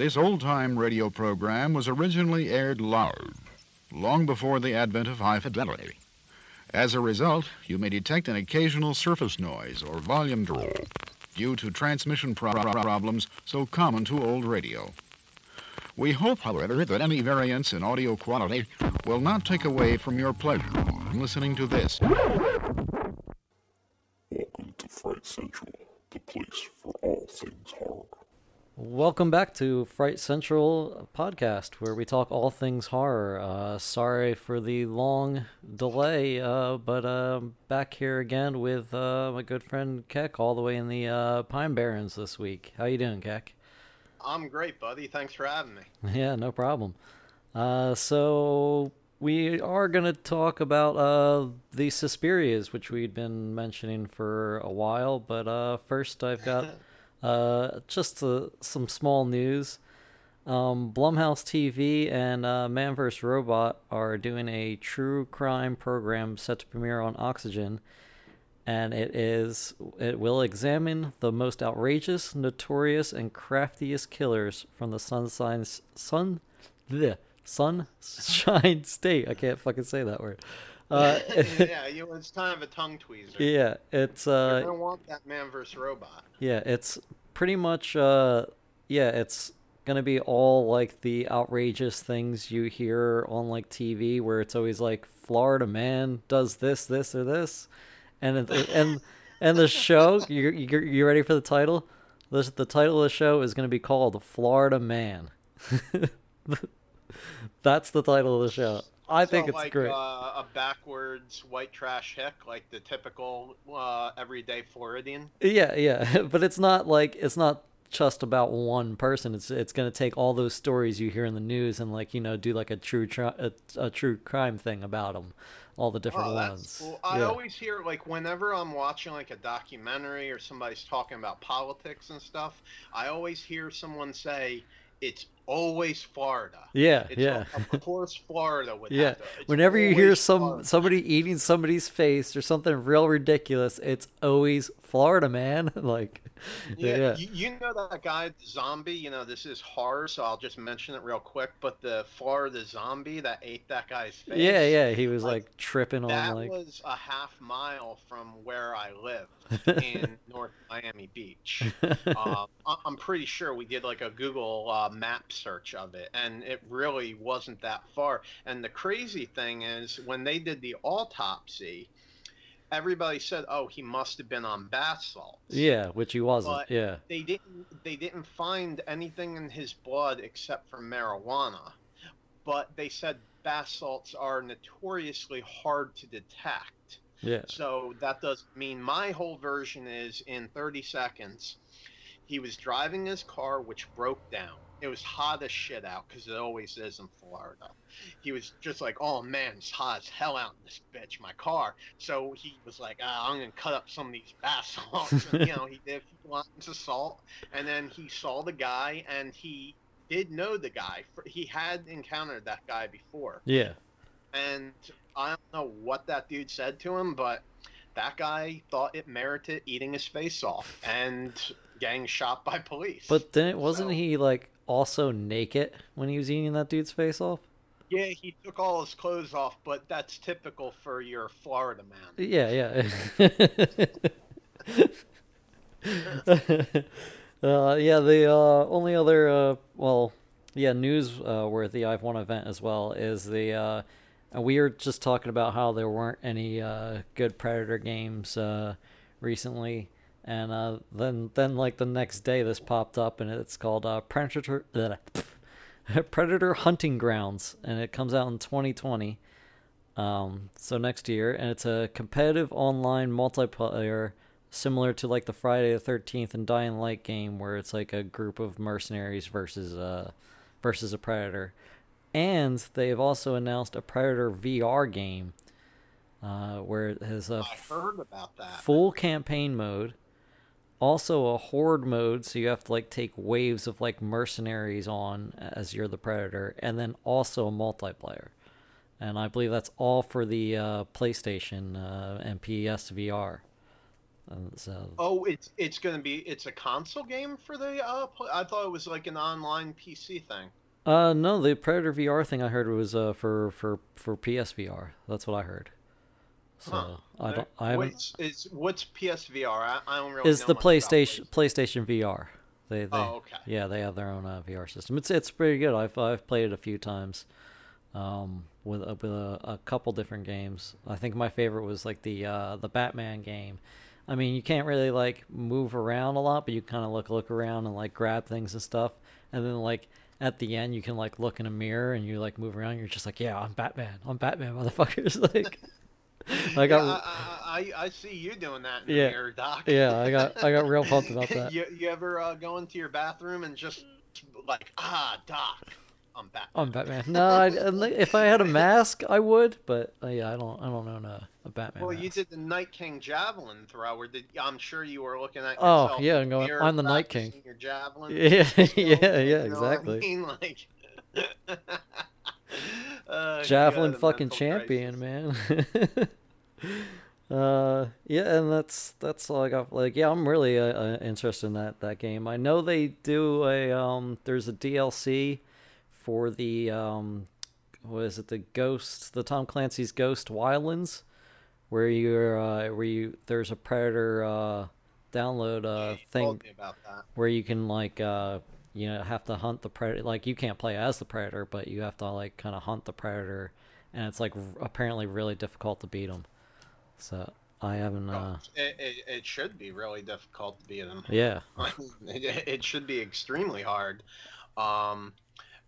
This old time radio program was originally aired loud, long before the advent of high fidelity. As a result, you may detect an occasional surface noise or volume drop due to transmission pro- problems so common to old radio. We hope, however, that any variance in audio quality will not take away from your pleasure in listening to this. Welcome to Fright Central, the place for all things horror. Welcome back to Fright Central podcast, where we talk all things horror. Uh, sorry for the long delay, uh, but uh, back here again with uh, my good friend Keck, all the way in the uh, Pine Barrens this week. How you doing, Keck? I'm great, buddy. Thanks for having me. Yeah, no problem. Uh, so we are gonna talk about uh, the Suspirias, which we'd been mentioning for a while. But uh, first, I've got uh, just uh, some small news. Um, Blumhouse TV and uh, Man vs. Robot are doing a true crime program set to premiere on Oxygen, and it is it will examine the most outrageous, notorious, and craftiest killers from the Sunshine Sun, the Sunshine State. I can't fucking say that word. Uh, yeah, you know, it's kind of a tongue tweezer. yeah, it's I uh, don't want that man versus robot. yeah, it's pretty much uh yeah, it's gonna be all like the outrageous things you hear on like TV where it's always like Florida man does this, this, or this. And and and the show, you you you ready for the title? The the title of the show is gonna be called Florida Man. That's the title of the show. I think so, it's like, great. Uh, a backwards white trash hick, like the typical uh, everyday Floridian. Yeah, yeah, but it's not like it's not just about one person. It's it's gonna take all those stories you hear in the news and like you know do like a true tri- a, a true crime thing about them, all the different Oh, ones. cool. I yeah. always hear like whenever I'm watching like a documentary or somebody's talking about politics and stuff, I always hear someone say it's always Florida. yeah, It's yeah. Of course, Florida would. Yeah, whenever you hear some Florida. somebody eating somebody's face or something real ridiculous, it's always Florida, man. like, yeah, Yeah, You, you know that guy, the zombie. You know this is horror, so I'll just mention it real quick. But the Florida zombie that ate that guy's face. yeah, yeah. He was like, like, tripping That on like, was a half mile from where I live in North Miami Beach. um, I'm pretty sure we did like a Google uh, map search of it, and it really wasn't that far. And the crazy thing is, when they did the autopsy, everybody said, "Oh, he must have been on bath salts." yeah, which he wasn't. But- yeah, they didn't they didn't find anything in his blood except for marijuana but they said bath salts are notoriously hard to detect yeah, so that doesn't mean my whole version is in 30 seconds he was driving his car which broke down it was hot as shit out because it always is in florida. He was just like oh man it's hot as hell out in this bitch my car. So he was like ah, i'm gonna cut up some of these bath salts and you know he did a few lines of salt and then he saw the guy and he did know the guy. He had encountered that guy before. Yeah. and I don't know what that dude said to him, but that guy thought it merited eating his face off and getting shot by police. But then it wasn't So- he like also naked when he was eating that dude's face off? yeah, he took all his clothes off, but that's typical for your Florida man. Yeah, yeah. uh, yeah, the uh, only other, uh, well, yeah, news uh, worthy I've won event as well is the. Uh, we were just talking about how there weren't any uh, good Predator games uh, recently, and uh, then then like the next day this popped up and it's called uh, Predator Predator Hunting Grounds, and it comes out in 2020 um, so next year, and it's a competitive online multiplayer similar to like the Friday the Thirteenth and Dying Light game, where it's like a group of mercenaries versus uh versus a predator. And they have also announced a Predator VR game, uh, where it has a I heard about that. full campaign mode, also a horde mode, so you have to like take waves of like mercenaries on as you're the predator, and then also a multiplayer. And I believe that's all for the uh, PlayStation uh, and PS VR. And so Oh, it's it's gonna be it's a console game for the. Uh, I thought it was like an online PC thing. Uh, no, the Predator VR thing I heard was uh for for for PSVR. That's what I heard. So Huh. I don't. I. What's, is what's PSVR? I, I don't really. Is know the much about PlayStation PlayStation VR? They they Oh, okay. yeah they have their own uh, VR system. It's it's pretty good. I've I've played it a few times, um, with a, with a, a couple different games. I think my favorite was like the uh the Batman game. I mean, you can't really like move around a lot, but you kind of look look around and like grab things and stuff. And then like at the end, you can like look in a mirror and you like move around. You're just like, yeah, I'm Batman. I'm Batman, motherfuckers. like, I Yeah, got I, I, I see you doing that in the Yeah. mirror, Doc. yeah, I got I got real pumped about that. you, you ever uh, go into your bathroom and just like, ah, Doc, I'm Batman. I'm Batman. No, I, if I had a mask, I would, but uh, yeah, I don't. I don't own a, a Batman. well, you did the Night King javelin thrower. Did, I'm sure you were looking at Oh, yeah, and going, "I'm the Night King." Your javelin. Yeah, yeah, yeah, what I exactly. mean? Like, uh, Javelin you got a fucking champion, crisis. man. uh, yeah, and that's that's all I got. Like, yeah, I'm really uh, uh, interested in that that game. I know they do a um. There's a DLC for the um, what is it? The Ghost, the Tom Clancy's Ghost Wildlands, where you're uh, where you there's a Predator uh download uh thing told me about that. where you can like uh you know have to hunt the predator like you can't play as the predator but you have to like kind of hunt the predator and it's like r- apparently really difficult to beat him so i haven't uh It, it, it should be really difficult to beat him. yeah it, it should be extremely hard. Um,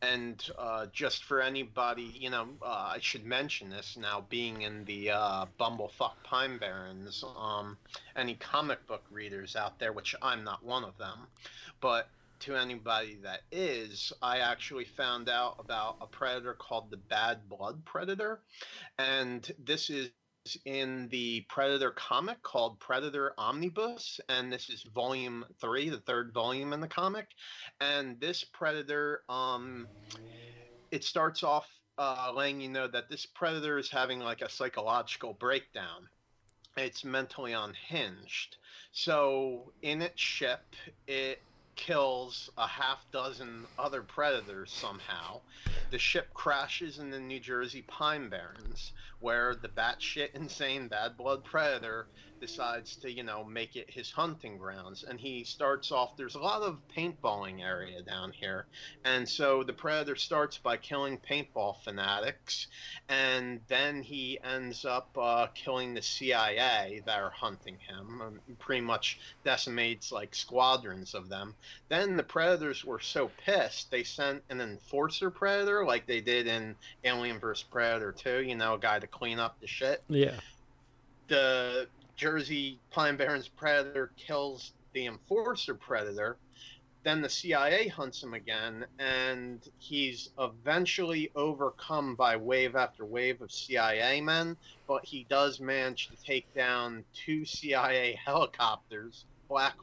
and uh, just for anybody, you know, uh, I should mention this now, being in the uh, Bumblefuck Pine Barrens, um, any comic book readers out there, which I'm not one of them, but to anybody that is, I actually found out about a predator called the Bad Blood Predator. And this is in the Predator comic called Predator Omnibus, and this is volume three, the third volume in the comic. And this Predator, um, it starts off uh, letting you know that this Predator is having like a psychological breakdown. It's mentally unhinged. So in its ship, it kills a half dozen other predators somehow. The ship crashes in the New Jersey Pine Barrens, where the batshit insane bad blood predator decides to, you know, make it his hunting grounds. And he starts off, there's a lot of paintballing area down here. And so the predator starts by killing paintball fanatics. And then he ends up uh, killing the CIA that are hunting him, and pretty much decimates like squadrons of them. Then the predators were so pissed, they sent an enforcer predator like they did in Alien vs. Predator 2, you know, a guy to clean up the shit yeah the Jersey Pine Barrens predator kills the enforcer predator. Then the CIA hunts him again, and he's eventually overcome by wave after wave of CIA men. But he does manage to take down two CIA helicopters, Black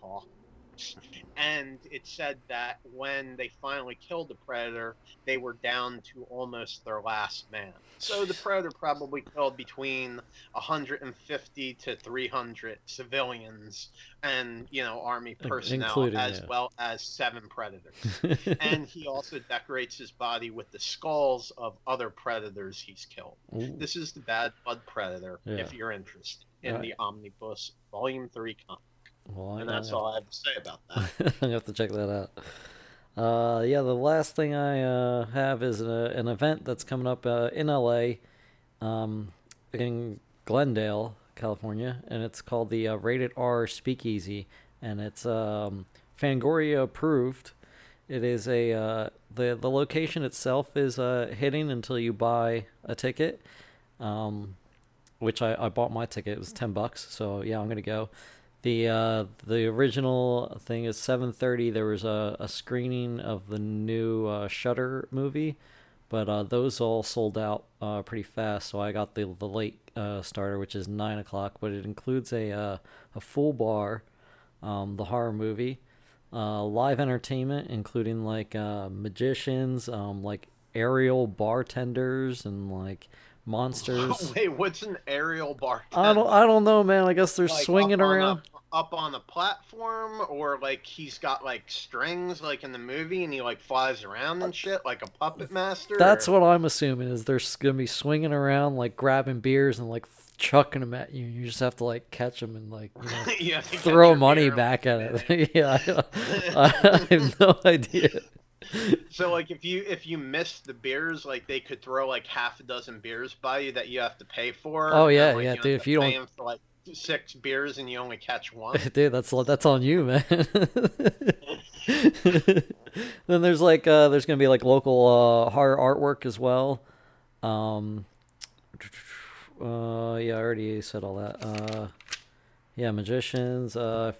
And it said that when they finally killed the predator, they were down to almost their last man. So the predator probably killed between 150 to 300 civilians and you know army personnel including, as yeah. well as seven predators and he also decorates his body with the skulls of other predators he's killed Ooh. this is the bad blood predator Yeah. if you're interested in Right. the omnibus volume 3 comic well, I and that's know. all i have to say about that I'm gonna have to check that out. Uh, yeah, the last thing I uh, have is a, an event that's coming up uh, in LA, um, in Glendale, California, and it's called the uh, Rated R Speakeasy, and it's um, Fangoria approved. It is a uh, the the location itself is uh, hidden until you buy a ticket, um, which I, I bought my ticket. It was ten bucks, so yeah, I'm gonna go. The uh, the original thing is 7:30. There was a, a screening of the new uh, Shutter movie, but uh, those all sold out uh, pretty fast. So I got the the late uh, starter, which is nine o'clock. But it includes a uh, a full bar, um, the horror movie, uh, live entertainment, including like uh, magicians, um, like aerial bartenders, and like monsters. wait what's an aerial bar I don't I don't know, man. I guess they're Like, swinging up around. a- up on the platform or like he's got like strings like in the movie and he like flies around and shit like a puppet master? That's or- what I'm assuming is they're gonna be swinging around like grabbing beers and like chucking them at you. You just have to like catch them and like you know, You have to get throw money back at it. yeah, I, I have no idea. So like if you if you miss the beers, like they could throw like half a dozen beers by you that you have to pay for. Oh, and, yeah, like, yeah, dude, if you don't- for like six beers and you only catch one. Dude, that's that's on you, man. then there's like uh there's gonna be like local uh horror artwork as well. Um uh yeah, I already said all that. Uh yeah, magicians, uh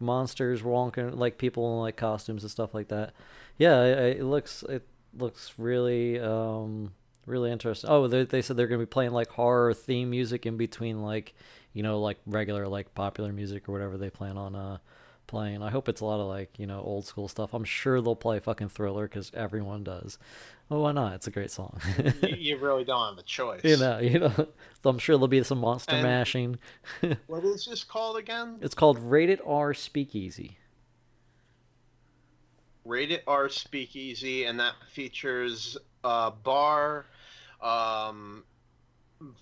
monsters walking like people in like costumes and stuff like that. Yeah, I, I, it looks it looks really um really interesting. Oh, they they said they're gonna be playing like horror theme music in between like you know like regular like popular music or whatever they plan on uh playing. I hope it's a lot of like you know old school stuff. I'm sure they'll play fucking Thriller because everyone does. Well, why not? It's a great song. you, you really don't have a choice. you know, you know. So I'm sure there'll be some monster And- mashing. What is this called again? It's called Rated R Speakeasy. Rated R Speakeasy, and that features a bar, um,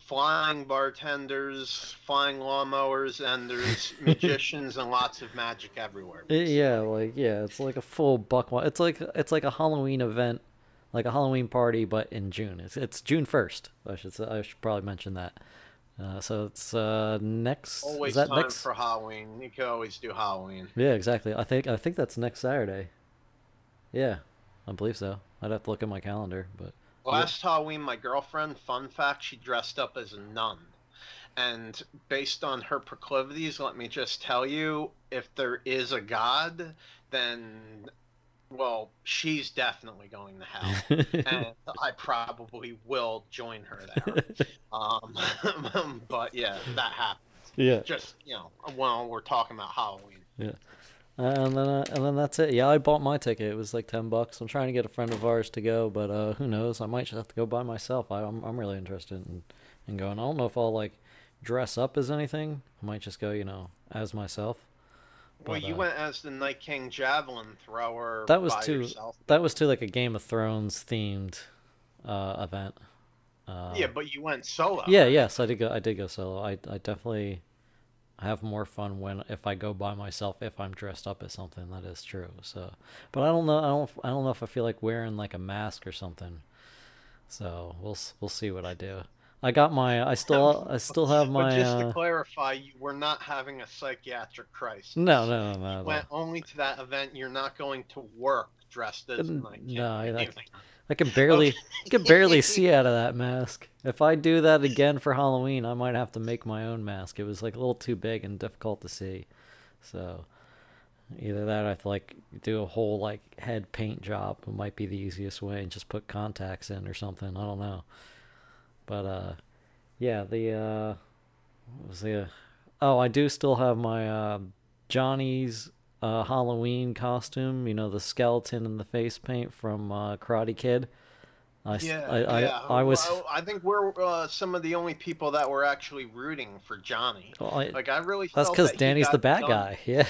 flying bartenders, flying lawnmowers, and there's magicians and lots of magic everywhere. I- yeah, like yeah, it's like a full buck. It's like it's like a Halloween event, like a Halloween party, but in June. It's it's June first. I should say, I should probably mention that. Uh, so it's uh next. Always is that time next? for Halloween. You can always do Halloween. Yeah, exactly. I think I think that's next Saturday. Yeah, I believe so. I'd have to look at my calendar, but Last Halloween, my girlfriend, fun fact, she dressed up as a nun. And based on her proclivities, let me just tell you if there is a God, then, well, she's definitely going to hell. and I probably will join her there. Um, but yeah, that happens. yeah. Just, you know, when we're talking about Halloween. Yeah. And then uh, and then that's it. Yeah, I bought my ticket. It was like ten bucks. I'm trying to get a friend of ours to go, but uh, who knows? I might just have to go by myself. I, I'm I'm really interested in, in going. I don't know if I'll like dress up as anything. I might just go, you know, as myself. Well, you uh, went as the Night King javelin thrower. That was too. yourself. That was too like a Game of Thrones themed uh, event. Uh, Yeah, but you went solo. Yeah, yes, I did go. I did go solo. I I definitely have more fun when if I go by myself if I'm dressed up as something. That is true. So, but I don't know. I don't. I don't know if I feel like wearing like a mask or something. So we'll we'll see what I do. I got my. I still I still have my. But just to Uh, clarify, you were not having a psychiatric crisis. no, no, no, no. You no. went only to that event. You're not going to work dressed as a N- Night no, I- Anyway. I can barely I can barely see out of that mask. If I do that again for Halloween, I might have to make my own mask. It was like a little too big and difficult to see. So either that or I have to like do a whole like head paint job. It might be the easiest way and just put contacts in or something. I don't know. But uh yeah, the uh what was the Oh, I do still have my uh Johnny's uh, Halloween costume. You know, the skeleton and the face paint from uh, Karate Kid. I, Yeah, I, I, yeah. I was. Well, I think we're uh, some of the only people that were actually rooting for Johnny. well, I- Like I really. that's because that he the bad done- guy. Yeah.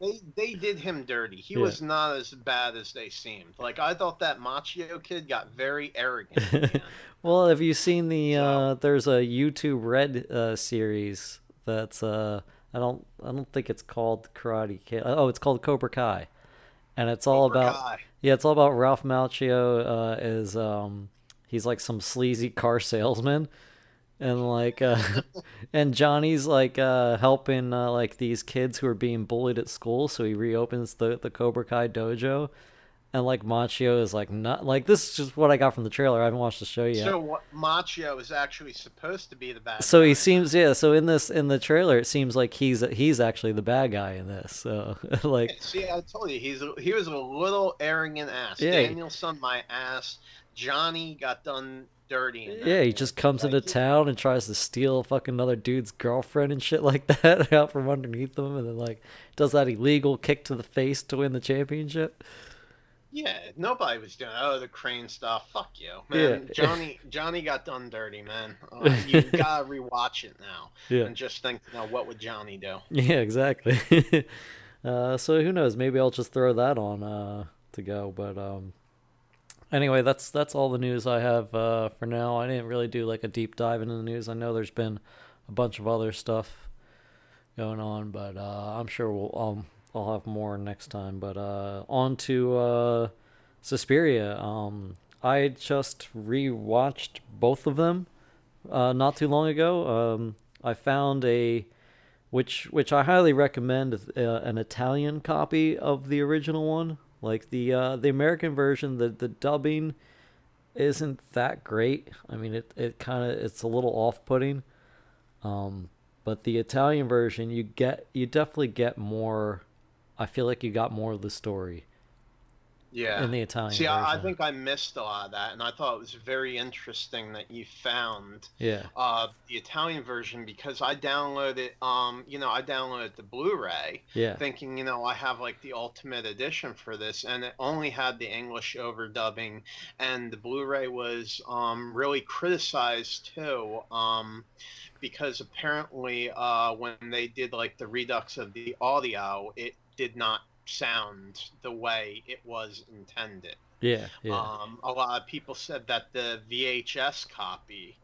They they did him dirty. He Yeah. was not as bad as they seemed. Like I thought that Macchio kid got very arrogant. in the end. well, have you seen the? Uh, there's a YouTube Red uh, series that's. Uh, I don't. I don't think it's called Karate Kid. Oh, it's called Cobra Kai, and it's all Cobra about. Kai. Yeah, it's all about Ralph Macchio. Uh, is um, he's like some sleazy car salesman, and like, uh, and Johnny's like uh, helping uh, like these kids who are being bullied at school. So he reopens the the Cobra Kai dojo, and like Macchio is like not like this is just what I got from the trailer. I haven't watched the show yet. So what, Macchio is actually supposed to be the bad. So guy. he seems yeah. So in this in the trailer, it seems like he's he's actually the bad guy in this. So like See, I told you he's he was a little arrogant ass. Yeah. Daniel-san, my ass. Johnny got done dirty. Yeah, he just comes Like, into town and tries to steal fucking another dude's girlfriend and shit like that out from underneath them, and then like does that illegal kick to the face to win the championship. Yeah, nobody was doing oh the crane stuff. Fuck you, man. Yeah. Johnny Johnny got done dirty, man. Uh, you gotta rewatch it now Yeah. and just think, now what would Johnny do? Yeah, exactly. uh, so who knows? Maybe I'll just throw that on uh, to go. But um, anyway, that's that's all the news I have uh, for now. I didn't really do like a deep dive into the news. I know there's been a bunch of other stuff going on, but uh, I'm sure we'll um, I'll have more next time. But uh, on to uh, Suspiria. Um, I just rewatched both of them uh, not too long ago. Um, I found a which which I highly recommend uh, an Italian copy of the original one. Like the uh, the American version, the the dubbing isn't that great. I mean, it it kind of it's a little off putting. Um, but the Italian version, you get you definitely get more. I feel like you got more of the story Yeah. in the Italian See, version. I, I think I missed a lot of that, and I thought it was very interesting that you found yeah, uh, the Italian version because I downloaded, um, you know, I downloaded the Blu-ray, yeah, thinking, you know, I have like the ultimate edition for this, and it only had the English overdubbing, and the Blu-ray was um, really criticized too, um, because apparently uh, when they did like the redux of the audio, it did not sound the way it was intended. yeah, yeah, Um, a lot of people said that the VHS copy,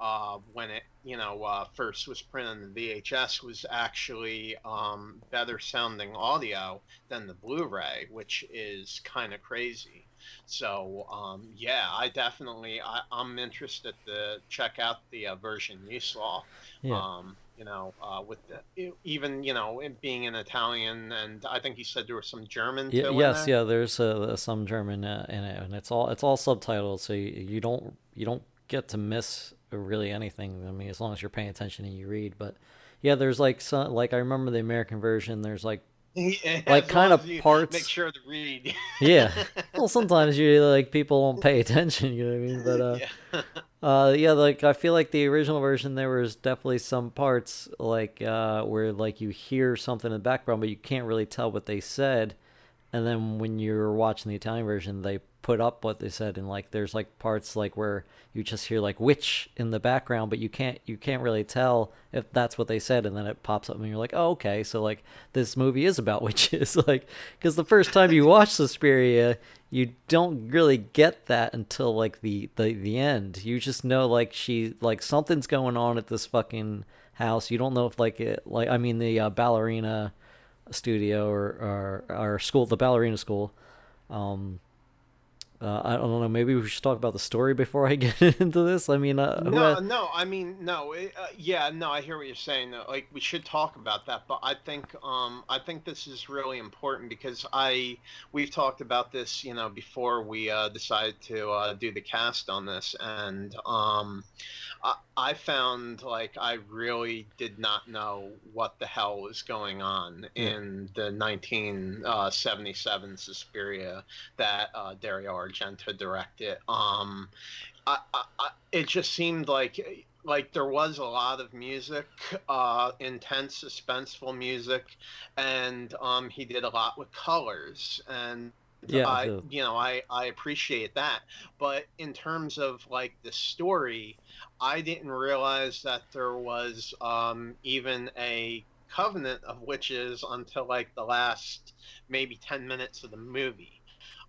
uh, when it you know uh, first was printed on the VHS, was actually um, better sounding audio than the Blu-ray, which is kind of crazy. So um, yeah, I definitely I, I'm interested to check out the uh, version you saw. yeah. Um, you know, uh, with the, even you know being an Italian, and I think he said there was some German. In yes, there? yeah. There's uh, some German uh, in it, and it's all it's all subtitled, so you, you don't you don't get to miss really anything. I mean, as long as you're paying attention and you read. But yeah, there's like some like I remember the American version. There's like Yeah, Like, kinda parts- Make sure to read. yeah. well, sometimes you like people don't pay attention. You know what I mean? But uh, yeah. Uh, yeah, like I feel like the original version, there was definitely some parts like uh, where like you hear something in the background, but you can't really tell what they said. And then when you're watching the Italian version, they put up what they said, and like there's like parts like where you just hear like witch in the background, but you can't you can't really tell if that's what they said, and then it pops up, and you're like, oh okay, so like this movie is about witches, like because the first time you watch Suspiria, you don't really get that until like the, the the end. You just know like she like something's going on at this fucking house. You don't know if like it like I mean the uh, ballerina studio or, or or school the ballerina school. Um, uh, I don't know. Maybe we should talk about the story before I get into this. I mean, uh, No, had- no. I mean, no. it- Uh, yeah, no. I hear what you're saying. Like, we should talk about that. But I think, um, I think this is really important because I, we've talked about this, you know, before we uh, decided to uh, do the cast on this, and um, I, I found like I really did not know what the hell was going on in the 1977 Suspiria that uh, Dario Argento directed. Um, I, I, it just seemed like like there was a lot of music, uh, intense, suspenseful music, and um, he did a lot with colors and. Yeah, I, the- you know, I, I appreciate that, but in terms of like the story, I didn't realize that there was um, even a covenant of witches until like the last maybe 10 minutes of the movie.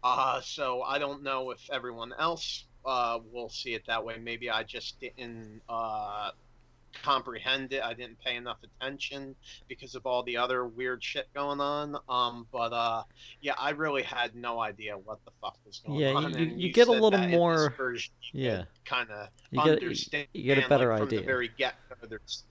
Uh, so I don't know if everyone else uh, will see it that way. Maybe I just didn't uh, comprehend it. I didn't pay enough attention because of all the other weird shit going on. Um, but uh, yeah, I really had no idea what the fuck was going Yeah, on. you- and you get a little that in this more- version you yeah. kind of You get- understand. you get a better like, from idea. the very get. There's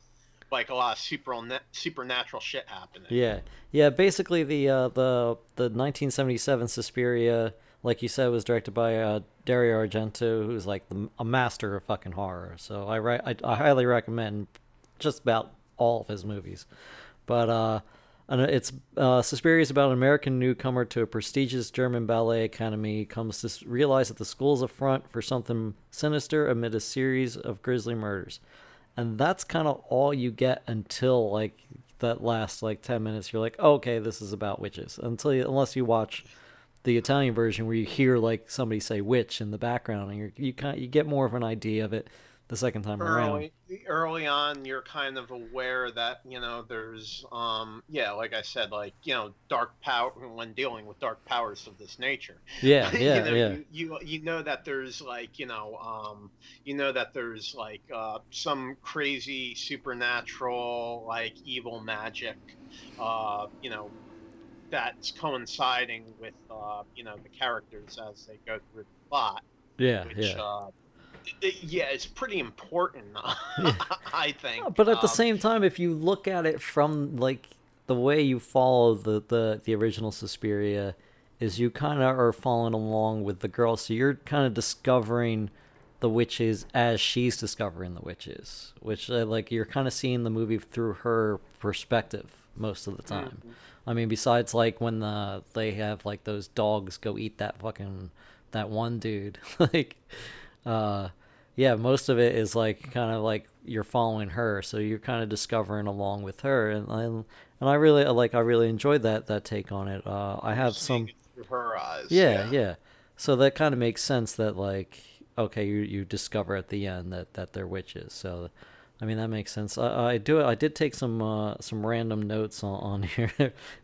like a lot of super supernatural shit happening. Yeah, yeah. Basically, the uh, the the 1977 Suspiria, like you said, was directed by uh, Dario Argento, who's like the, a master of fucking horror. So I, I I highly recommend just about all of his movies. But uh, it's uh, Suspiria is about an American newcomer to a prestigious German ballet academy comes to realize that the school is a front for something sinister amid a series of grisly murders and that's kind of all you get until like that last like 10 minutes. You're like okay this is about witches. Until you, unless you watch the Italian version where you hear like somebody say witch in the background and you you kind you get more of an idea of it the second time around. early early on you're kind of aware that you know there's um yeah like i said like you know dark power when dealing with dark powers of this nature Yeah, yeah, you know, yeah. You, you you know that there's like you know um you know that there's like uh some crazy supernatural like evil magic uh you know that's coinciding with uh you know the characters as they go through the plot Yeah, which yeah. uh yeah it's pretty important i think But at the Um, same time, if you look at it from like the way you follow the the, the original Suspiria, is you kind of are following along with the girl, so you're kind of discovering the witches as she's discovering the witches, which uh, like you're kind of seeing the movie through her perspective most of the time. I mean, besides like when the they have like those dogs go eat that fucking that one dude, like, uh, yeah, most of it is like kind of like you're following her, so you're kind of discovering along with her, and and, and I really like I really enjoyed that that take on it. Uh, I have some her eyes yeah, yeah. So that kind of makes sense that like okay, you you discover at the end that that they're witches. So I mean that makes sense. I, I do I did take some uh, some random notes on, on here.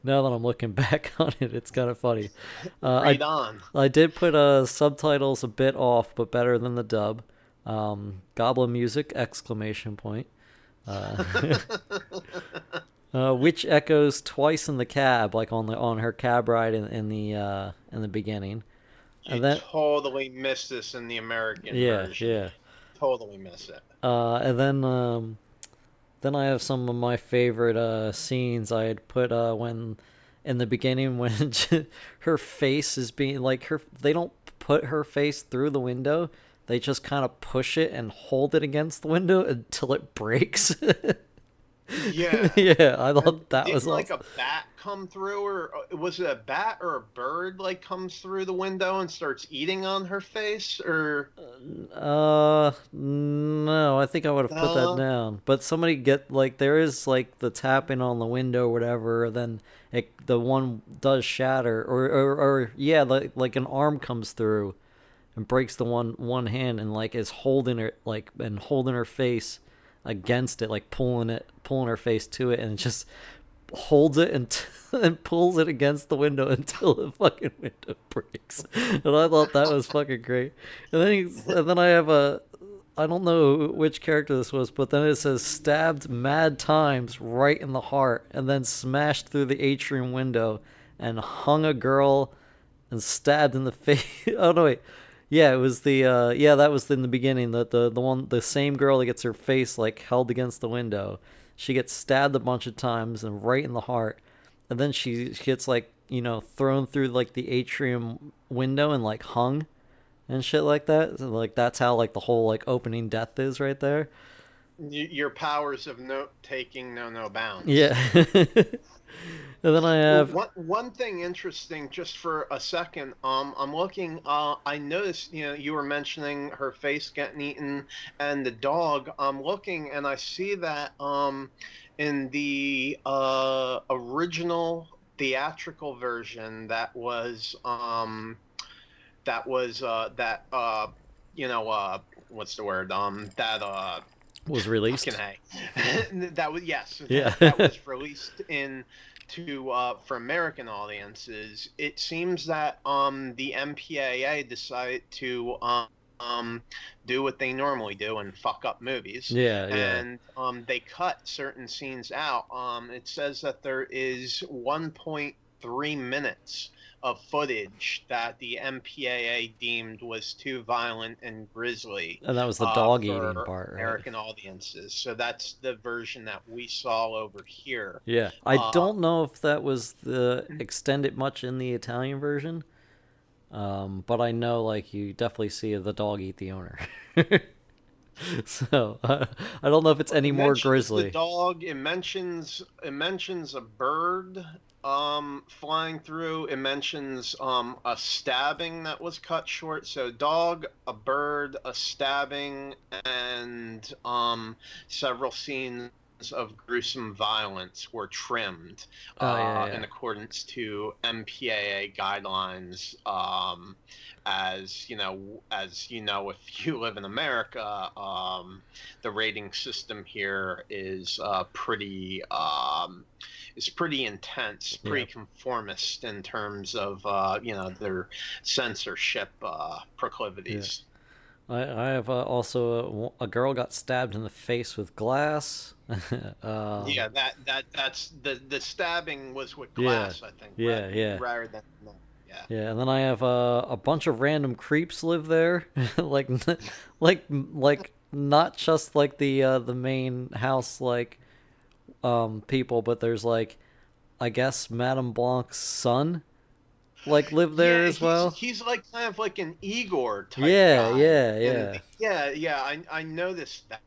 now that I'm looking back on it, it's kind of funny. Uh, I on I did put uh, subtitles a bit off, but better than the dub. Um, Goblin music! Exclamation point. Uh, uh, which echoes twice in the cab, like on the on her cab ride in, in the uh, in the beginning. you And that totally missed this in the american yeah version yeah. totally miss it Uh, and then um, then I have some of my favorite uh, scenes. I had put uh, when in the beginning when her face is being like her. They don't put her face through the window. They just kind of push it and hold it against the window until it breaks. yeah yeah, I thought that Didn't was like awesome. a bat come through, or uh, was it a bat or a bird like comes through the window and starts eating on her face? Or Uh, no, I think I would have put that down. But somebody get like there is like the tapping on the window or whatever. Then it the one does shatter, or or, or yeah, like like an arm comes through and breaks the one one hand and like is holding her like and holding her face against it, like pulling it pulling her face to it, and just holds it and and pulls it against the window until the fucking window breaks. And I thought that was fucking great. And then he, and then I have a I don't know which character this was, but then it says stabbed mad times right in the heart and then smashed through the atrium window and hung a girl and stabbed in the face. oh no wait. Yeah, it was the uh yeah, that was in the beginning. The the the one the same girl that gets her face like held against the window. She gets stabbed a bunch of times and right in the heart. And then she, she gets like, you know, thrown through like the atrium window and like hung and shit like that. So, like that's how like the whole like opening death is right there. y- your powers of note taking know no bounds. Yeah. and then I have One, one thing interesting, just for a second, um, I'm looking. Uh, I noticed, you know, you were mentioning her face getting eaten, and the dog. I'm looking, and I see that um, in the uh, original theatrical version, that was um, that was uh, that uh, you know, uh, what's the word? Um, that uh, was released. Fucking A. that was yes. Yeah. that was released in to uh, for American audiences. It seems that um the MPAA decided to um, um do what they normally do and fuck up movies. Yeah, yeah. And um, they cut certain scenes out. Um, it says that there is 1.3 minutes of footage that the MPAA deemed was too violent and grisly And that was the uh, dog eating part, right? American audiences. So that's the version that we saw over here. Yeah. I Uh, don't know if that was the extended much in the Italian version. Um, but I know like you definitely see the dog eat the owner. so I don't know if it's any It more grisly. The dog. It mentions it mentions a bird um, flying through. It mentions um, a stabbing that was cut short. So dog, a bird, a stabbing, and um, several scenes of gruesome violence were trimmed Oh, uh, yeah, yeah. in accordance to MPAA guidelines. Um, as you know, as you know, if you live in America, um, the rating system here is uh, pretty um, is pretty intense, Yeah. pretty conformist in terms of uh, you know their censorship uh, proclivities. I, I have uh, also a, a girl got stabbed in the face with glass. um, yeah, that that that's the the stabbing was with Yeah, glass, I think. yeah, ra- yeah. Rather than yeah. Yeah, and then I have uh, a bunch of random creeps live there, like, like, like not just like the uh, the main house like um people, but there's like, I guess Madame Blanc's son, like live there Yeah, as he's- well. He's like kind of like an Igor type. Yeah, guy. yeah, And- yeah. yeah, yeah. I I noticed that.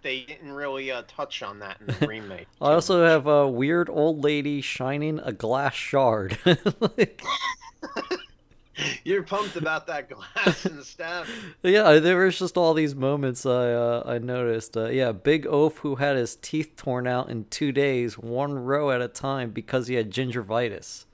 They didn't really uh, touch on that in the remake. I also have a weird old lady shining a glass shard. like, You're pumped about that glass and the stabbing. Yeah, there was just all these moments I uh, I noticed. Uh, yeah, Big Oaf who had his teeth torn out in two days, one row at a time, because he had gingivitis.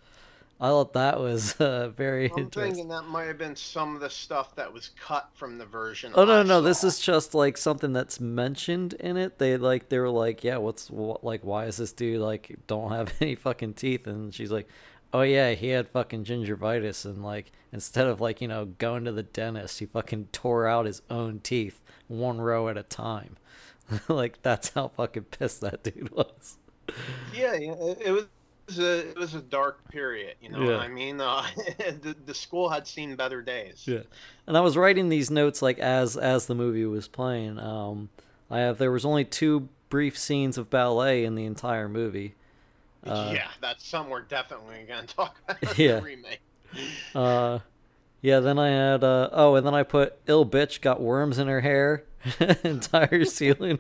I thought that was uh, very I'm interesting. thinking that might have been some of the stuff that was cut from the version. Oh no, I no, this is just like something that's mentioned in it. They like they were like, yeah, what's what, like why is this dude like don't have any fucking teeth? And she's like, oh yeah, he had fucking gingivitis, and like instead of like you know going to the dentist, he fucking tore out his own teeth one row at a time. like that's how fucking pissed that dude was. Yeah, it was. A, it was a dark period, you know. Yeah. I mean, uh, the, the school had seen better days. Yeah. And I was writing these notes like as as the movie was playing. Um, I have there was only two brief scenes of ballet in the entire movie. Uh, yeah, that's some we're definitely going to talk about Yeah. the remake. Uh, yeah. Then I had uh, oh, and then I put ill bitch got worms in her hair. Entire ceiling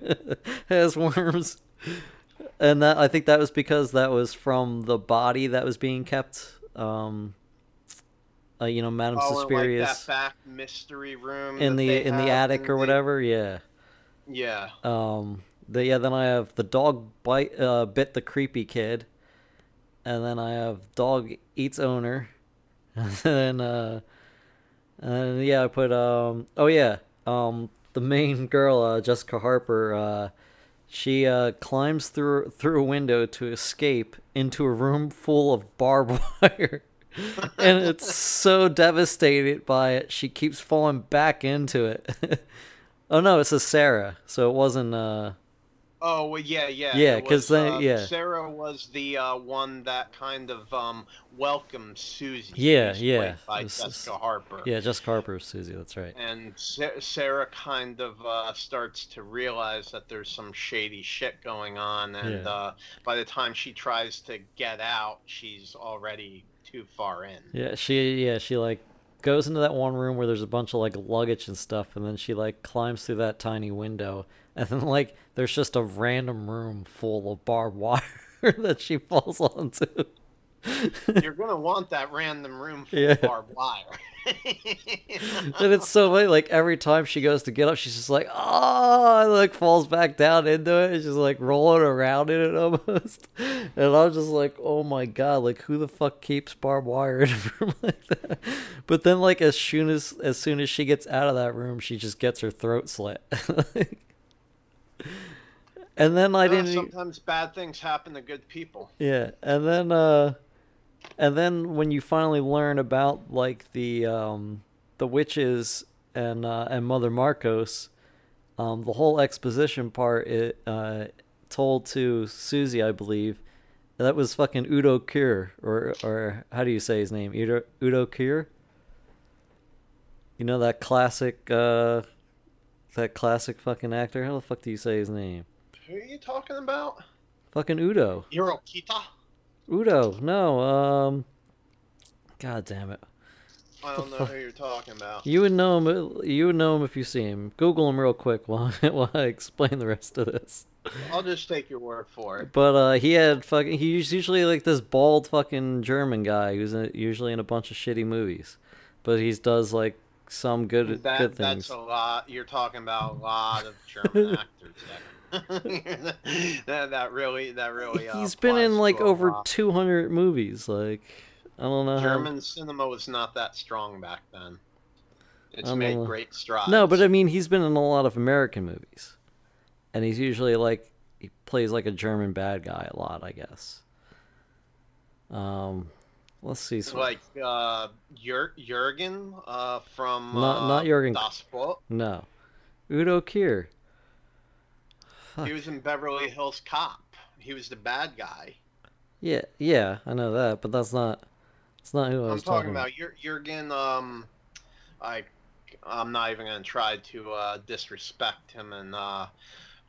has worms, and that I think that was because that was from the body that was being kept. Um, uh, you know, Madame Oh, and, like that back mystery room in the in the attic or the- whatever. Yeah. Yeah. Um, the, yeah, then I have the dog bite uh, bit the creepy kid, and then I have dog eats owner, and then uh, and yeah, I put um oh yeah um the main girl uh, Jessica Harper uh she uh climbs through through a window to escape into a room full of barbed wire. and it's so devastated by it, she keeps falling back into it. oh no, it's a Sarah, so it wasn't. uh Oh well, yeah, yeah, Yeah, it 'cause was, they- uh, yeah. Sarah was the uh, one that kind of um, welcomed Susie. Yeah, yeah, by Jessica Harper. Yeah, Jessica Harper, Susie. That's right. And Sa- Sarah kind of uh, starts to realize that there's some shady shit going on, and Yeah. uh, by the time she tries to get out, she's already too far in. Yeah, she yeah she like goes into that one room where there's a bunch of like luggage and stuff, and then she like climbs through that tiny window, and then like there's just a random room full of barbed wire that she falls onto. You're gonna want that random room full Yeah. barbed wire. and it's so funny, like every time she goes to get up, she's just like, oh, and, like falls back down into it. and she's like rolling around in it almost. And I'm just like, oh my god, like who the fuck keeps barbed wire in a room like that? But then, like as soon as as soon as she gets out of that room, she just gets her throat slit. and then I Uh, didn't. sometimes bad things happen to good people. Yeah, and then uh and then when you finally learn about like the um the witches and uh and Mother Markos, um the whole exposition part it uh told to Susie, I believe. That was fucking Udo Kier or or how do you say his name? Udo Udo Kier? You know that classic uh that classic fucking actor? How the fuck do you say his name? Who are you talking about? Fucking Udo. Hirokita? Udo, no, um, god damn it. I don't know who you're talking about. You would know him. You would know him if you see him. Google him real quick while while I explain the rest of this. I'll just take your word for it. But uh, he had fucking. He's usually like this bald fucking German guy who's in, usually in a bunch of shitty movies, but he does like some good That, good things. that's a lot. You're talking about a lot of German actors. There. that, that really, that really. Uh, He's been in like over lot. 200 movies. Like, I don't know. how- German cinema was not that strong back then. It's made know. great strides. No, but I mean, he's been in a lot of American movies, and he's usually like he plays like a German bad guy a lot, I guess. Um, let's see. So, like uh, Jur- Jurgen uh, from Not- uh, not Jürgen. Das Boot. no, Udo Kier. He was in Beverly Hills Cop. He was the bad guy. Yeah, yeah, I know that, but that's not. It's not who I I'm was talking about. about Jur- Jurgen. Um, I, I'm not even gonna try to uh, disrespect him and uh,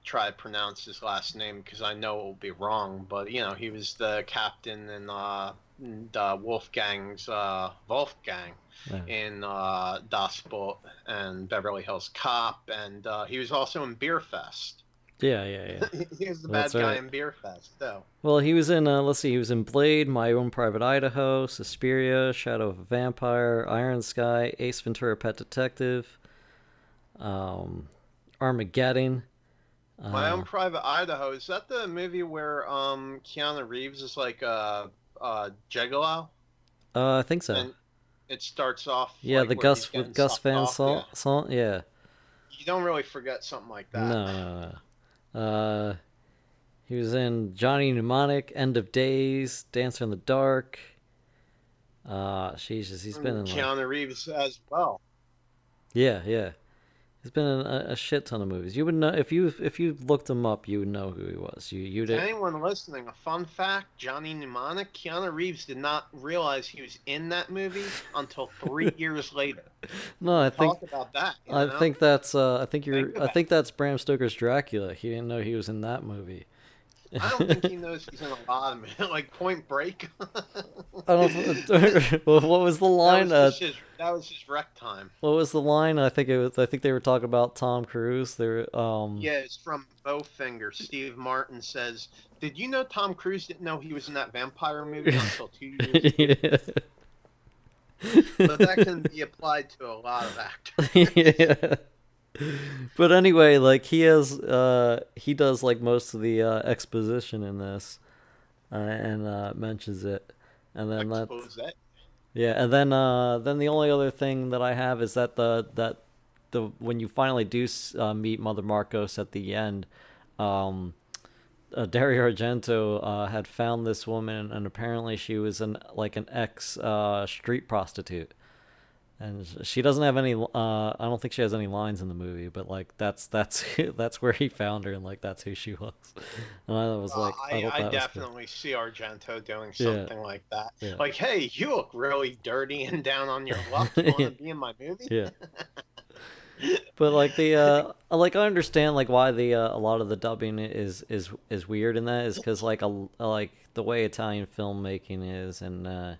try to pronounce his last name because I know it will be wrong. But you know, he was the captain in uh, the Wolfgang's uh, Wolfgang Yeah. in uh, Das Boot and Beverly Hills Cop, and uh, he was also in Beer Fest. Yeah, yeah, yeah. he was the bad guy right. in Beer Fest, though. Well, he was in. Uh, let's see. He was in Blade, My Own Private Idaho, Suspiria, Shadow of a Vampire, Iron Sky, Ace Ventura: Pet Detective, um, Armageddon. My uh, own private Idaho. Is that the movie where um Keanu Reeves is like a, a gigolo? Uh, I think so. And it starts off. yeah, like, the Gus with Gus Van Sant. yeah. Sant. Yeah. You don't really forget something like that. No, no, no. Uh, he was in Johnny Mnemonic, End of Days, Dancer in the Dark. Uh, Jesus, he's been in like, Keanu Reeves as well. yeah, yeah. He's been in a, a shit ton of movies. You would know if you if you looked him up, you would know who he was. You you did. anyone listening, a fun fact: Johnny Mnemonic, Keanu Reeves did not realize he was in that movie until three years later. No, I think Talk about that. you I know? think that's uh I think you're Think I think that's Bram Stoker's Dracula. He didn't know he was in that movie. I don't think he knows he's in a lot of movies, like Point Break. I don't. what was the line? That Uh, was, just his, that was his rec time. what was the line? I think it was. I think they were talking about Tom Cruise. They were. Um, Yeah, it's from Bowfinger. Steve Martin says, "Did you know Tom Cruise didn't know he was in that vampire movie until two years?" yeah. but that can be applied to a lot of actors. yeah. But anyway, like he has, uh, he does like most of the uh, exposition in this, uh, and uh, mentions it, and then that, that. yeah, and then uh, then the only other thing that I have is that the that the when you finally do uh, meet Mother Markos at the end, um, uh, Dario Argento uh, had found this woman, and apparently she was an like an ex uh, street prostitute, and she doesn't have any. Uh, I don't think she has any lines in the movie, but like that's that's that's where he found her, and like that's who she was. And I was like, Uh, I, I, I definitely see Argento doing Yeah. something like that. Yeah. Like, hey, you look really dirty and down on your luck. You want to be in my movie? yeah but like the uh like i understand like why the uh, a lot of the dubbing is is is weird in that is because like a like the way italian filmmaking is and uh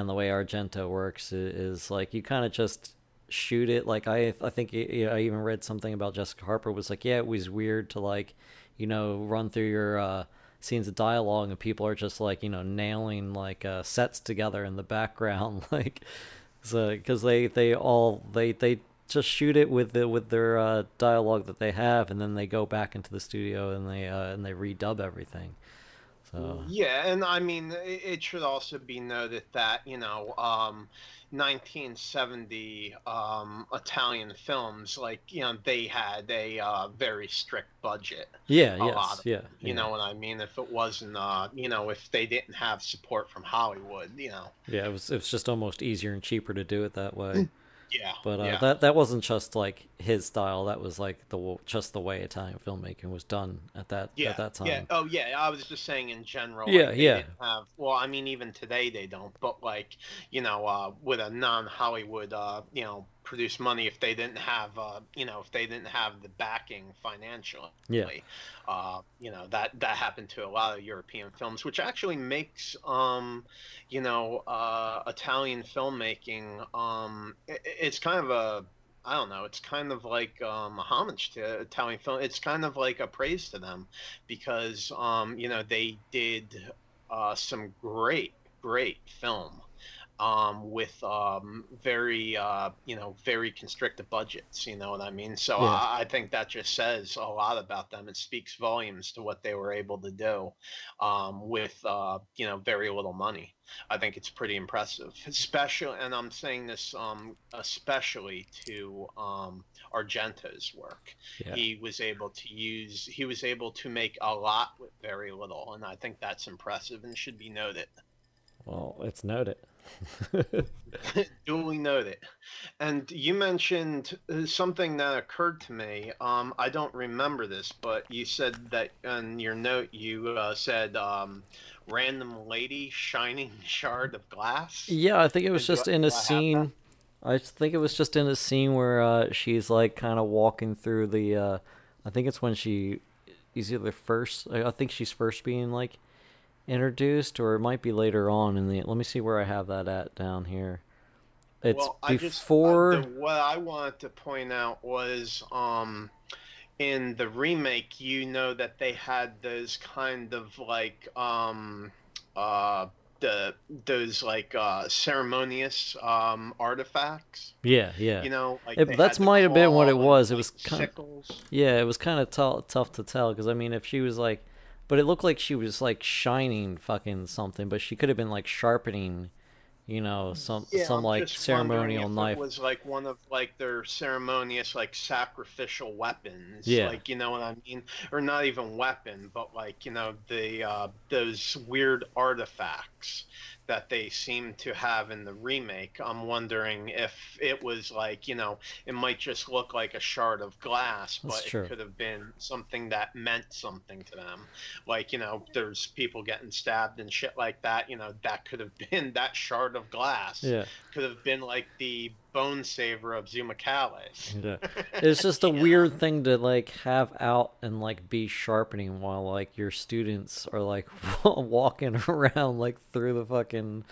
and the way argento works is, like you kind of just shoot it like i i think I even read something about jessica harper was like yeah it was weird to like you know run through your uh scenes of dialogue and people are just like you know nailing like uh sets together in the background like so because they they all they they just shoot it with the with their uh, dialogue that they have, and then they go back into the studio and they uh, and they redub everything. So Yeah, and I mean, it should also be noted that you know, um, 1970 um, Italian films, like you know, they had a uh, very strict budget. yeah, yes, yeah, You yeah. know what I mean? If it wasn't, uh, you know, if they didn't have support from Hollywood, you know, yeah. It was it was just almost easier and cheaper to do it that way. yeah. But uh, yeah. that that wasn't just like his style. That was like the just the way Italian filmmaking was done at that yeah, at that time. Yeah. Oh, yeah. I was just saying in general. Yeah, like, they yeah. Have, well, I mean, even today they don't. But like, you know, uh, with a non-Hollywood, uh, you know, produce money, if they didn't have, uh, you know, if they didn't have the backing financially, Yeah. uh, you know, that that happened to a lot of European films, which actually makes, um, you know, uh, Italian filmmaking. Um, i- i- it's kind of a I don't know. It's kind of like um, a homage to Italian film. It's kind of like a praise to them because um, you know they did uh, some great, great film, um, with um, very uh, you know very constricted budgets. You know what I mean? So Yeah. I, I think that just says a lot about them. It speaks volumes to what they were able to do um, with uh, you know very little money. I think it's pretty impressive, especially, and I'm saying this um, especially to um, Argento's work. Yeah. He was able to use, he was able to make a lot with very little, and I think that's impressive and should be noted. Well, it's noted. Duly noted. And you mentioned uh, something that occurred to me. Um, I don't remember this, but you said that in your note you uh, said um, random lady shining shard of glass. Yeah, I think it was Did you- just in a scene. I think it was just in a scene where uh, she's like kind of walking through the. Uh, I think it's when she is either first. I I think she's first being like introduced, or it might be later on in the. Let me see where I have that at down here. It's well, I just, uh, before. the, what I wanted to point out was um, in the remake, you know that they had those kind of like um, uh, the those like uh, ceremonious um, artifacts. yeah, yeah. You know, like It- that's might have been what it was. It was kind- sickles. Yeah, it was kind of t- tough to tell because I mean, if she was like, but it looked like she was like shining fucking something, but she could have been like sharpening, you know, some Yeah, some I'm like ceremonial knife. It was like one of like their ceremonious like sacrificial weapons. Yeah. Like you know what I mean, or not even weapon, but like you know the uh, those weird artifacts that they seem to have in the remake. I'm wondering if it was like you know it might just look like a shard of glass, but it could have been something that meant something to them. Like you know, there's people getting stabbed and shit like that. You know, that could have been that shard of glass Yeah, could have been like the bone saver of Zumacales. yeah. It's just a weird thing to like have out and like be sharpening while like your students are like walking around like through the fucking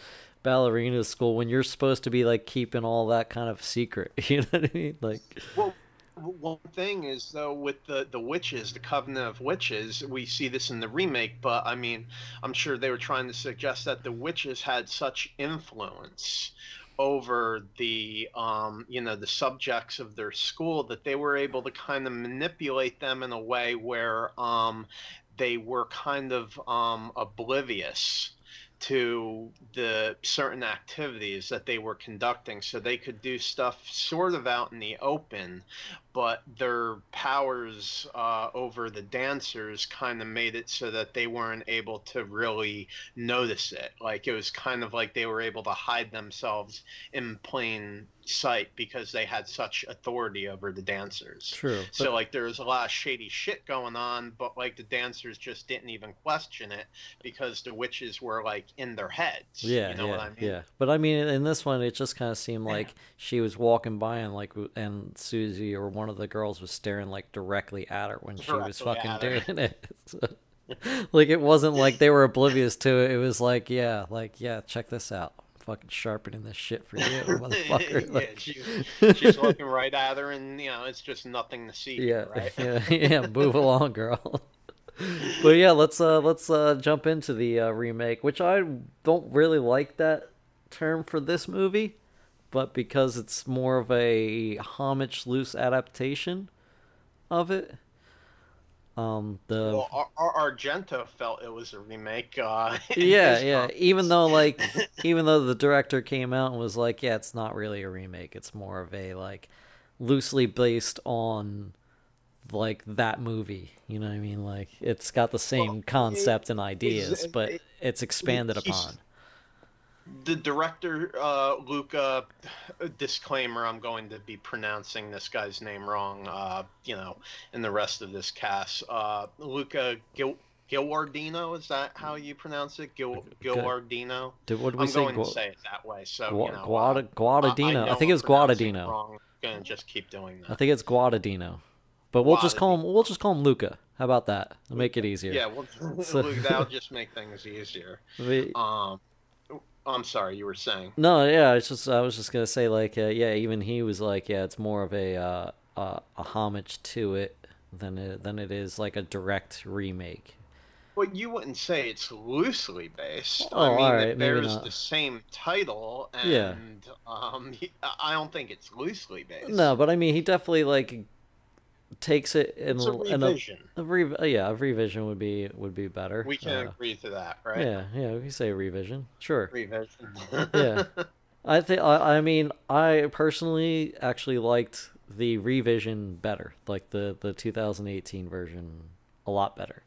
ballerina school when you're supposed to be like keeping all that kind of secret. You know what I mean? Like, Well, one thing is though with the the witches, the covenant of witches, we see this in the remake, but I mean, I'm sure they were trying to suggest that the witches had such influence over the um, you know the subjects of their school that they were able to kind of manipulate them in a way where um, they were kind of um, oblivious to the certain activities that they were conducting. So they could do stuff sort of out in the open but their powers uh, over the dancers kind of made it so that they weren't able to really notice it like it was kind of like they were able to hide themselves in plain sight because they had such authority over the dancers true. so like there was a lot of shady shit going on, but like the dancers just didn't even question it because the witches were like in their heads. Yeah, you know yeah, what I mean? yeah. But I mean, in this one, it just kind of seemed like she was walking by and like, and Susie or one of the girls was staring like directly at her when she was fucking doing it. So, like it wasn't like they were oblivious to it. It was like, yeah, like yeah, check this out. I'm fucking sharpening this shit for you, motherfucker. yeah, Like, she's, she's looking right at her, and you know it's just nothing to see. yeah, right? yeah, yeah. Move along, girl. but yeah, let's uh let's uh jump into the uh, remake, which I don't really like that term for this movie, but because it's more of a homage loose adaptation of it. Um, the Well, Ar- Ar- Argento felt it was a remake. Uh, yeah, yeah. comments. Even though like, even though the director came out and was like, yeah, it's not really a remake. It's more of a like, loosely based on, like that movie. You know what I mean? Like it's got the same concept and ideas, it- but it- it's expanded upon. The director uh, Luca disclaimer I'm going to be pronouncing this guy's name wrong uh, you know in the rest of this cast uh, Luca Gil- is that how you pronounce it Gil- Did, what did we I'm say? going Gua- to say it that way so Gua- you know Guada- uh, Guadagnino. I, think it was wrong. I'm gonna just keep doing that I think it's Guadagnino. But we'll just call him. We'll just call him Luca. How about that? It'll make it easier. yeah well So- that'll just make things easier We- um I'm sorry you were saying No, yeah, it's just I was just gonna say like uh, yeah, even he was like yeah, it's more of a uh, uh, a homage to it than it than it is like a direct remake. Well, you wouldn't say it's loosely based. Oh, I mean, alright, it bears the same title, and Yeah. um, I don't think it's loosely based. No, but I mean, he definitely like takes it in it's a in a, revision. a re- uh, yeah, a revision would be would be better. We can Uh, agree to that, right? Yeah, yeah, we can say revision. Sure. Revision. Yeah. I think I, I mean I personally actually liked the revision better, like the the 2018 version a lot better.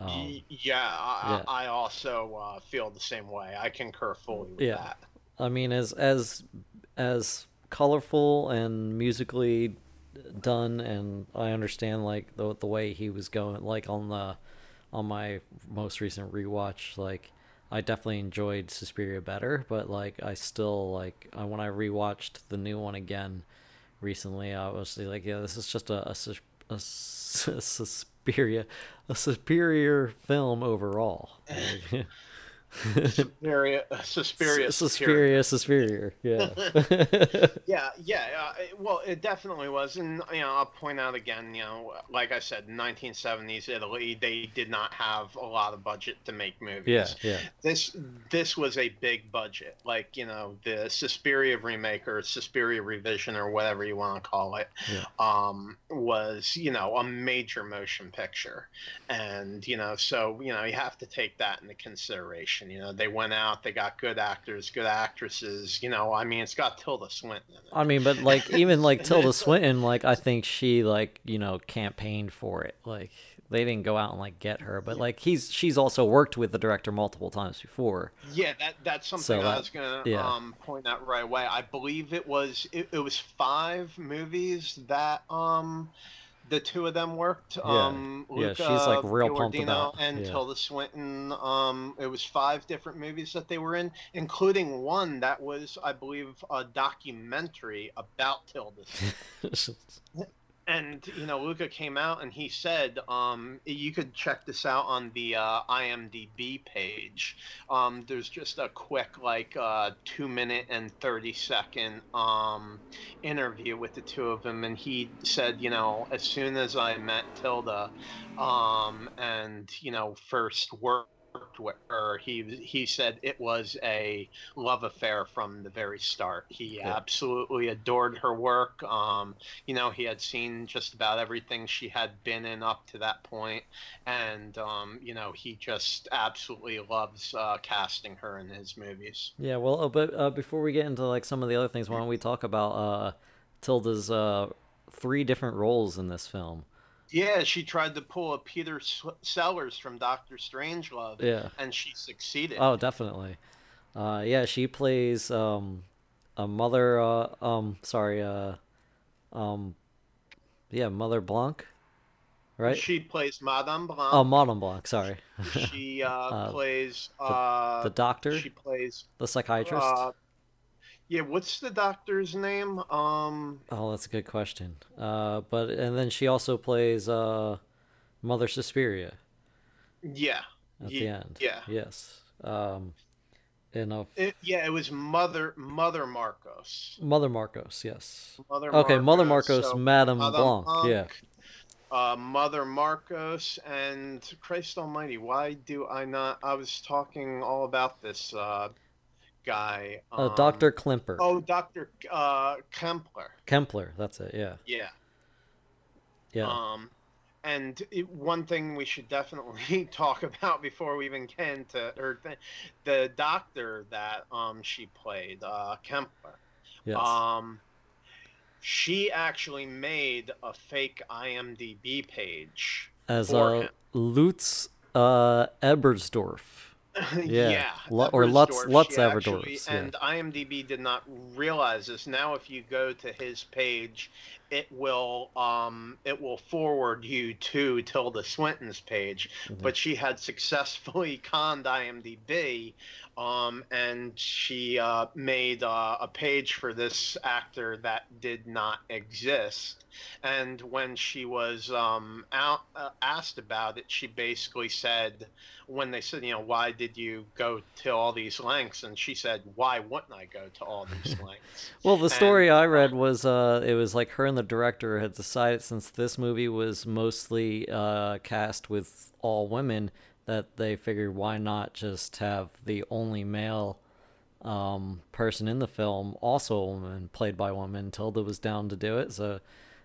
Um, yeah, I, yeah. I also uh, feel the same way. I concur fully with Yeah. that. I mean as as as colorful and musically done and I understand like the the way he was going like on the on my most recent rewatch like I definitely enjoyed Suspiria better but like I still like I, when I rewatched the new one again recently I was like yeah this is just a a, a, a Suspiria a superior film overall Suspiria, Suspiria, Suspiria Suspiria yeah Yeah, yeah. Uh, well, it definitely was, and you know, I'll point out again. You know, like I said, 1970s Italy, they did not have a lot of budget to make movies. yeah yeah This this was a big budget, like you know, the Suspiria remake or Suspiria revision or whatever you want to call it, Yeah. um, was you know a major motion picture, and you know, so you know, you have to take that into consideration. You know, they went out, they got good actors, good actresses. You know, I mean, it's got Tilda Swinton in it. I mean, but like even like Tilda Swinton, like I think she like you know campaigned for it. Like they didn't go out and like get her, but like he's she's also worked with the director multiple times before. Yeah, that that's something So I was gonna yeah. um, point out right away. I believe it was it, it was five movies that um the two of them worked. Um, Yeah, Luca she's, like, real pumped Guadagnino about- and yeah. Tilda Swinton. Um, it was five different movies that they were in, including one that was, I believe, a documentary about Tilda. And you know, Luca came out and he said, um, you could check this out on the uh, IMDb page. Um, there's just a quick, like, uh, two minute and thirty second um, interview with the two of them, and he said, you know, as soon as I met Tilda, um, and you know, first worked with her, he he said it was a love affair from the very start. He Yeah. absolutely adored her work. Um, you know, he had seen just about everything she had been in up to that point, and um, you know, he just absolutely loves uh, casting her in his movies. yeah, well, uh, but uh, before we get into like some of the other things, why don't we talk about uh, Tilda's uh, three different roles in this film? Yeah, she tried to pull a Peter Sellers from Doctor Strangelove, Yeah. and she succeeded. Oh, definitely. Uh, yeah, she plays um, a mother. Uh, um, sorry. Uh, um, yeah, Mother Blanc, right? She plays Madame Blanc. oh, Madame Blanc. Sorry, she uh, uh, plays uh, the doctor, She plays the psychiatrist. Yeah, what's the doctor's name? Um, oh, that's a good question. Uh, but and then she also plays uh, Mother Suspiria yeah, at Ye- the end. yeah. Yes. Um, in a It, yeah, it was Mother Mother Markos. Mother Markos. Yes. Mother Okay, Mother Markos, so Madame Madame Blanc. Yeah. Uh, Mother Markos and Christ Almighty, why do I not? I was talking all about this uh, guy. Uh, um, Doctor Klemper. Oh, Doctor uh, Kempler. Kempler. That's it. Yeah. Yeah. Yeah. Um, and it, one thing we should definitely talk about before we even get to her, th- the doctor that um she played, uh, Kempler. yes. Um, she actually made a fake IMDb page. As for uh, him. Lutz uh, Ebersdorf. Yeah, yeah, or Lutz- Lutz she yeah. And IMDb did not realize this. Now, if you go to his page, it will um it will forward you to Tilda Swinton's page. Mhm. But she had successfully conned IMDb, um, and she uh, made uh, a page for this actor that did not exist. And when she was um, out, uh, asked about it, she basically said, when they said, you know, why did you go to all these lengths?" And she said, "Why wouldn't I go to all these lengths?" Well, the story And, I read uh, was uh, it was like her and the director had decided since this movie was mostly uh, cast with all women that they figured why not just have the only male um, person in the film also a woman played by a woman. Tilda was down to do it, so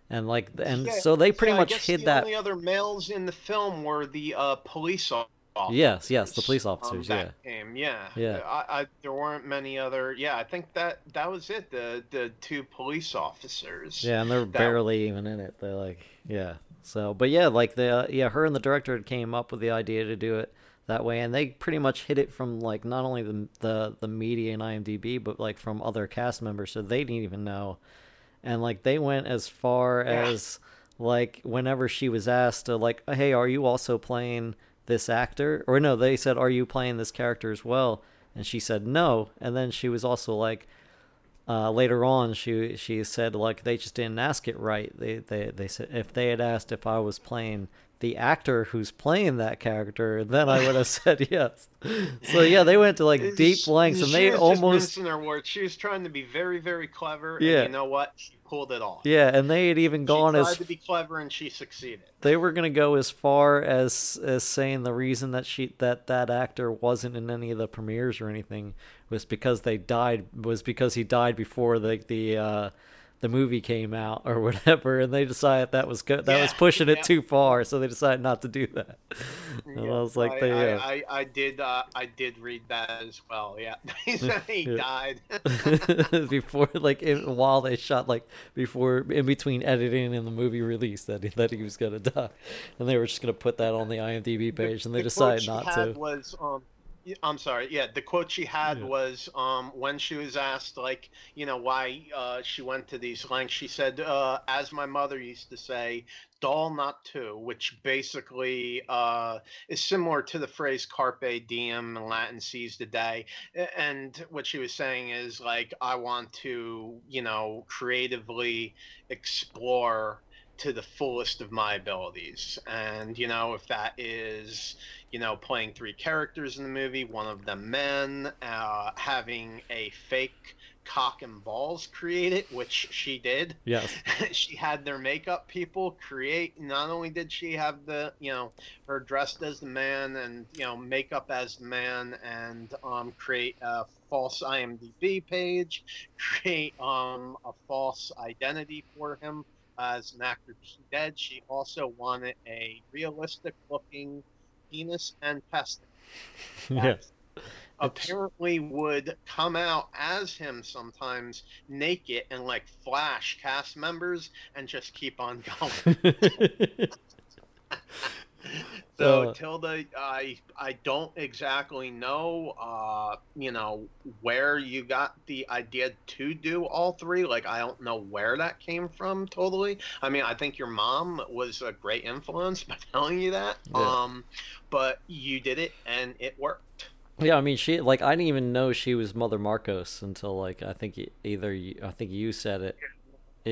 and like and Yeah, so they pretty I much hid the that. only other males in the film were the uh, police officers. Yes, yes, the police um, officers, that came. Yeah, Yeah. I, I, there weren't many other. Yeah, I think that that was it. The the two police officers. Yeah, and they're that- barely even in it. They're like, yeah. So, but yeah, like the uh, yeah, her and the director came up with the idea to do it that way, and they pretty much hid it from like not only the the the media and IMDb, but like from other cast members, so they didn't even know. And like they went as far Yeah. as like whenever she was asked to like, hey, are you also playing this actor? Or no, they said, are you playing this character as well? And she said no, and then she was also like uh, later on she she said like they just didn't ask it right they, they they said if they had asked if i was playing the actor who's playing that character then i would have said yes so yeah they went to like deep lengths and she they just almost mincing her words. She was trying to be very, very clever. Yeah. And you know what? She pulled it off. yeah and they had even gone as. She tried as to be clever, and she succeeded. they were gonna go as far as as saying the reason that she that that actor wasn't in any of the premieres or anything was because they died was because he died before the the uh the movie came out or whatever and they decided that was good that was Yeah, pushing it too far so they decided not to do that and i was like I, they I, uh, I, I did uh, I did read that as well. Yeah, he Yeah. died. before like in, while they shot like before in between editing and the movie release that he, that he was gonna die and they were just gonna put that on the imdb page and they the decided not to Was um, I'm sorry. Yeah, the quote she had Yeah. was um when she was asked like you know why uh she went to these lengths. She said, uh, as my mother used to say, "Doll not to, which basically uh is similar to the phrase "carpe diem" in Latin, "seize the day." And what she was saying is like, I want to you know creatively explore to the fullest of my abilities. And, you know, if that is, you know, playing three characters in the movie, one of them men, uh, having a fake cock and balls created, which she did. yes she had their makeup people create, not only did she have the, you know, her dressed as the man and, you know, makeup as the man and um, create a false IMDb page, create um, a false identity for him as an actor she dead. She also wanted a realistic looking penis and testicle. yes Apparently would come out as him sometimes naked and like flash cast members and just keep on going. So Uh. Tilda, I I don't exactly know, uh, you know, where you got the idea to do all three. Like, I don't know where that came from. Totally. I mean, I think your mom was a great influence by telling you that. Yeah. Um, but you did it and it worked. Yeah, I mean, she like I didn't even know she was Mother Markos until like I think either you, I think you said it. Yeah,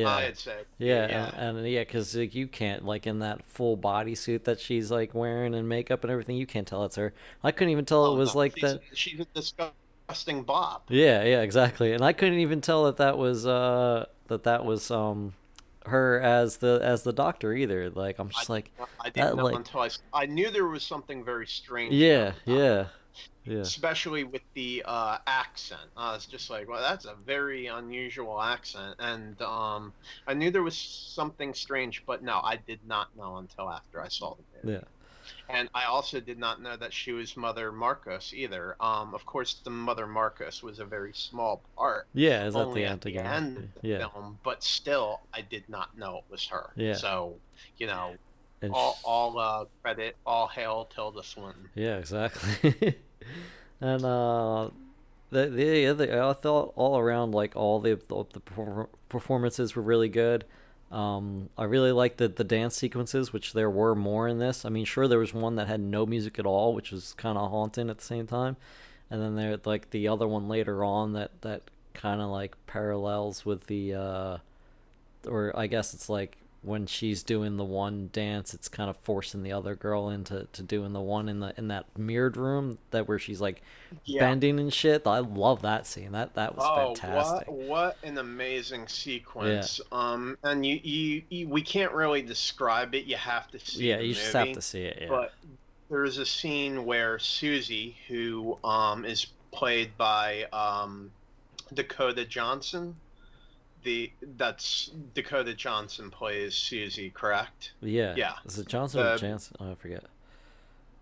I'd say. yeah, yeah. And, and yeah, because like, you can't like in that full bodysuit that she's like wearing and makeup and everything, you can't tell it's her. I couldn't even tell Oh, it was no, like she's, that. She's a disgusting Bob. Yeah, yeah, exactly. And I couldn't even tell that that was uh that that was um her as the as the doctor either. Like I'm just like I that, didn't know like- until I, I knew there was something very strange. yeah, that. yeah, yeah. especially with the uh, accent. I was just like, well, that's a very unusual accent, and um, I knew there was something strange, but no, I did not know until after I saw the movie. Yeah. And I also did not know that she was Mother Markos either. Um, of course, the Mother Markos was a very small part. Yeah, is that the at end the again? end of the Yeah. film, but still, I did not know it was her. Yeah. So, you know, And all, all uh, credit, all hail Tilda Swinton. Yeah, exactly. and uh, the the other I thought all around like all the the, the performances were really good. Um, I really liked the the dance sequences, which there were more in this. I mean, sure there was one that had no music at all, which was kind of haunting at the same time, and then there like the other one later on that that kind of like parallels with the uh, or I guess it's like when she's doing the one dance, it's kind of forcing the other girl into to doing the one in the in that mirrored room that where she's like Yeah. bending and shit. I love that scene. That that was Oh, fantastic. what what an amazing sequence! Um, and you, you you we can't really describe it. You have to see. It. Yeah, you just have to see it. Yeah. But there's a scene where Susie, who um, is played by um, Dakota Johnson, the that's Dakota Johnson plays Susie, correct? yeah. yeah. Is it Johnson or Uh, Jansen? Oh, I forget.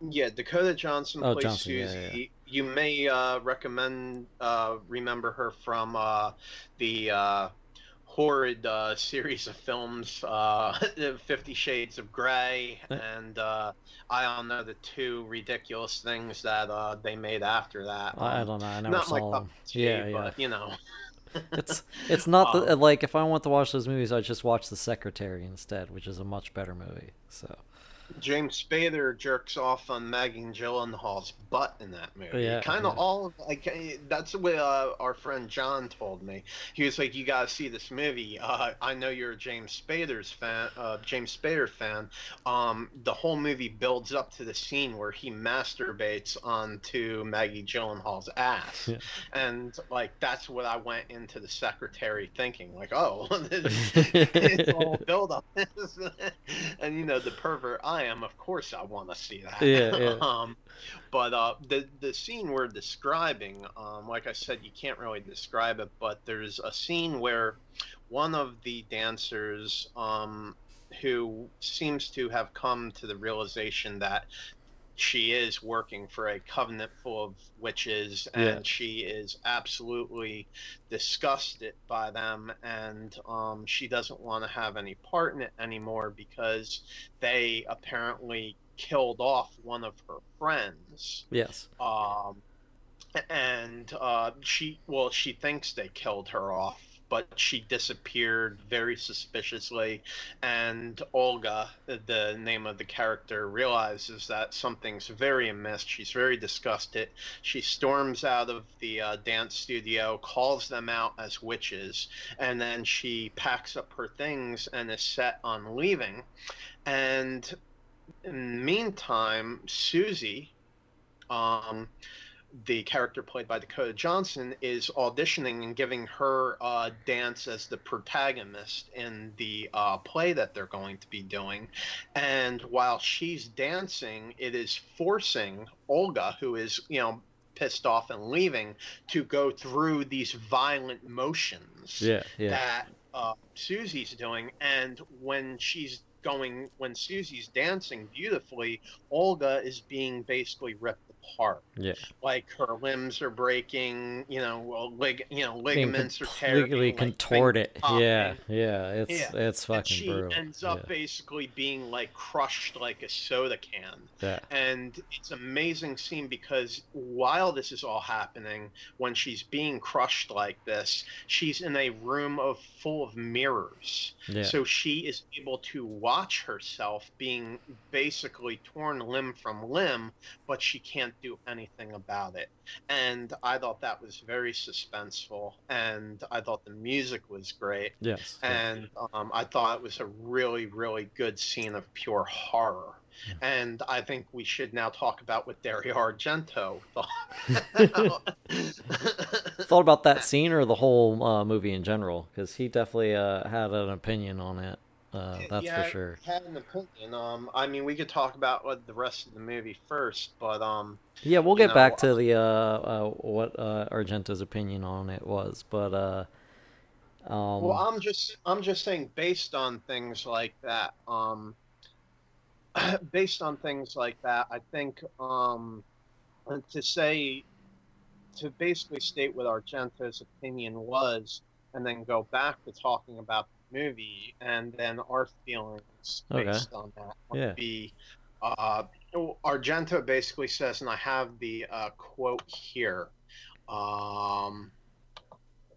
Yeah, Dakota Johnson Oh, plays Johnson, yeah, Susie. yeah. You may uh, recommend uh, remember her from uh, the uh, horrid uh, series of films, uh, Fifty Shades of Grey, Eh. and uh, I don't know the two ridiculous things that uh, they made after that. I, Um, don't know. I never not saw them. tea, Yeah, yeah. but you know. It's it's not the like if I want to watch those movies, I just watch The Secretary instead, which is a much better movie. So James Spader jerks off on Maggie Gyllenhaal's butt in that movie. Yeah, kind of yeah. all like that's what uh, our friend John told me. He was like, "You gotta see this movie. Uh, I know you're a James Spader's fan, uh, James Spader fan. Um, the whole movie builds up to the scene where he masturbates onto Maggie Gyllenhaal's ass, Yeah. and like that's what I went into the secretary thinking, like, oh, it's all build up. and you know, the pervert I am, of course I want to see that. Yeah, yeah. um, but uh, the the scene we're describing, um, like I said, you can't really describe it, but there's a scene where one of the dancers, um, who seems to have come to the realization that she is working for a covenant full of witches and Yeah. she is absolutely disgusted by them and um, she doesn't want to have any part in it anymore because they apparently killed off one of her friends yes, um, and uh, she well she thinks they killed her off but she disappeared very suspiciously. And olga the name of the character realizes that something's very amiss. She's very disgusted. She storms out of the uh, dance studio calls them out as witches and then she packs up her things and is set on leaving. And in the meantime susie um, the character played by Dakota Johnson is auditioning and giving her uh, dance as the protagonist in the uh, play that they're going to be doing. And while she's dancing, it is forcing Olga, who is, you know, pissed off and leaving, to go through these violent motions yeah, yeah, that uh, Susie's doing, and when she's going, when Susie's dancing beautifully, Olga is being basically ripped apart. yeah. Like her limbs are breaking, you know, well, lig- you know, ligaments are tearing, completely contorted. popping. Yeah, yeah. It's Yeah. it's And fucking she brutal. ends up yeah. basically being like crushed like a soda can yeah. and it's an amazing scene because while this is all happening when she's being crushed like this she's in a room of full of mirrors Yeah. so she is able to watch herself being basically torn limb from limb but she can't do anything about it and i thought that was very suspenseful and i thought the music was great Yes. and um, I thought it was a really, really good scene of pure horror. And I think we should now talk about what Dario Argento thought. thought about that scene or the whole uh, movie in general because he definitely uh, had an opinion on it. Uh, that's yeah, for sure. Had an opinion. Um, I mean, we could talk about what the rest of the movie first, but um, Yeah, we'll get back to the uh, uh, what uh, Argento's opinion on it was, but uh, um, well, I'm just, I'm just saying, based on things like that, um, based on things like that, I think um, to say, to basically state what Argento's opinion was, and then go back to talking about movie, and then our feelings Okay. based on that would Yeah. be. Uh, Argento basically says, and I have the uh, quote here. Um,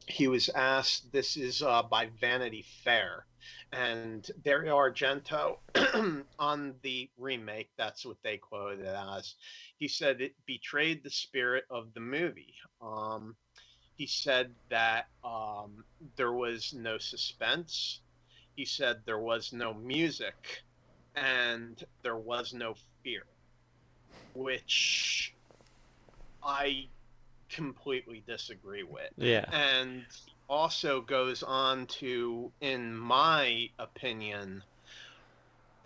he was asked, this is uh, by Vanity Fair. And Dario Argento on the remake, that's what they quoted as. He said it betrayed the spirit of the movie. Um, he said that um, there was no suspense. he said there was no music and there was no fear, which I completely disagree with. Yeah. And also goes on to, in my opinion,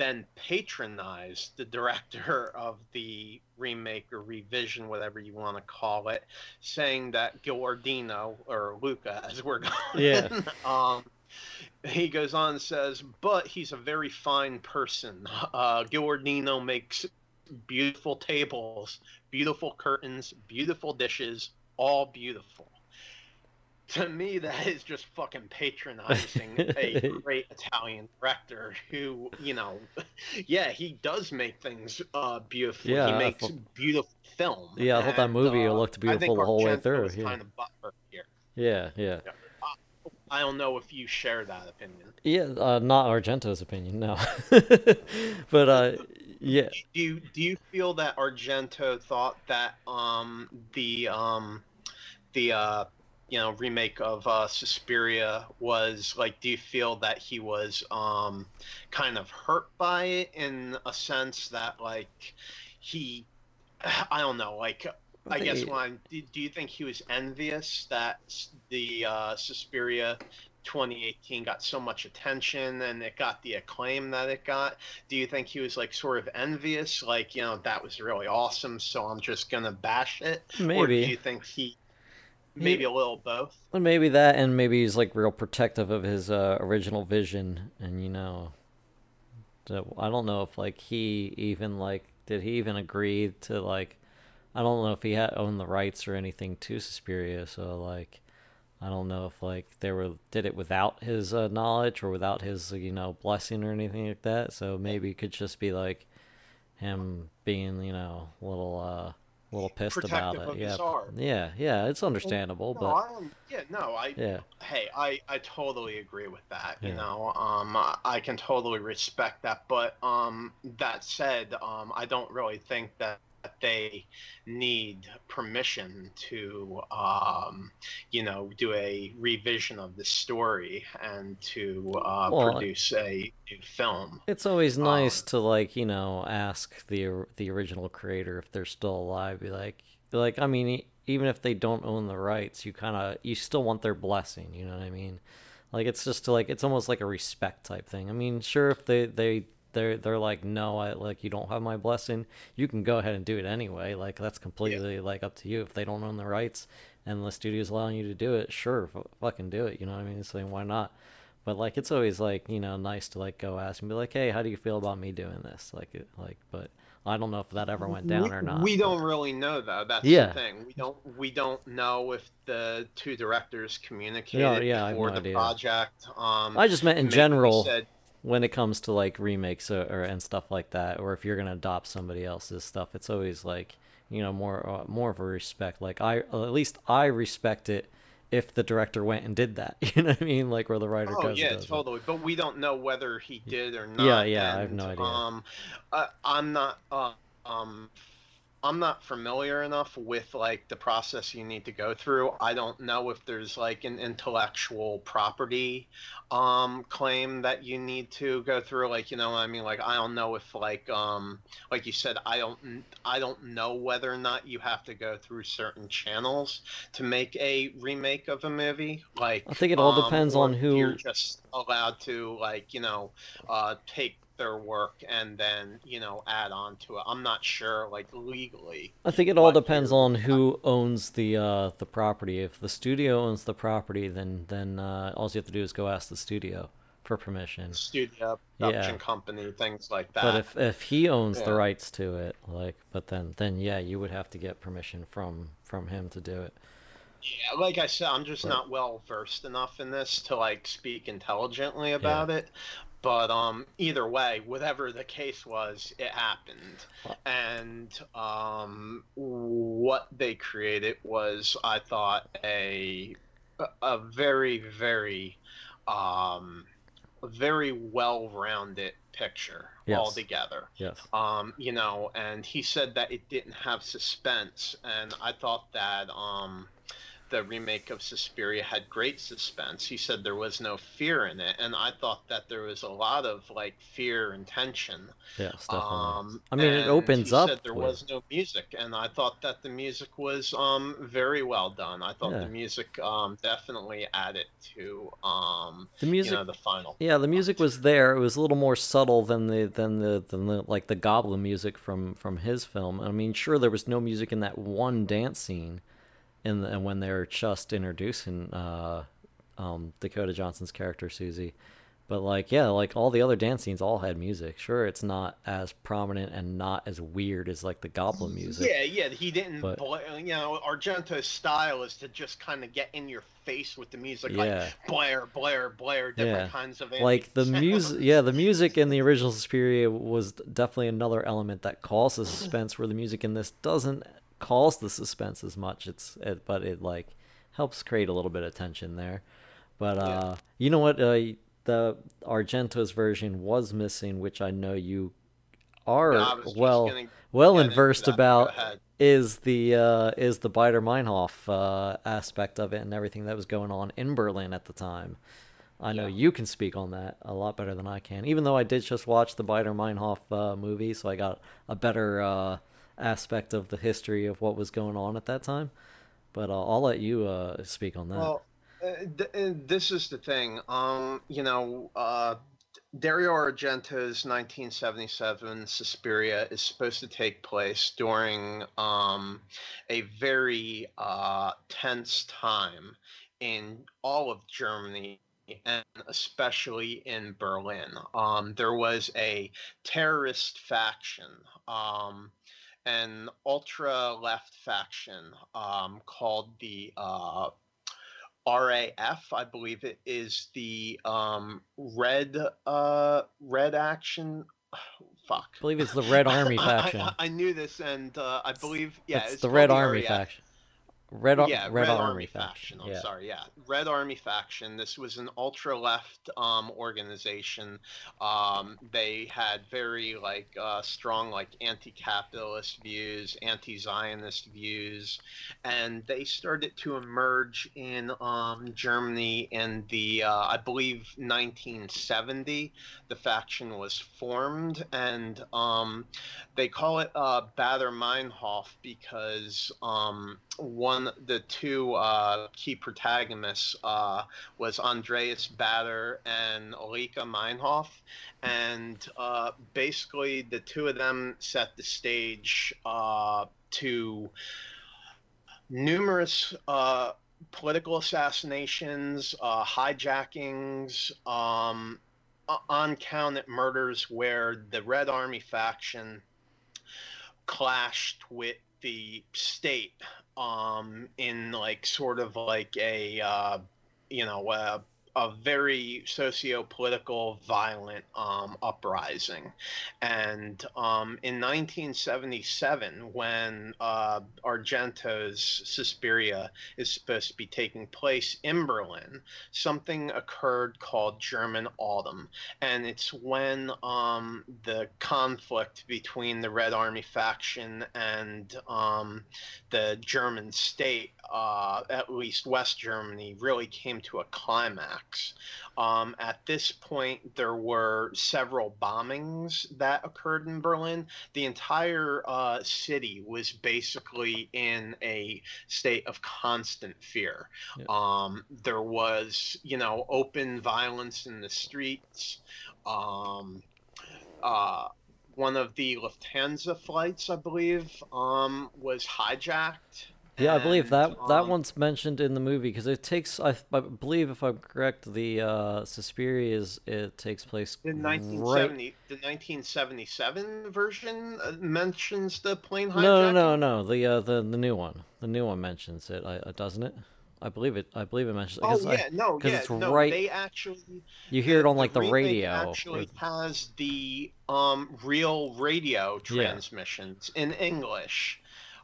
then patronize the director of the remake or revision, whatever you want to call it, saying that Giordino or Luca, as we're going, Yeah. um, he goes on and says, but he's a very fine person. Uh, Giordino makes beautiful tables, beautiful curtains, beautiful dishes, all beautiful. To me, that is just fucking patronizing a great Italian director who, you know, yeah, he does make things uh, beautiful. Yeah, he makes thought- beautiful film. Yeah, I thought that movie uh, looked beautiful the whole way through, yeah. kind of here. Yeah, yeah. I don't know if you share that opinion. Yeah, uh, not Argento's opinion, no. but uh, yeah, do you do you feel that Argento thought that um the um the uh you know remake of uh Suspiria was like do you feel that he was um kind of hurt by it in a sense that like he I don't know like I, guess one do, do you think he was envious that the uh Suspiria 2018 got so much attention and it got the acclaim that it got? Do you think he was like sort of envious like you know that was really awesome so i'm just gonna bash it? Or do you think he maybe a little both Well, maybe that, and maybe he's like real protective of his uh, original vision, and you know, I don't know if like he even like did he even agree to like, I don't know if he had owned the rights or anything to Suspiria, so like, I don't know if like they were did it without his uh, knowledge or without his you know blessing or anything like that. So maybe it could just be like him being you know a little uh a little pissed about it. Yeah, yeah, yeah. It's understandable, no, but I yeah no i yeah. hey i i totally agree with that you know um I- i can totally respect that but um that said um i don't really think that they need permission to um you know do a revision of the story and to uh Well, produce a new film It's always nice Um, to like you know ask the the original creator if they're still alive. Be like, like I mean, even if they don't own the rights, you kind of you still want their blessing. You know what I mean? Like it's just like it's almost like a respect type thing. I mean, sure if they they they're they're like no, I like you don't have my blessing. You can go ahead and do it anyway. Like that's completely like up to you. If they don't own the rights and the studio's allowing you to do it, sure, f- fucking do it. You know what I mean? So why not? But like it's always like you know nice to like go ask and be like, hey, how do you feel about me doing this? Like it like, but I don't know if that ever went down we, or not. We don't really know though. That's Yeah. the thing. We don't we don't know if the two directors communicated yeah, have before no the idea. project. Um, I just meant in general said- when it comes to like remakes or, or and stuff like that, or if you're gonna adopt somebody else's stuff, it's always like you know more uh, more of a respect. Like I uh, at least I respect it if the director went and did that. You know what I mean? Like where the writer Oh goes. and yeah, does it. totally. But we don't know whether he did or not. Yeah, yeah, I have no idea. Um, I, I'm not. Uh, um, I'm not familiar enough with like the process you need to go through. I don't know if there's like an intellectual property um claim that you need to go through. Like you know what I mean? Like I don't know if like um like you said I don't I don't know whether or not you have to go through certain channels to make a remake of a movie. Like I think it all um, depends on who- you're just allowed to like you know uh take their work and then you know add on to it i'm not sure like legally I think it all depends on who owns the uh, the property. If the studio owns the property, then then uh, all you have to do is go ask the studio for permission. studio Yeah. company things like that But if if he owns the rights to it, like, but then then yeah, you would have to get permission from from him to do it. yeah like i said i'm just But- not well versed enough in this to like speak intelligently about it but um either way whatever the case was it happened and um what they created was i thought a a very very um very well-rounded picture Yes. altogether Yes. um you know and he said that it didn't have suspense and i thought that um the remake of Suspiria had great suspense. He said there was no fear in it, and I thought that there was a lot of like fear and tension. Yes, definitely. Um, I mean, it opens he up Said there with- was no music, and I thought that the music was um, very well done. I thought Yeah. the music um, definitely added to um, The music you know the final. Yeah, the music was there. It was a little more subtle than the than the than the like the goblin music from from his film. I mean, sure there was no music in that one dance scene, in the, when they're just introducing uh, um, Dakota Johnson's character Susie, but like yeah, like all the other dance scenes all had music. Sure, it's not as prominent and not as weird as like the goblin music. Yeah, yeah, he didn't. But- bla- you know, Argento's style is to just kind of get in your face with the music, Yeah. like Blair, Blair, Blair, different Yeah. kinds of like the music yeah the music in the original Suspiria was definitely another element that caused the suspense where the music in this doesn't cause the suspense as much. It's it, but it like helps create a little bit of tension there. But uh you know what uh the argento's version was missing which i know you are just well well and versed about is the uh, is the Baader Meinhof uh, aspect of it and everything that was going on in Berlin at the time. I know Yeah. you can speak on that a lot better than I can, even though I did just watch the Baader Meinhof uh, movie, so I got a better uh, aspect of the history of what was going on at that time. But uh, I'll let you uh, speak on that. Well, uh, uh, this is the thing. Um, you know, uh, Dario Argento's 1977 Suspiria is supposed to take place during um, a very uh, tense time in all of Germany and especially in Berlin. Um, there was a terrorist faction. Um, an ultra left faction um, called the uh, RAF, I believe it is the um, Red uh, Red Action. Fuck. I believe it's the Red Army I- I- faction. I, I knew this, and uh, I believe yeah, it's, it's the Red Army RAF. faction. Red, Ar- yeah, Red, Red, Army, Army, faction. faction. I'm yeah. sorry, yeah, Red Army faction. This was an ultra left um, organization. Um, they had very like uh, strong like anti-capitalist views, anti-Zionist views, and they started to emerge in um, Germany in the uh, I believe 1970. The faction was formed, and um, they call it uh, Baader Meinhof because um, one the two uh, key protagonists uh, was Andreas Baader and Ulrike Meinhof, and uh, basically the two of them set the stage uh, to numerous uh, political assassinations, uh, hijackings, um, uncounted murders where the Red Army faction clashed with the state um, in like sort of like a uh, you know a, a very socio-political violent um, uprising. And um, in 1977 when uh, argento's suspiria is supposed to be taking place in berlin something occurred called german autumn. And it's when um, the conflict between the red army faction and um, the german state uh, at least west germany really came to a climax um, at this point, there were several bombings that occurred in Berlin. The entire uh, city was basically in a state of constant fear. Um, there was, you know, open violence in the streets. Um, uh, one of the Lufthansa flights, I believe, um, was hijacked. Yeah, I believe that that um, one's mentioned in the movie because it takes. I, I believe, if I'm correct, the uh, Suspiria is it takes place The right. 1970, the 1977 version uh, mentions the plane hijacking. No, no, no, no. The uh, the the new one. The new one mentions it, I, uh, doesn't it? I believe it. I believe it mentions. Oh 'cause I- yeah, no, yeah, it's no. right- They actually you hear it on like the, remake radio. Actually, or- has the um real radio Yeah. transmissions in English,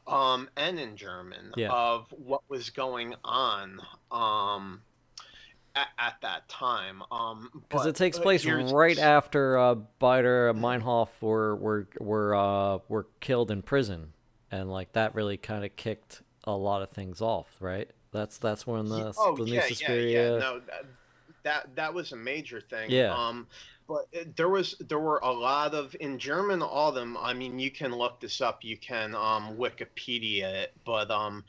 um, and in German Yeah. of what was going on, um, at, at that time, um, because but, it takes uh, place right after uh, Baader and Meinhof were were were uh, were killed in prison, and like that really kind of kicked a lot of things off, right? That's that's when the oh the new yeah, Suspiria. yeah, yeah. No, that, that that was a major thing. Yeah. Um, but there was there were a lot of in German autumn. I mean, you can look this up. You can um, Wikipedia it. But um,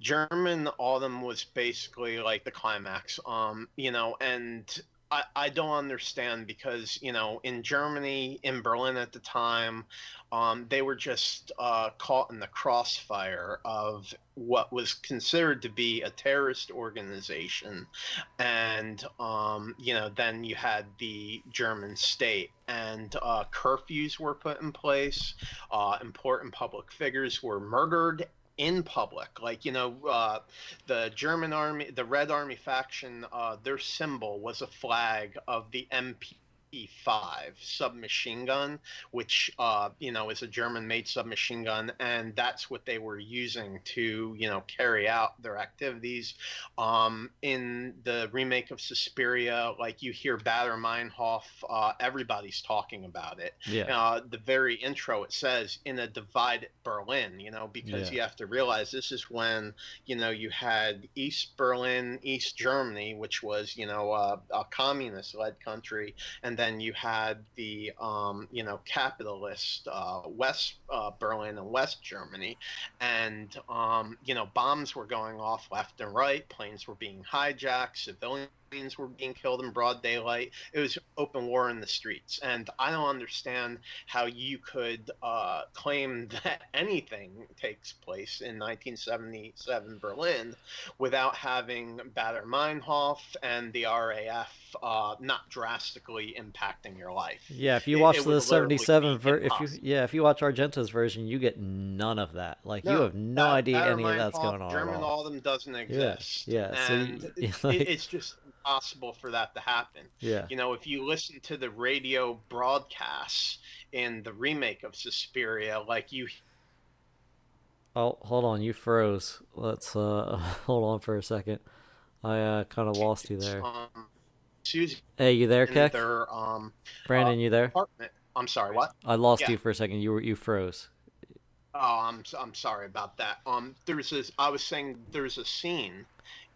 German autumn was basically like the climax. Um, you know, and I I don't understand because you know in Germany in Berlin at the time. Um, they were just uh, caught in the crossfire of what was considered to be a terrorist organization and um, you know then you had the german state and uh, curfews were put in place uh, important public figures were murdered in public like you know uh, the german army the red army faction uh, their symbol was a flag of the mp 5 submachine gun which uh, you know is a german-made submachine gun and that's what they were using to you know carry out their activities um, in the remake of Suspiria, like you hear Baader Meinhof, uh, everybody's talking about it. Yeah. Uh, the very intro it says in a divided Berlin, you know, because Yeah. you have to realize this is when you know you had East Berlin, East Germany, which was you know uh, a communist-led country, and then you had the um, you know capitalist uh, West uh, Berlin and West Germany, and um, you know bombs were going off left and right. Planes were being hijacked. Civilians were being killed in broad daylight it was open war in the streets and i don't understand how you could uh, claim that anything takes place in 1977 berlin without having baader meinhof and the raf uh, not drastically impacting your life Yeah, if you watch it the would 77 be ver- if you yeah, if you watch Argento's version, you get none of that. Like you have no Ba- idea any of that's going on German all. Autumn doesn't exist. yeah, yeah. so you- and you- it- it's just impossible for that to happen. Yeah. You know, if you listen to the radio broadcasts in the remake of Suspiria, like you Oh, hold on, you froze. Let's uh hold on for a second. I uh kind of lost you there. um, Susie Hey, you there, Kev? their um Brandon, you there? apartment. I'm sorry, what? I lost yeah. you for a second. You were you froze. Oh, I'm I'm sorry about that. Um, there's this. I was saying there's a scene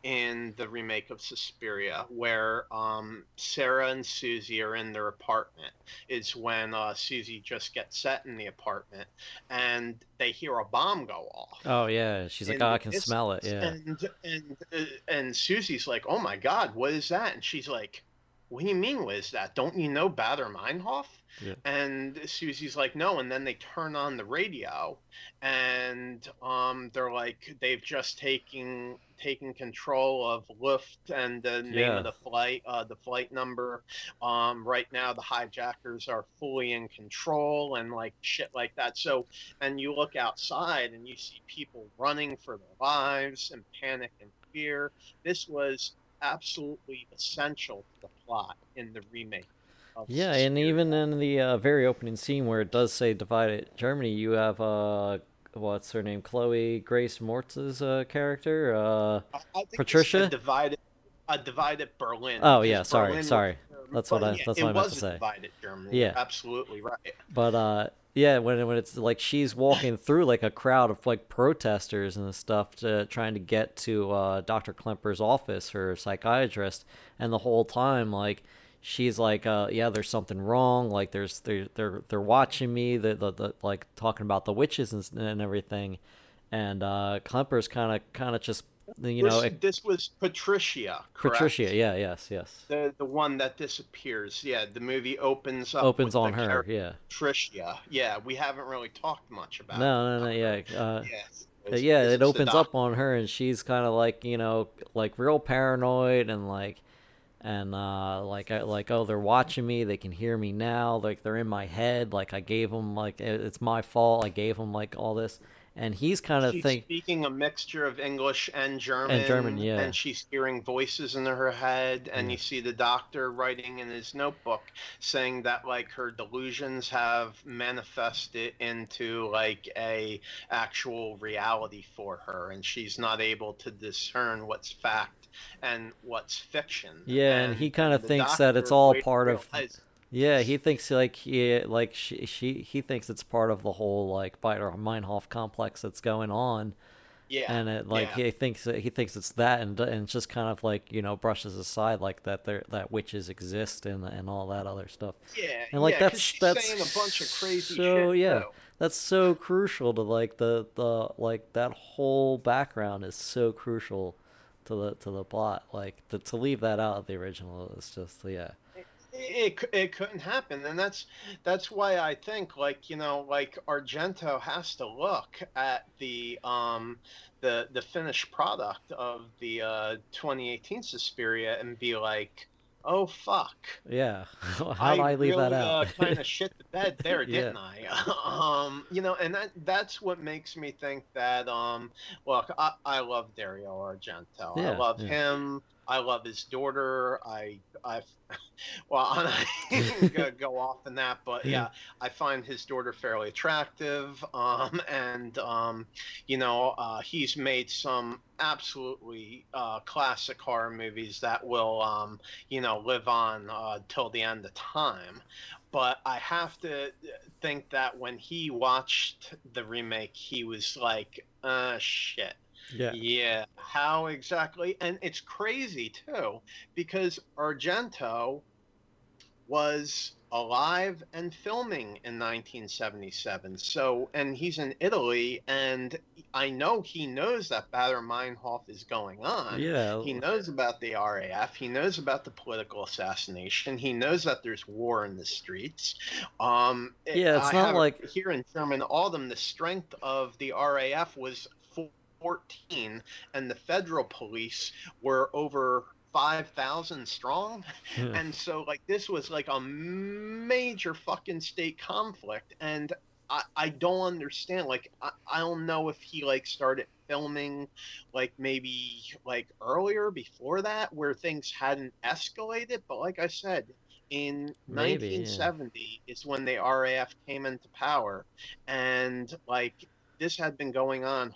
in the remake of Suspiria where um Sarah and Susie are in their apartment. Is when uh, Susie just gets set in the apartment and they hear a bomb go off. Oh yeah, she's like, oh, I can smell it. Yeah. And and uh, and Susie's like, "Oh my God, what is that?" And she's like, "What do you mean, what is that? Don't you know Baader Meinhof?" Yeah. And Susie's like, "No." And then they turn on the radio, and um, they're like, they've just taken taken control of Luft and the name Yeah. of the flight, uh, the flight number. Um, right now, the hijackers are fully in control and like shit like that. So and you look outside and you see people running for their lives and panic and fear. This was absolutely essential to the plot in the remake. Yeah, and even in the uh, very opening scene where it does say divided Germany, you have uh, what's her name, Chloe Grace Moretz's uh, character. Uh, I- I think it's Patricia? a divided, a divided Berlin. Oh, yeah, sorry, Berlin sorry. That's what I- that's what I meant to say. divided Germany. Yeah. Absolutely right. but uh, yeah, when when it's like she's walking through like a crowd of like protesters and stuff, to, trying to get to uh, Dr. Klemper's office, her psychiatrist, and the whole time like. She's like, uh, yeah, there's something wrong. Like, there's they're they're they're watching me. The the, the like talking about the witches and, and everything, and uh, Klemper's kind of kind of just you know this, this was Patricia. Correct? Patricia. Yeah, yes, yes. The the one that disappears. Yeah, the movie opens up. Opens on her. Yeah. Patricia. Yeah, we haven't really talked much about. No, no, no. her. Yeah. Uh, Yes. Uh, yeah, it opens up on her, and she's kind of like you know, like real paranoid, and like, and uh, like I like oh they're watching me, they can hear me now, like they're in my head, like I gave them like it- it's my fault, I gave them like all this, and he's kind of She's think speaking a mixture of English and German. and German, yeah. And she's hearing voices in her head, and Yeah. you see the doctor writing in his notebook saying that like her delusions have manifested into like a actual reality for her, and she's not able to discern what's fact and what's fiction. Yeah, and he kinda thinks that it's all part of- realized- yeah he thinks like he like she, she he thinks it's part of the whole like Baader Meinhof complex that's going on, Yeah. and it like yeah. he thinks he thinks it's that and and just kind of like you know brushes aside like that there that witches exist and and all that other stuff Yeah, and like yeah, that's that's saying a bunch of crazy so shit. yeah too. that's so crucial to like the the like that whole background is so crucial to the to the plot like to, to leave that out of the original is just yeah it, it, couldn't happen. And that's that's why i think like you know like argento has to look at the um the the finished product of the uh 2018 suspiria and be like oh fuck. Yeah. How do i leave really, that out uh, kind of shit the bed there didn't i? Um you know and that that's what makes me think that um look i, I love dario argento. Yeah, i love yeah. him I love his daughter. I, I, well, I'm not gonna go off in that, but yeah, I find his daughter fairly attractive. Um, and um, you know, uh, he's made some absolutely uh, classic horror movies that will, um, you know, live on uh, till the end of time. But I have to think that when he watched the remake, he was like, uh, shit. Yeah Yeah, how exactly? And it's crazy too, because Argento was alive and filming in 1977. So, and he's in Italy, and I know he knows that Baader Meinhof is going on. yeah He knows about the RAF. He knows about the political assassination. He knows that there's war in the streets. Um, Yeah, it's I not like- here in German Autumn, the strength of the RAF was 14, and the federal police were over 5,000 strong. Yeah. And so, like, this was like a major fucking state conflict. And I, I don't understand. Like, I, I don't know if he, like, started filming, like, maybe, like, earlier before that, where things hadn't escalated. But, like I said, in Maybe, yeah. 1970 is when the RAF came into power. And, like, this had been going on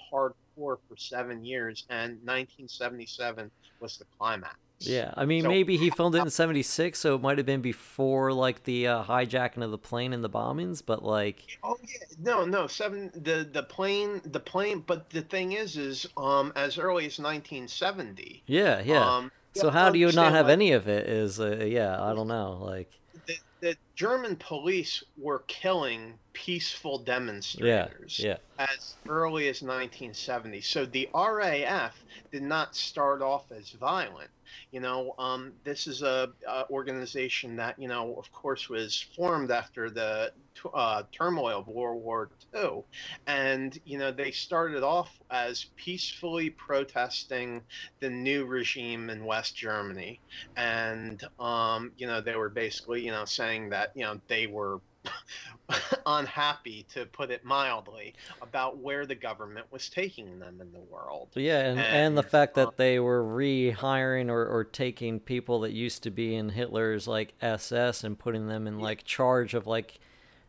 for seven years. And 1977 was the climax. Yeah, I mean, So- maybe he filmed it in '76, so it might have been before like the uh, hijacking of the plane and the bombings. But like, Oh yeah, no, no, seven. The the plane, the plane. But the thing is, is um, as early as 1970. yeah, yeah. Um, so how do you not have like, any of it? Is uh, yeah, I don't know. Like, The, the German police were killing peaceful yeah, demonstrators yeah, as early as 1970. So the RAF did not start off as violent. You know, um, this is a, a organization that you know, of course, was formed after the uh, turmoil of World War II, and you know they started off as peacefully protesting the new regime in West Germany, and um, you know they were basically you know saying that you know they were unhappy, to put it mildly, about where the government was taking them in the world. yeah, and and the fact that they were rehiring or or taking people that used to be in Hitler's like SS and putting them in like charge of like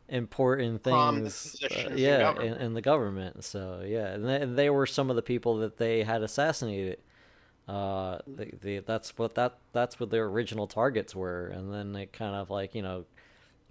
important things uh, yeah in, in the government. So yeah and they, they were some of the people that they had assassinated. Uh the, the, that's what that that's what their original targets were. And then it kind of like you know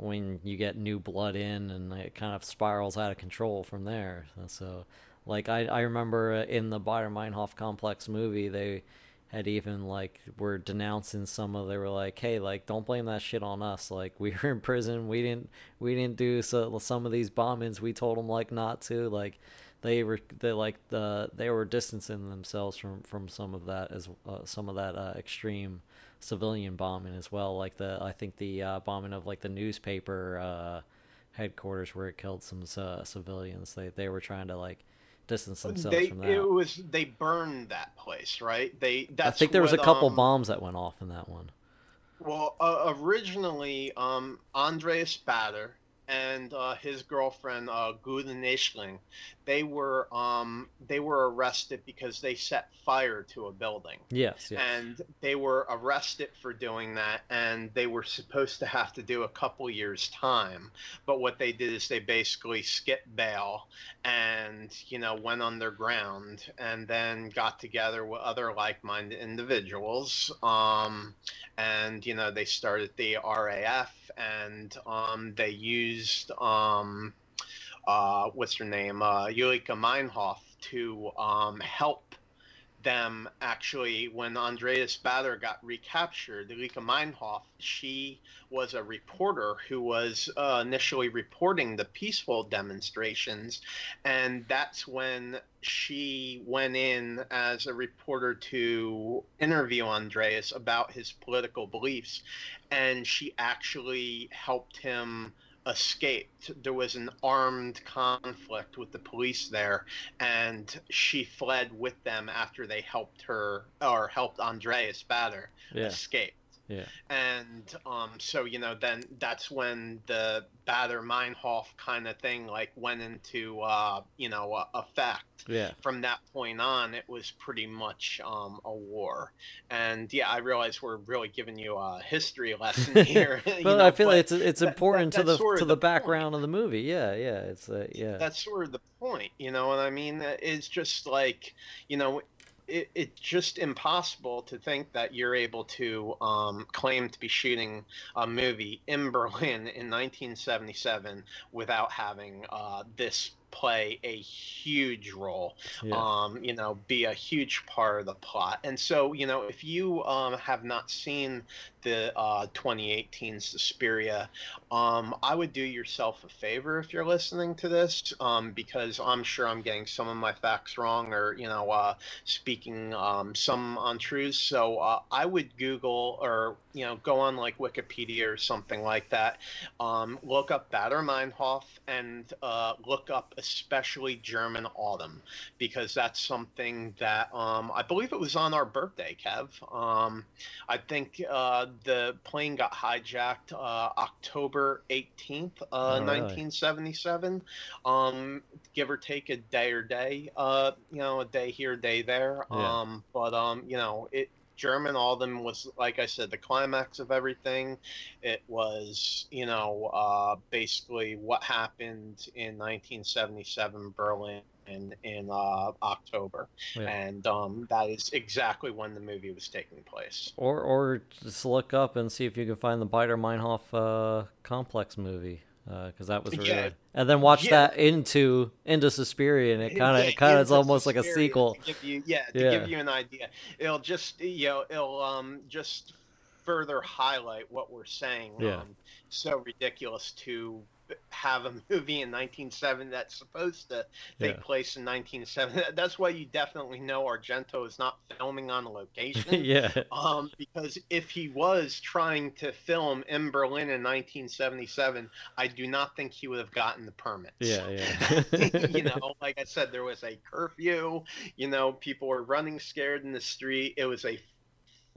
when you get new blood in and it kind of spirals out of control from there. So like i i remember in the Baader Meinhof complex movie they had even like were denouncing some of they were like hey like don't blame that shit on us. Like we were in prison. We didn't we didn't do so, some of these bombings. We told them like not to. Like they were they like the they were distancing themselves from from some of that as uh, some of that uh, extreme civilian bombing as well like the i think the uh, bombing of like the newspaper uh headquarters where it killed some uh, civilians they they were trying to like distance themselves They from that it was they burned that place, right? They I think there was a couple um, bombs that went off in that one. Well, uh, originally, um, Andreas Baader and uh, his girlfriend uh, they were um, they were arrested because they set fire to a building. Yes, yes. and they were arrested for doing that and they were supposed to have to do a couple years time but what they did is they basically skipped bail and you know went underground and then got together with other like-minded individuals um, and you know they started the raf and um, they used um, uh, what's her name uh, Ulrike Meinhof to um, help them actually when Andreas Baader got recaptured. Lika Meinhof, she was a reporter who was uh, initially reporting the peaceful demonstrations, and that's when she went in as a reporter to interview Andreas about his political beliefs, and she actually helped him escaped. There was an armed conflict with the police there, and she fled with them after they helped her or helped Andreas Baader Yeah. escape. Yeah. And um, so you know, then that's when the Baader Meinhof kind of thing like went into uh, you know uh, effect Yeah. from that point on, it was pretty much um, a war. And yeah, I realize we're really giving you a history lesson here. But know, I feel but like it's it's important that- to the to the the background of the movie. Yeah, yeah. It's uh, yeah. that's sort of the point. You know what I mean? It's just like, you know, it, it's just impossible to think that you're able to um, claim to be shooting a movie in Berlin in 1977 without having uh, this play a huge role yeah. um, you know, be a huge part of the plot. And so, you know, if you um, have not seen the uh, 2018 Suspiria, um, I would do yourself a favor if you're listening to this, um, because I'm sure I'm getting some of my facts wrong or, you know, uh, speaking um, some untruths. So uh, I would Google or, you know, go on like Wikipedia or something like that, um, look up Baader Meinhof and uh, look up especially German Autumn because that's something that um, I believe it was on our birthday, Kev. Um, I think uh, the plane got hijacked uh, October 18th, uh, Oh, really? 1977, um, give or take a day or day, uh, you know, a day here, a day there. Yeah. Um, but um, you know, it German All of them was, like I said, the climax of everything. It was, you know, uh, basically what happened in 1977 Berlin in, in uh, October. Yeah. And um, that is exactly when the movie was taking place. Or or just look up and see if you can find the Baader Meinhof uh, complex movie because that was really Yeah. and then watch Yeah. that into into Suspiria and it kind of it kind of is almost like a sequel. To give you, yeah, to give you an idea, it'll just you know it'll um just further highlight what we're saying. Yeah. Um, so ridiculous to have a movie in 1970 that's supposed to take Yeah. place in 1970. That's why you definitely know Argento is not filming on location. yeah. Um, because if he was trying to film in Berlin in 1977, I do not think he would have gotten the permits. Yeah, yeah. you know, like I said, there was a curfew. You know, people were running scared in the street. It was a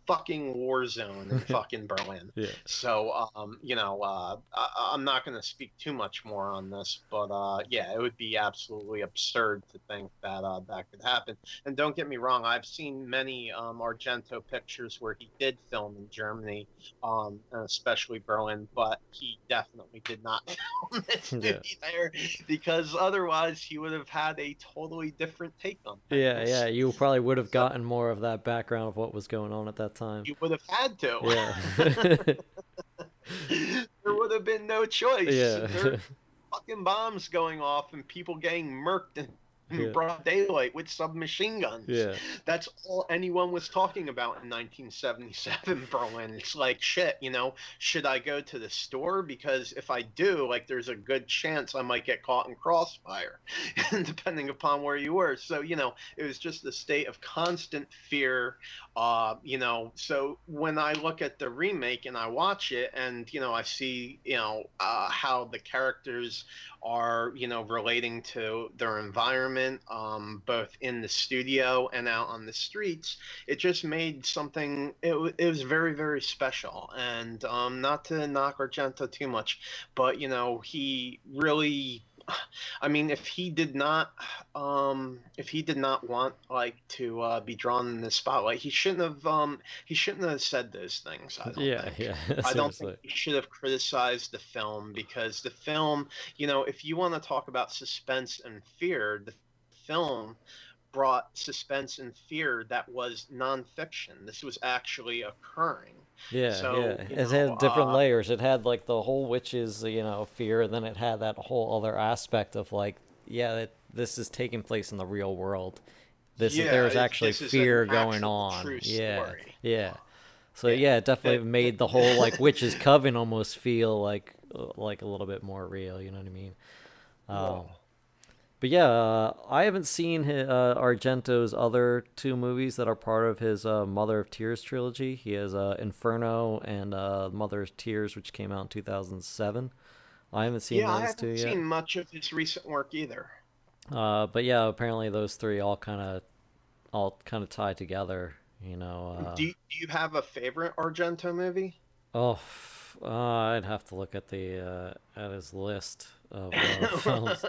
fucking war zone in fucking Berlin. Yeah. So, um, you know, uh, I, I'm not going to speak too much more on this, but uh, yeah, it would be absolutely absurd to think that uh, that could happen. And don't get me wrong, I've seen many um, Argento pictures where he did film in Germany, um, and especially Berlin, but he definitely did not film this Yeah. there because otherwise he would have had a totally different take on things. Yeah, yeah, you probably would have gotten more of that background of what was going on at that time. You would have had to. Yeah. there would have been no choice. yeah. Fucking bombs going off and people getting murked in, in Yeah. broad daylight with submachine guns. Yeah. That's all anyone was talking about in 1977 Berlin. It's like shit, you know, should I go to the store because if I do, like there's a good chance I might get caught in crossfire depending upon where you were. So, you know, it was just a state of constant fear uh, you know, so when I look at the remake and I watch it, and you know, I see, you know, uh, how the characters are, you know, relating to their environment, um, both in the studio and out on the streets, it just made something. It, wa- it was very, very special, and um, not to knock Argento too much, but you know, he really. I mean, if he did not, um, if he did not want like to uh, be drawn in the spotlight, he shouldn't have. Um, he shouldn't have said those things. I don't Yeah, think. yeah. I don't seriously. think he should have criticized the film because the film, you know, if you want to talk about suspense and fear, the film brought suspense and fear that was nonfiction. This was actually occurring. Yeah, So, yeah. you It know, had different uh, layers. It had like the whole witches, you know, fear, and then it had that whole other aspect of like yeah, that this is taking place in the real world. This Yeah, is there's actually this is fear going on. true yeah, story. yeah. So Yeah, yeah, it definitely that- made the whole like witches coven almost feel like like a little bit more real. You know what I mean? Um, but yeah, uh, I haven't seen hi uh, Argento's other two movies that are part of his uh, Mother of Tears trilogy. He has uh, Inferno and uh, Mother of Tears, which came out in 2007. I haven't seen yeah, I those haven't two yet. seen much of his recent work either. Uh, but yeah, apparently those three all kind of all kind of tie together. You know. Uh, do, you, do you have a favorite Argento movie? oh, uh, I'd have to look at the uh, at his list of uh, films.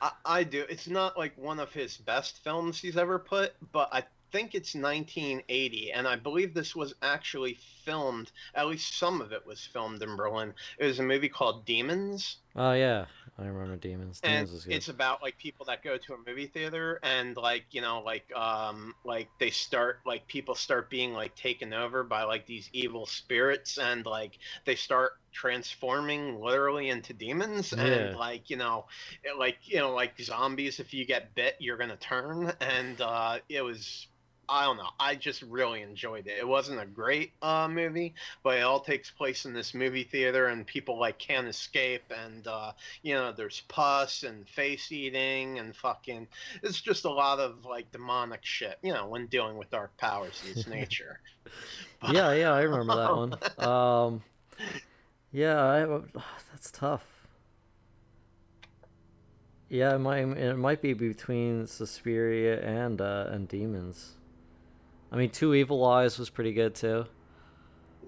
I, I do. It's not like one of his best films he's ever put, but I think it's 1980, and I believe this was actually filmed. At least some of it was filmed in Berlin. It was a movie called Demons, Oh yeah, I remember Demons. and Demons it's about like people that go to a movie theater and like you know like um like they start like people start being like taken over by like these evil spirits and like they start transforming literally into demons Yeah. and like you know it, like you know like zombies if you get bit you're gonna turn and uh it was I don't know. I just really enjoyed it. It wasn't a great uh, movie, but it all takes place in this movie theater, and people like can't escape, and uh, you know, there's pus and face eating and fucking. It's just a lot of like demonic shit, you know, when dealing with dark powers in its nature. yeah, yeah, I remember that one. Um, yeah, I, that's tough. Yeah, it might it might be between Suspiria and uh, and Demons. I mean, Two Evil Eyes was pretty good too.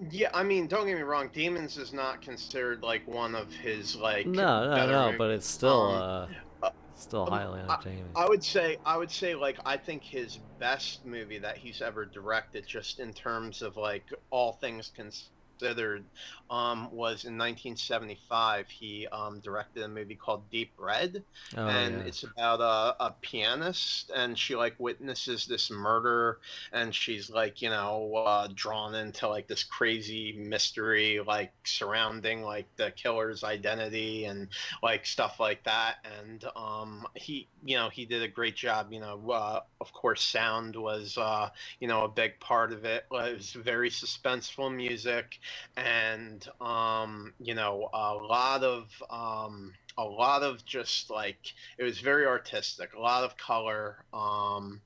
Yeah, I mean, don't get me wrong. Demons is not considered like one of his like. No, no, no, movies. but it's still Um, uh, uh, still um, highly entertaining. I would say I would say like I think his best movie that he's ever directed, just in terms of like all things considered, um, was in 1975. He um, directed a movie called Deep Red, oh, and yeah. it's about a, a pianist, and she like witnesses this murder, and she's like you know uh, drawn into like this crazy mystery like surrounding like the killer's identity and like stuff like that and um he you know he did a great job you know uh, of course sound was uh you know a big part of it it was very suspenseful music and um you know a lot of um a lot of just like it was very artistic a lot of color um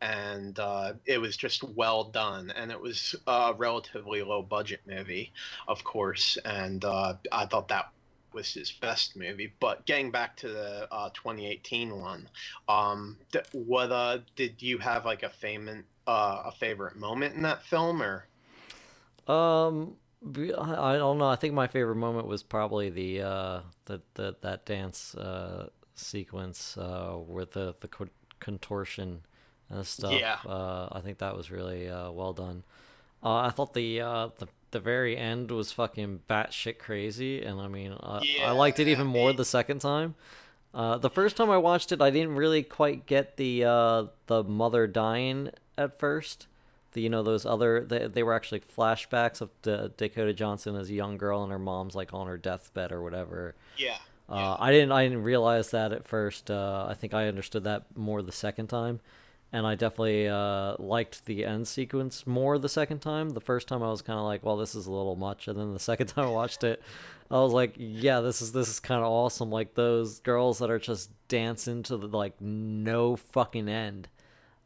and uh, it was just well done and it was a relatively low budget movie of course and uh, i thought that was his best movie. But getting back to the uh, 2018 one, um, th- what uh, did you have like a favorite uh, a favorite moment in that film or? Um, I I don't know. I think my favorite moment was probably the uh the, the that dance uh sequence uh with the the contortion and stuff. Yeah. Uh, I think that was really uh well done. Uh, I thought the uh the the very end was fucking batshit crazy, and I mean, uh, I liked it even more Yeah. the second time. Uh, the first time I watched it, I didn't really quite get the uh, the mother dying at first. The, you know those other they, they were actually flashbacks of D- Dakota Johnson as a young girl and her mom's like on her deathbed or whatever. Yeah. Uh, I didn't I didn't realize that at first. Uh, I think I understood that more the second time, and I definitely uh, liked the end sequence more the second time. The first time I was kind of like, well, this is a little much, and then the second time I watched it, I was like, yeah, this is this is kind of awesome. Like those girls that are just dancing to the like no fucking end,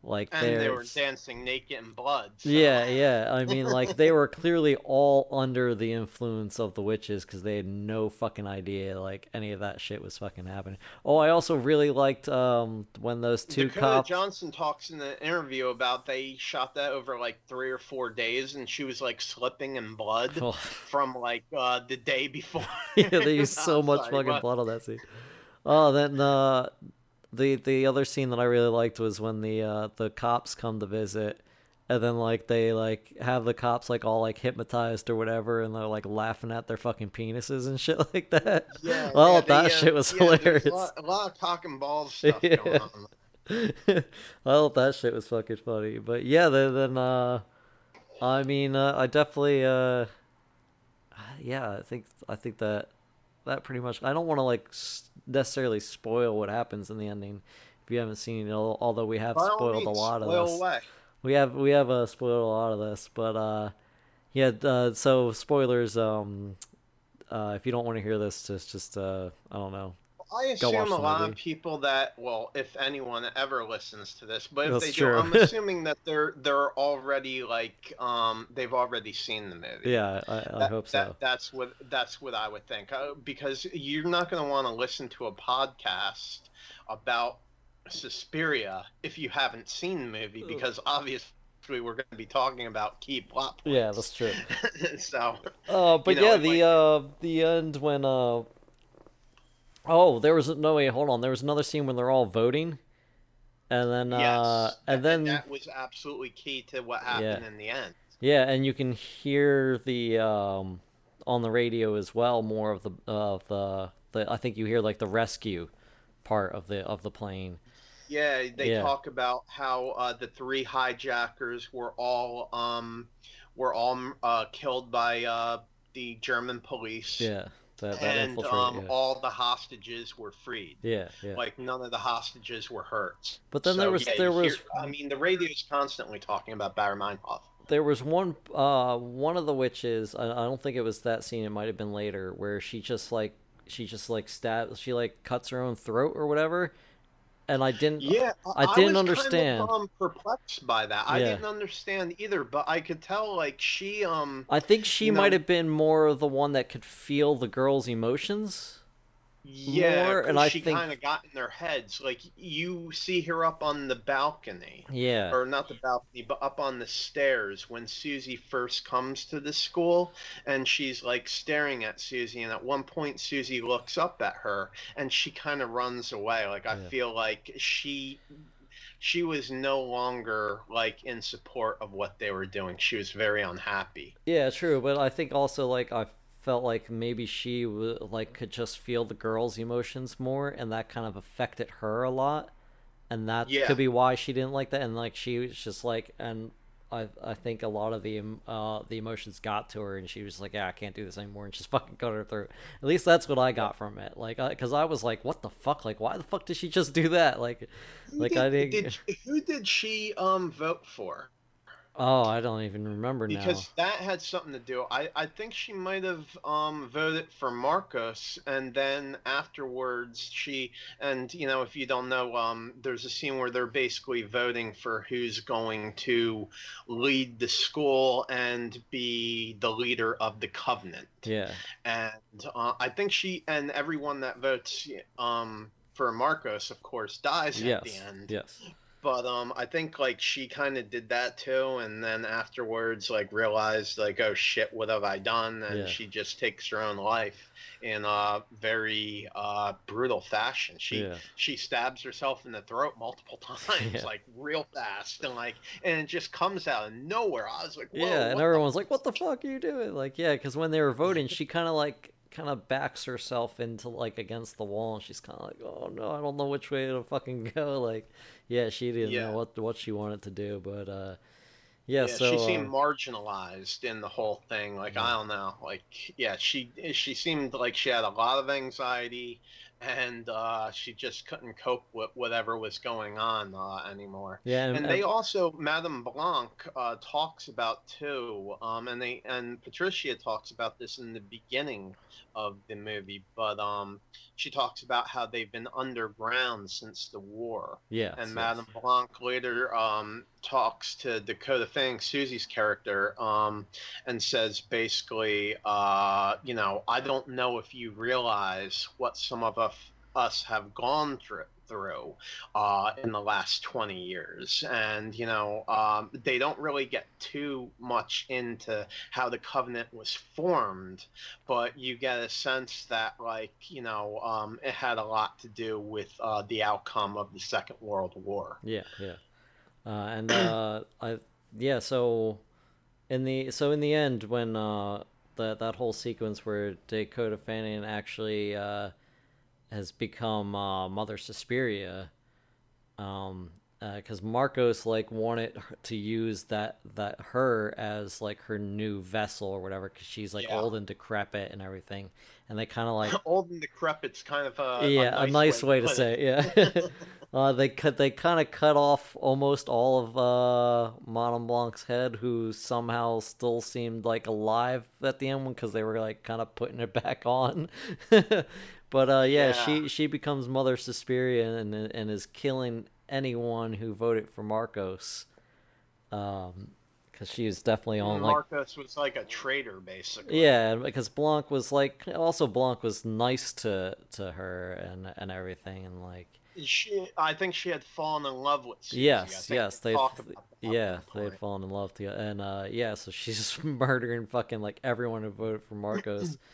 like And they were dancing naked in blood. so- yeah, yeah. I mean, like they were clearly all under the influence of the witches because they had no fucking idea like any of that shit was fucking happening. Oh, I also really liked um when those two Dakota cops. Johnson talks in the interview about they shot that over like three or four days, and she was like slipping in blood Oh, from like uh, the day before. yeah, they used so much fucking what? blood on that scene. Oh, then uh, the the other scene that I really liked was when the uh, the cops come to visit, and then like they like have the cops like all like hypnotized or whatever, and they're like laughing at their fucking penises and shit like that. Yeah, oh, yeah, that they, uh, shit was yeah, hilarious. A lot, a lot of talking balls stuff Yeah. going on. I thought that shit was fucking funny. But yeah, then, then uh, I mean, uh, I definitely, uh, yeah, I think I think that that pretty much. I don't want to like s- necessarily spoil what happens in the ending if you haven't seen it. Although we have spoiled a lot of this. away. We have we have uh, spoiled a lot of this, but uh, yeah. Uh, so spoilers. Um, uh, if you don't want to hear this, just just uh, I don't know. I assume a lot movie. of people that, well, if anyone ever listens to this, but if That's they true. do, I'm assuming that they're they're already like um they've already seen the movie. Yeah, I, I That- hope that- so. That's what that's what I would think uh, because you're not going to want to listen to a podcast about Suspiria if you haven't seen the movie because obviously we're going to be talking about key plot points. Yeah, that's true. so Uh, but know, yeah, the might- uh, the end when uh, oh, there was no wait, hold on, there was another scene when they're all voting, and then uh, yes, and then that was absolutely key to what happened Yeah. in the end. yeah, and you can hear the um on the radio as well more of the of the the I think you hear like the rescue part of the of the plane. Yeah, they Yeah. talk about how uh, the three hijackers were all um, were all uh, killed by uh, the German police. Yeah, that that and um, yeah. all the hostages were freed. yeah, yeah. Like none of the hostages were hurt. But then there was- yeah, there you hear- was- I mean, the radio's constantly talking about Baader Meinhof. there was one uh one of the witches I, I don't think it was that scene it might have been later where she just like she just like stabs she like cuts her own throat or whatever and i didn't Yeah, I was didn't kind of, understand. um, perplexed by that. I Yeah. didn't understand either, but I could tell like she um i think she you know- might have been more of the one that could feel the girl's emotions Yeah, more, and I she think- kind of got in their heads. Like you see her up on the balcony, yeah or not the balcony, but up on the stairs when Susie first comes to the school, and she's like staring at Susie. And at one point, Susie looks up at her, and she kind of runs away. Like I Yeah. feel like she. She was no longer like in support of what they were doing. She was very unhappy. yeah true but i think also like i felt like maybe she w- like could just feel the girl's emotions more and that kind of affected her a lot. And that Yeah. could be why she didn't like that. And like she was just like and I, I think a lot of the uh the emotions got to her and she was like yeah I can't do this anymore and just fucking cut her throat. At least that's what I got from it. Like because I was like what the fuck? Like why the fuck did she just do that? Like Who like did, I didn't did- who did she um vote for? Oh I don't even remember now because that had something to do. I, I think she might have um, voted for Markos, and then afterwards she and you know if you don't know, um, there's a scene where they're basically voting for who's going to lead the school and be the leader of the Covenant. yeah And uh, I think she and everyone that votes um, for Markos, of course, dies at the end yes but um i think like she kind of did that too and then afterwards like realized like oh shit what have i done and Yeah. she just takes her own life in a very uh brutal fashion she yeah she stabs herself in the throat multiple times Yeah. like real fast and like and it just comes out of nowhere i was like Whoa, Yeah, and everyone's like, "What the fuck are you doing?" Like, yeah, because when they were voting, she kind of like kind of backs herself into like against the wall, and she's kind of like, "Oh no, I don't know which way to fucking go." Like, yeah, she didn't Yeah. know what what she wanted to do, but uh, yeah, yeah, so she seemed uh, marginalized in the whole thing. Like I don't know, like yeah, she she seemed like she had a lot of anxiety, and uh, she just couldn't cope with whatever was going on uh, anymore. yeah, and, And they also, Madame Blanc uh, talks about too, um, and they and Patricia talks about this in the beginning of the movie, but um, she talks about how they've been underground since the war. yeah, And yes. Madame Blanc later um, talks to Dakota Fanning, Susie's character, um, and says basically, uh, you know, I don't know if you realize what some of us, us have gone through through uh, in the last 20 years and you know um, they don't really get too much into how the covenant was formed but you get a sense that like you know um, it had a lot to do with uh, the outcome of the second world war Yeah, yeah. Uh, and uh, I yeah, so in the so in the end when uh that that whole sequence where Dakota Fanning actually uh has become uh Mother Suspiria um because Markos like wanted to use that that her as like her new vessel or whatever because she's like Yeah. old and decrepit and everything, and they kind of like Old and decrepit's kind of a yeah, a nice, way, to put say it. Yeah. uh, they cut they kind of cut off almost all of uh, Madame Blanc's head, who somehow still seemed like alive at the end because they were like kind of putting it back on. but uh, yeah, Yeah. she she becomes Mother Suspiria and and is killing anyone who voted for Markos. Um, because she was definitely on like Markos was like a traitor, basically. yeah, because Blanc was like also Blanc was nice to to her and and everything and like She, I think she had fallen in love with. Susie. Yes yes they they talked about that at yeah they had fallen in love together and uh yeah so she's just murdering fucking like everyone who voted for Markos.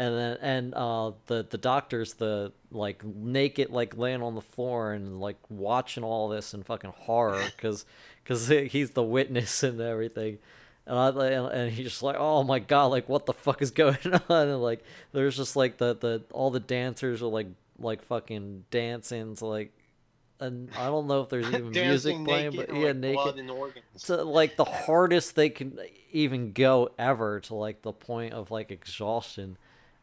And then and uh the the doctor's the like naked like laying on the floor and like watching all this in fucking horror because because he's the witness and everything. And I and, and he's just like, oh my god, like what the fuck is going on? And like there's just like the the all the dancers are like like fucking dancing to like, and I don't know if there's even music playing, naked but and, yeah, like, naked blood and organs. to like the hardest they can even go ever to like the point of like exhaustion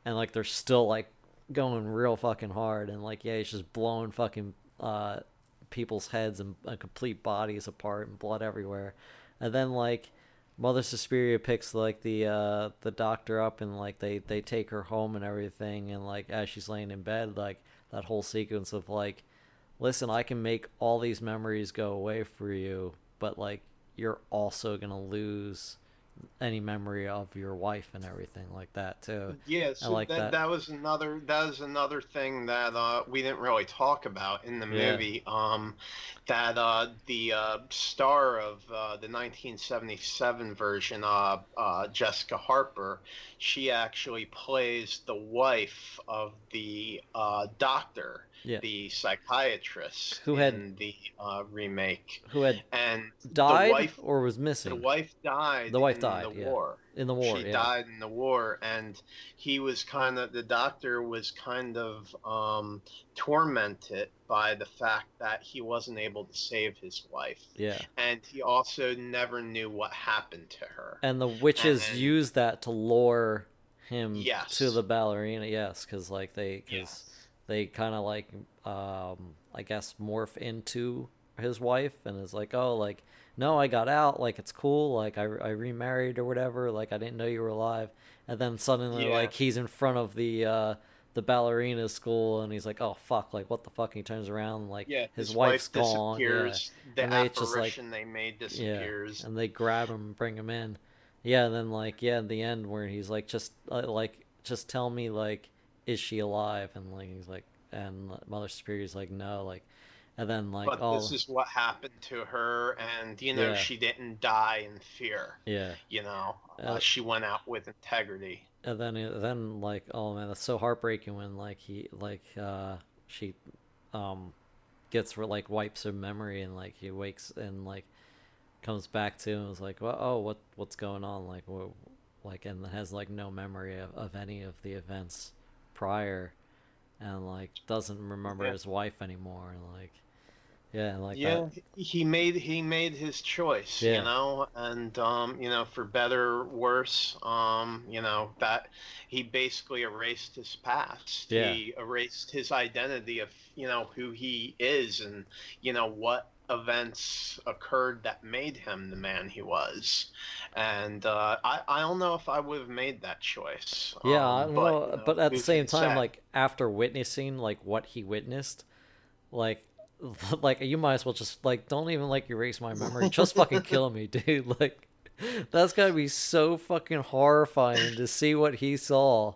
and like they're still like going real fucking hard and like yeah he's just blowing fucking uh people's heads and, and complete bodies apart and blood everywhere. And then like mother suspiria picks like the uh the doctor up and like they they take her home and everything and like as she's laying in bed like that whole sequence of like listen, I can make all these memories go away for you, but like you're also gonna lose any memory of your wife and everything like that too. Yeah, so like that, that. that was another that was another thing that uh, we didn't really talk about in the Yeah. movie. Um, that uh, the uh, star of uh, the 1977 version, uh, uh, Jessica Harper, she actually plays the wife of the uh, doctor, Yeah. the psychiatrist, Who had- in the uh, remake, Who had and died wife, or was missing. the wife died. The wife in died, the yeah. war in the war? she yeah. died in the war and he was kind of the doctor was kind of um, tormented by the fact that he wasn't able to save his wife Yeah. and he also never knew what happened to her And the witches And- use that to lure him Yes. to the ballerina. Yes, because like they, because Yes. They kind of like, um, I guess morph into his wife, and is like, oh, like no, I got out. Like it's cool. Like I, I remarried or whatever. Like I didn't know you were alive. And then suddenly, Yeah. like he's in front of the uh, the ballerina school, and he's like, oh fuck, like what the fuck? And he turns around, like yeah his, his, wife's wife gone. Yeah the And they just, like- they made disappears and they grab him and bring him in. Yeah, and then like yeah, in the end where he's like just uh, like just tell me like is she alive? And like he's like and Mother Superior's like no, like and then like but all this is what happened to her and you know Yeah. she didn't die in fear yeah, you know? Uh, uh, she went out with integrity. and then then like oh man, that's so heartbreaking when like he like uh she um gets like wipes her memory and like he wakes and like comes back to and was like well oh what what's going on? Like what like and has like no memory of, of any of the events prior and like doesn't remember Yeah. his wife anymore and like yeah like yeah that he made he made his choice Yeah. you know and um you know for better or worse um you know that he basically erased his past Yeah. he erased his identity of you know who he is and you know what events occurred that made him the man he was and uh, I, I don't know if I would have made that choice. Yeah, um, but, know, you know, but at the same time, say? like after witnessing like what he witnessed, like like you might as well just like don't even like erase my memory, just fucking kill me, dude. Like that's gotta be so fucking horrifying to see what he saw,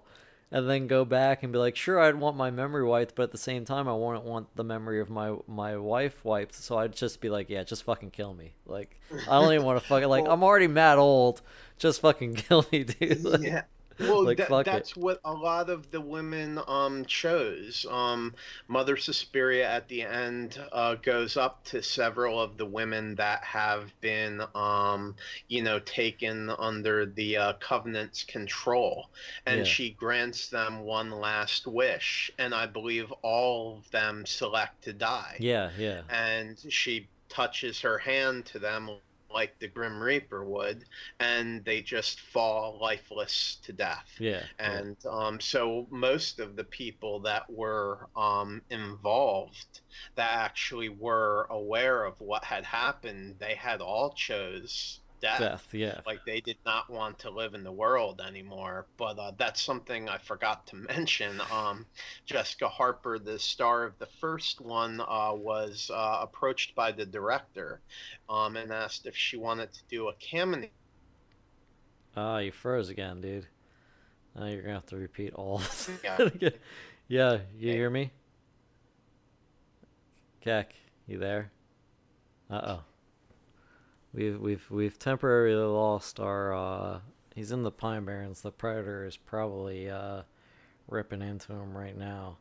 and then go back and be like, sure, I'd want my memory wiped, but at the same time, I wouldn't want the memory of my my wife wiped. So I'd just be like, yeah, just fucking kill me. Like I don't even want to fucking like Well- I'm already mad old. Just fucking kill me, dude. Like, yeah. Well, like, that, fuck it. that's what a lot of the women um, chose. Um, Mother Suspiria at the end uh, goes up to several of the women that have been, um, you know, taken under the uh, Covenant's control, and Yeah. she grants them one last wish, and I believe all of them select to die Yeah, yeah. and she touches her hand to them like the Grim Reaper would, and they just fall lifeless to death. Yeah. yeah. And um, so most of the people that were um, involved, that actually were aware of what had happened, they had all chose death. Death, yeah. Like they did not want to live in the world anymore. But uh, that's something I forgot to mention. Um, Jessica Harper, the star of the first one, uh, was uh, approached by the director um, and asked if she wanted to do a cameo. Ah, you froze again, dude. Now you're gonna have to repeat all. of Yeah. yeah, you hear me? Kev, you there? Uh oh. We've we've we've temporarily lost our. uh He's in the Pine Barrens. The predator is probably uh ripping into him right now.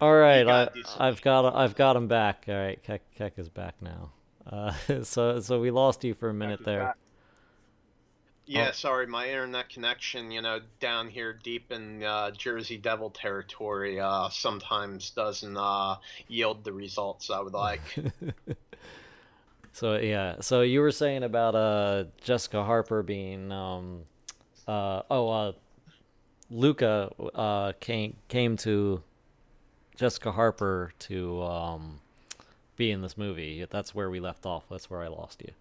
All right, I, gotta do something. I've got I've got him back. All right, Kev Kev is back now. Uh, so so we lost you for a minute there. back. Yeah, Oh. sorry, my internet connection, you know, down here deep in uh, Jersey Devil territory, uh, sometimes doesn't uh, yield the results I would like. So yeah, so you were saying about uh Jessica Harper being um uh oh uh Luca uh came came to Jessica Harper to um be in this movie. That's where we left off. That's where I lost you.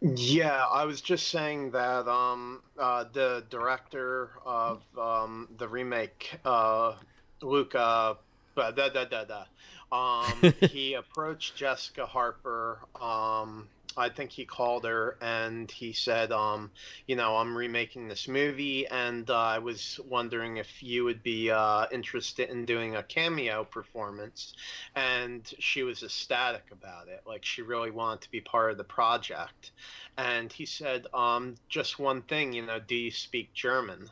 Yeah, I was just saying that um, uh, the director of um, the remake, uh, Luca, da da da da da, um, he approached Jessica Harper. Um, I think he called her and he said, um, you know, I'm remaking this movie, and uh, I was wondering if you would be uh, interested in doing a cameo performance. And she was ecstatic about it. Like, she really wanted to be part of the project. And he said, um, just one thing, you know, do you speak German?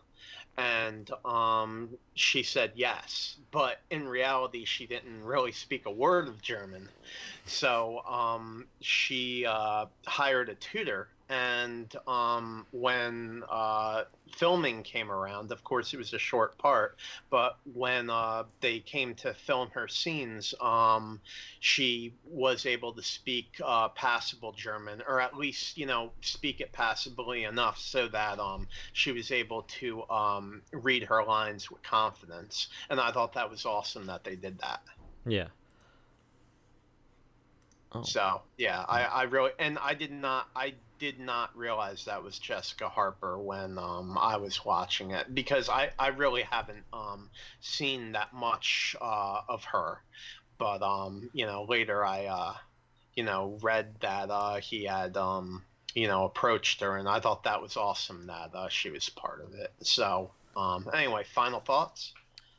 And um, she said yes, but in reality, she didn't really speak a word of German. So um, she uh, hired a tutor, and um, when uh, filming came around, of course, it was a short part, but when uh, they came to film her scenes, um, she was able to speak uh, passable German, or at least, you know, speak it passably enough so that um, she was able to um, read her lines with confidence. And I thought that was awesome that they did that. Yeah. Oh. So yeah, I, I really and I did not I did not realize that was Jessica Harper when um, I was watching it because I, I really haven't um, seen that much uh, of her, but um, you know later I uh, you know read that uh, he had um, you know approached her and I thought that was awesome that uh, she was part of it. So um, anyway, final thoughts.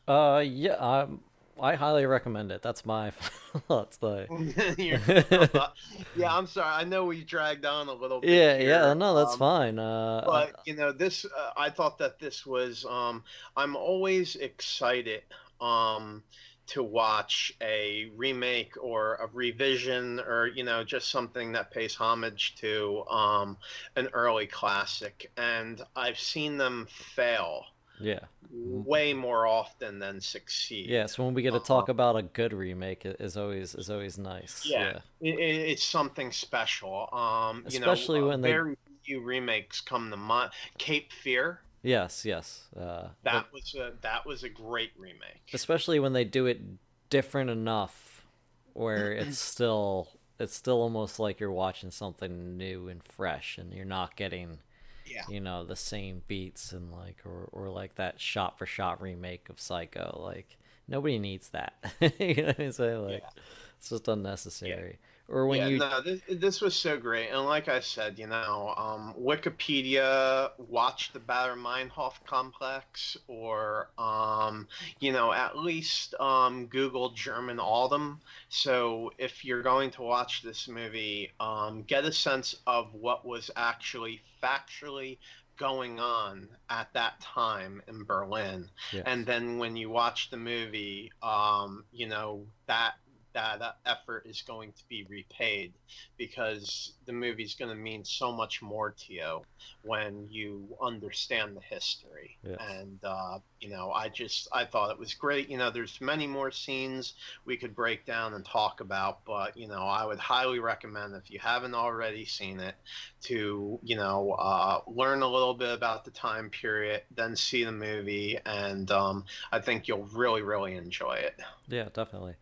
Uh yeah, um, I highly recommend it. That's my thoughts. You're- yeah, I'm sorry. I know we dragged on a little bit. yeah, here, yeah, no, that's um, fine. Uh, But you know, this uh, I thought that this was. Um, I'm always excited um, to watch a remake or a revision or you know just something that pays homage to um, an early classic, and I've seen them fail yeah, way more often than succeed. yeah. So when we get to Uh-huh. talk about a good remake, it is always is always nice. Yeah. It, it, it's something special. Um, you Especially know, uh, when they- very few remakes come to mind. Cape Fear. Yes, yes. Uh, That was a that was a great remake. especially when they do it different enough where it's still it's still almost like you're watching something new and fresh and you're not getting Yeah. you know the same beats and like or, or like that shot for shot remake of psycho like nobody needs that. You know what i'm saying like it's just unnecessary or when yeah, you no, this, this was so great, and like I said, you know, um, Wikipedia, watch the Baader Meinhof complex, or um, you know, at least um, Google German Autumn. So if you're going to watch this movie, um, get a sense of what was actually factually going on at that time in Berlin Yes. and then when you watch the movie um you know that that uh, effort is going to be repaid because the movie's going to mean so much more to you when you understand the history. Yes. And uh, you know, I just I thought it was great. You know, there's many more scenes we could break down and talk about, but you know, I would highly recommend if you haven't already seen it to you know uh, learn a little bit about the time period, then see the movie, and um, I think you'll really really enjoy it. Yeah, definitely.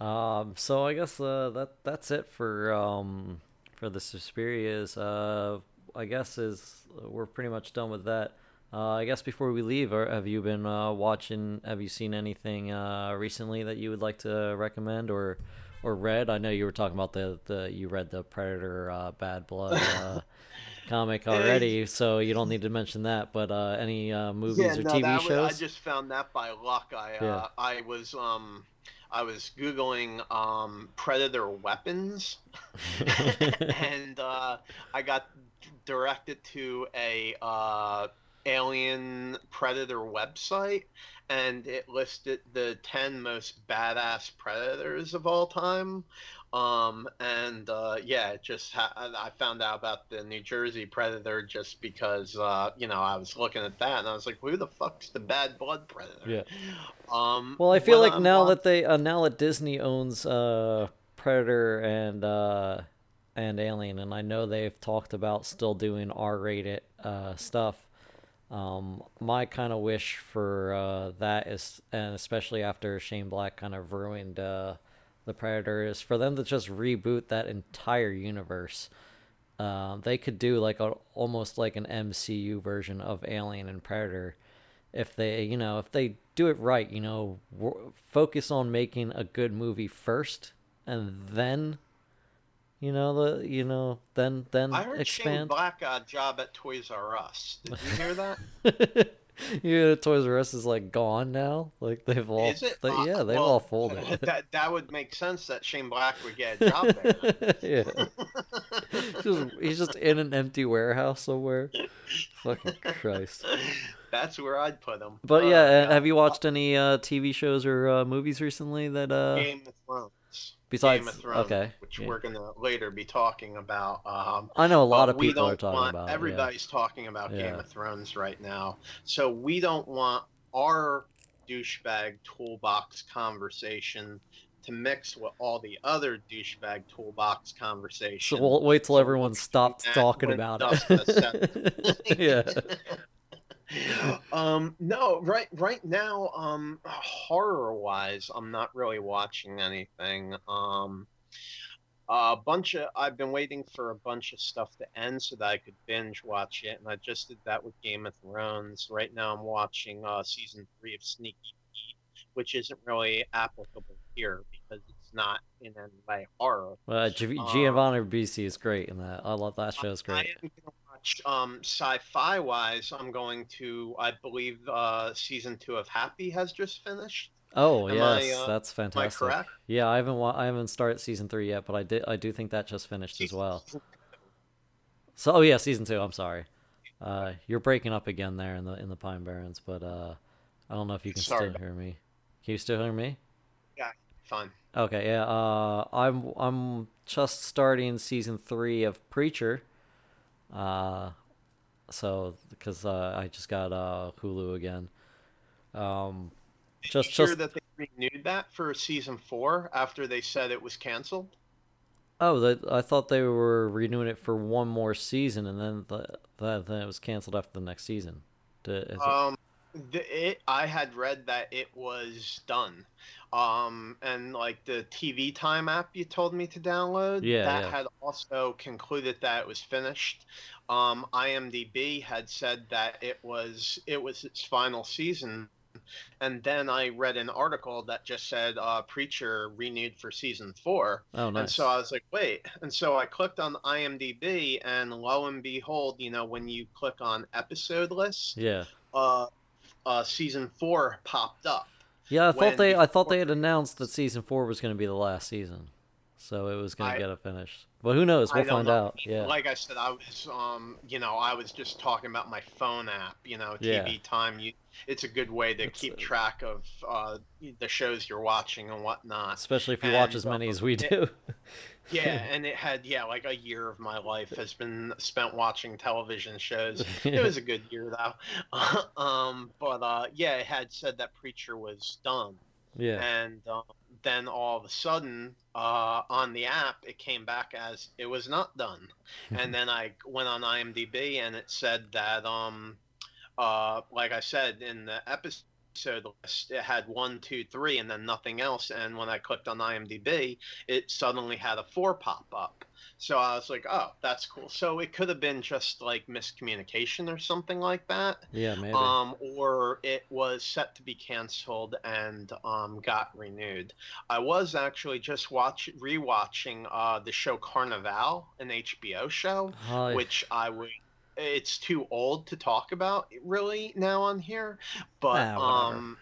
Um, so I guess uh, that that's it for um, for the Suspirias. Uh, I guess is we're pretty much done with that. Uh, I guess before we leave, have you been uh, watching? Have you seen anything uh, recently that you would like to recommend or or read? I know you were talking about the, the you read the Predator uh, Bad Blood uh, comic already, so you don't need to mention that. But uh, any uh, movies or TV that was- shows? I just found that by luck. I uh, Yeah. I was um I was googling um predator weapons, and uh, I got directed to a uh, alien predator website, and it listed the ten most badass predators of all time. Um, and uh, yeah, it just ha- I found out about the New Jersey Predator just because uh, you know I was looking at that and I was like, who the fuck's the Bad Blood Predator? Yeah. Um, Well, I feel like I'm now wa- that they uh, now that Disney owns uh, Predator and uh, and Alien, and I know they've talked about still doing R-rated uh, stuff. Um, my kind of wish for uh, that is, and especially after Shane Black kind of ruined uh, the Predator, is for them to just reboot that entire universe. Um, they could do like a almost like an MCU version of Alien and Predator if they you know if they do it right you know w- focus on making a good movie first and then you know the you know then then I heard Shane expand Black got a job at Toys R Us. Did you hear that? yeah Toys R Us is like gone now like they've all they- Uh, yeah they've well, all folded that that would make sense that Shane Black would get a job there. yeah just, he's just in an empty warehouse somewhere fucking Christ That's where I'd put him. but Oh, yeah have you watched any uh TV shows or uh, movies recently that uh Game of Thrones? Besides Game of Thrones, okay which yeah. we're gonna later be talking about. Um, I know a lot of people are talking want, about it, yeah. Everybody's talking about Yeah. Game of Thrones right now, so we don't want our douchebag toolbox conversation to mix with all the other douchebag toolbox conversation. So we'll wait till everyone stops talking about it. yeah. um no right right now um horror wise i'm not really watching anything um a bunch of i've been waiting for a bunch of stuff to end so that i could binge watch it and i just did that with game of thrones right now i'm watching uh season three of sneaky pete which isn't really applicable here because it's not in any way horror Uh, G- Um, Giovanni Ribisi is great in that. I love that show's I great. am gonna watch um sci-fi wise. I'm going to. I believe uh season two of Happy has just finished. Oh am I, yes, uh, that's I fantastic. correct? Yeah, I haven't wa- I haven't started season three yet, but I did I do think that just finished as Season- well. So oh yeah, season two. I'm sorry. Uh, you're breaking up again there in the in the Pine Barrens, but uh, I don't know if you can Sorry still hear me. Can you still hear me? Yeah, fine. Okay, yeah. Uh, I'm I'm just starting season three of Preacher. Uh, so because uh, I just got uh Hulu again. Um, just Sure just that they renewed that for season four after they said it was canceled. oh, that I thought they were renewing it for one more season, and then the, the, then it was canceled after the next season. Is it- Um, the, it I had read that it was done. Um, and like the TV Time app you told me to download, Yeah, that yeah. had also concluded that it was finished. Um, IMDb had said that it was it was its final season, and then I read an article that just said uh, Preacher renewed for season four. oh, nice. And so I was like, wait. And so I clicked on IMDb, and lo and behold, you know, when you click on episode lists, yeah, uh, uh, season four popped up. yeah. I thought they I thought they had announced that season four was going to be the last season, so it was going to get a finish. But who knows? We'll find know. out. Yeah. Like I said, I was, um, you know, I was just talking about my phone app. You know, Yeah. TV time. You, it's a good way to It's, keep uh, track of uh, the shows you're watching and whatnot. Especially if you watch as many uh, as we it- do. Yeah, and it had yeah, like a year of my life has been spent watching television shows. It was a good year though. um, but uh, yeah, it had said that Preacher was done, yeah. and um, then all of a sudden uh, on the app it came back as it was not done, and then I went on IMDb and it said that um, uh, like I said in the episode. List, it had one, two, three, and then nothing else. And when I clicked on IMDb, it suddenly had a four pop up. So I was like, oh, that's cool. So it could have been just like miscommunication or something like that. Yeah, maybe. Um, or it was set to be canceled and um, got renewed. I was actually just watch rewatching uh, the show Carnival, an HBO show, Oh, which I would. It's too old to talk about really now on here, but Ah, um,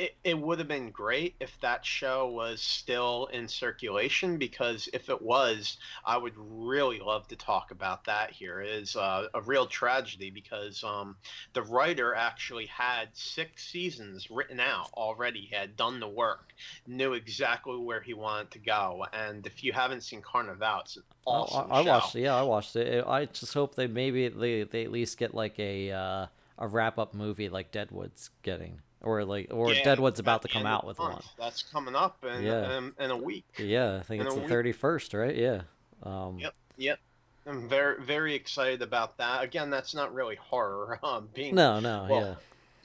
it, it would have been great if that show was still in circulation because if it was, I would really love to talk about that here. It is uh, a real tragedy because um, the writer actually had six seasons written out already, he had done the work, knew exactly where he wanted to go. And if you haven't seen Carnival, it's an awesome I, I show. watched it. Yeah, I watched it. I just hope they maybe they, they at least get like a uh, a wrap up movie like Deadwood's getting, or like or Yeah, Deadwood's about to come out with month. one. That's coming up in, Yeah. in, in a week. Yeah, I think In it's the thirty first, right? Yeah. Um, Yep. Yep. I'm very very excited about that. Again, that's not really horror. Um, being No, no, Well, yeah.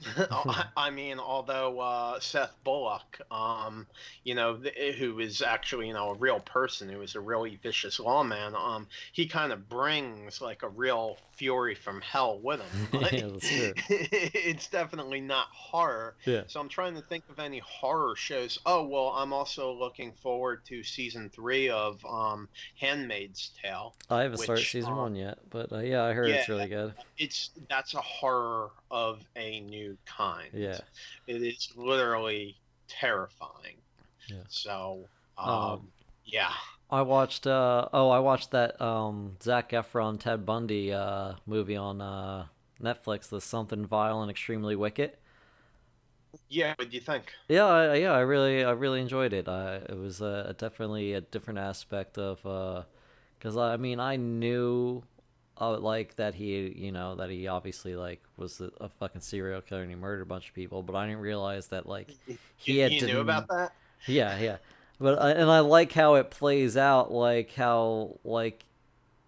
I I mean, although uh, Seth Bullock, um, you know, th- who is actually you know a real person, who is a really vicious lawman, um, he kind of brings like a real fury from hell with him. Yeah, Like, true. it's definitely not horror. Yeah. So I'm trying to think of any horror shows. Oh well, I'm also looking forward to season three of um, *Handmaid's Tale*. I haven't started season um, one yet, but uh, yeah, I heard it's really good. It's that's a horror of a new kind. Yeah. it is literally terrifying. Yeah. So, um, Um, yeah, I watched uh oh I watched that um Zac Efron Ted Bundy uh movie on uh Netflix, the something vile and extremely wicked. yeah. What do you think? Yeah, I, yeah, I really, I really enjoyed it. I, it was uh, definitely a different aspect of, because I mean, I knew, uh, like that he, you know, that he obviously like was a, a fucking serial killer and he murdered a bunch of people, but I didn't realize that like he had you to knew about that? yeah, yeah. But and I like how it plays out, like how like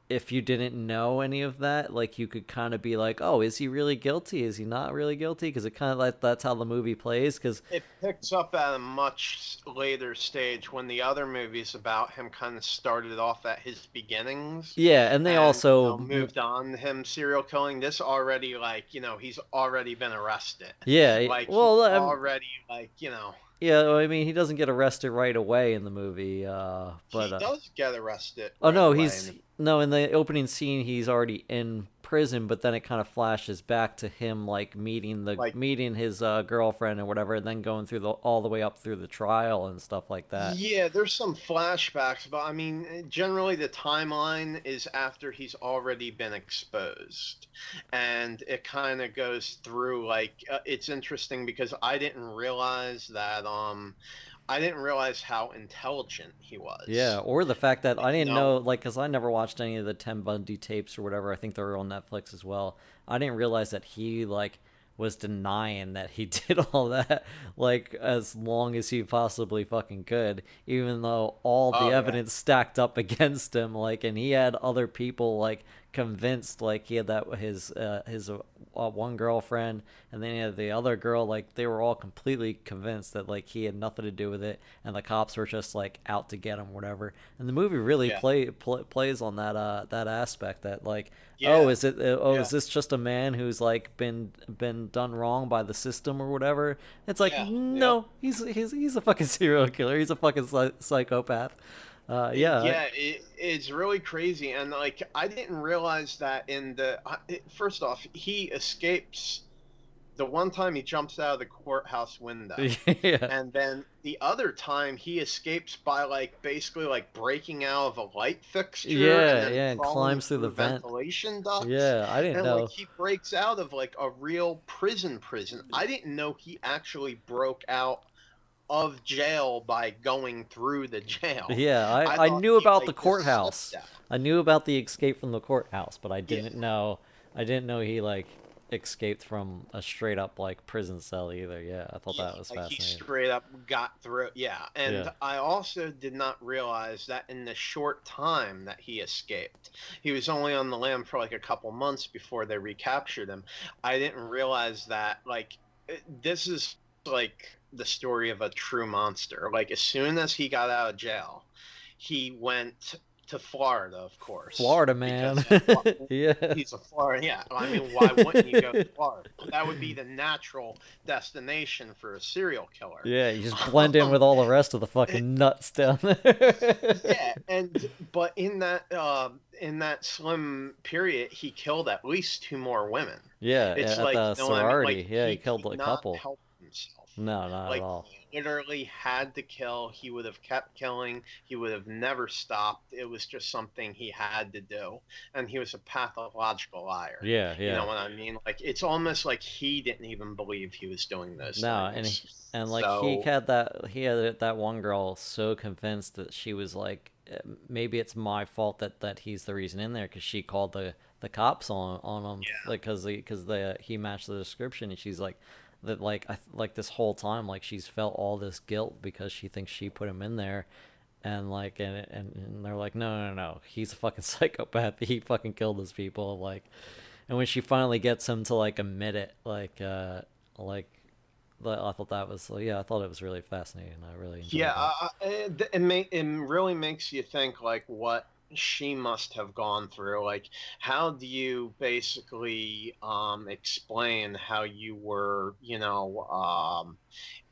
if you didn't know any of that, like you could kind of be like, oh, is he really guilty? Is he not really guilty? Because it kind of like that's how the movie plays. Because It picks up at a much later stage when the other movies about him kind of started off at his beginnings. yeah, and they and, also you know, moved on him serial killing. This already like you know he's already been arrested. yeah, Like well, I'm- um already like you know yeah. I mean, he doesn't get arrested right away in the movie, uh, but he uh, does get arrested. oh right no, away he's in the- no in the opening scene he's already in prison, but then it kind of flashes back to him like meeting the Like- meeting his uh, girlfriend and whatever, and then going through the all the way up through the trial and stuff like that. Yeah, there's some flashbacks, but I mean, generally the timeline is after he's already been exposed, and it kind of goes through like uh, it's interesting because I didn't realize that um, I didn't realize how intelligent he was. Yeah, or the fact that I didn't know, like, because I never watched any of the Ted Bundy tapes or whatever. I think they're on Netflix as well. I didn't realize that he like was denying that he did all that, like, as long as he possibly fucking could, even though all the Oh, yeah. evidence stacked up against him. Like, and he had other people like convinced, like, he had that his uh, his uh, one girlfriend, and then he had the other girl. Like, they were all completely convinced that like he had nothing to do with it, and the cops were just like out to get him, whatever. And the movie really Yeah. play, pl- plays on that uh that aspect that like Yeah. oh is it uh, oh Yeah. is this just a man who's like been been done wrong by the system or whatever? It's like no, he's he's he's a fucking serial killer. He's a fucking psy- psychopath. Uh, yeah, yeah it, it's really crazy and like i didn't realize that in the first off he escapes the one time he jumps out of the courthouse window. yeah. And then the other time he escapes by like basically like breaking out of a light fixture. Yeah, and yeah, and climbs through the vent. ventilation ducts. Yeah, I didn't And know. like he breaks out of like a real prison prison. I didn't know he actually broke out of jail by going through the jail. Yeah, I, I, thought knew he, about the courthouse. I knew about the escape from the courthouse, but I didn't Yeah. know I didn't know he like escaped from a straight up like prison cell either. Yeah, I thought Yeah, that was like he fascinating. straight up got through. Yeah, and Yeah. I also did not realize that in the short time that he escaped, he was only on the lam for like a couple months before they recaptured him. I didn't realize that like this is like the story of a true monster. Like as soon as he got out of jail, he went to Florida, of course. Florida man. yeah. He's a Florida. Yeah, I mean, why wouldn't you go to Florida? That would be the natural destination for a serial killer. Yeah, you just blend in with all the rest of the fucking nuts down there. yeah, and but in that uh, in that slim period, he killed at least two more women. Yeah, It's at like the know I mean? Like, yeah, he, he killed a couple. No, not like at all. he literally had to kill. He would have kept killing. He would have never stopped. It was just something he had to do, and he was a pathological liar. Yeah, yeah. You know what I mean? Like it's almost like he didn't even believe he was doing this. No, and things. And like he had that, he had that one girl so convinced that she was like, "Eh, maybe it's my fault that that he's the reason in there because she called the the cops on on him, Yeah. like because because the he matched the description, and she's like that like I th- like this whole time like she's felt all this guilt because she thinks she put him in there. And like and, and and they're like no no no he's a fucking psychopath. He fucking killed those people like and when she finally gets him to like admit it like uh like I thought that was yeah I thought it was really fascinating. I really enjoyed Yeah, uh, uh, it, it, ma- it really makes you think like what she must have gone through. Like, how do you basically um, explain how you were, you know, um,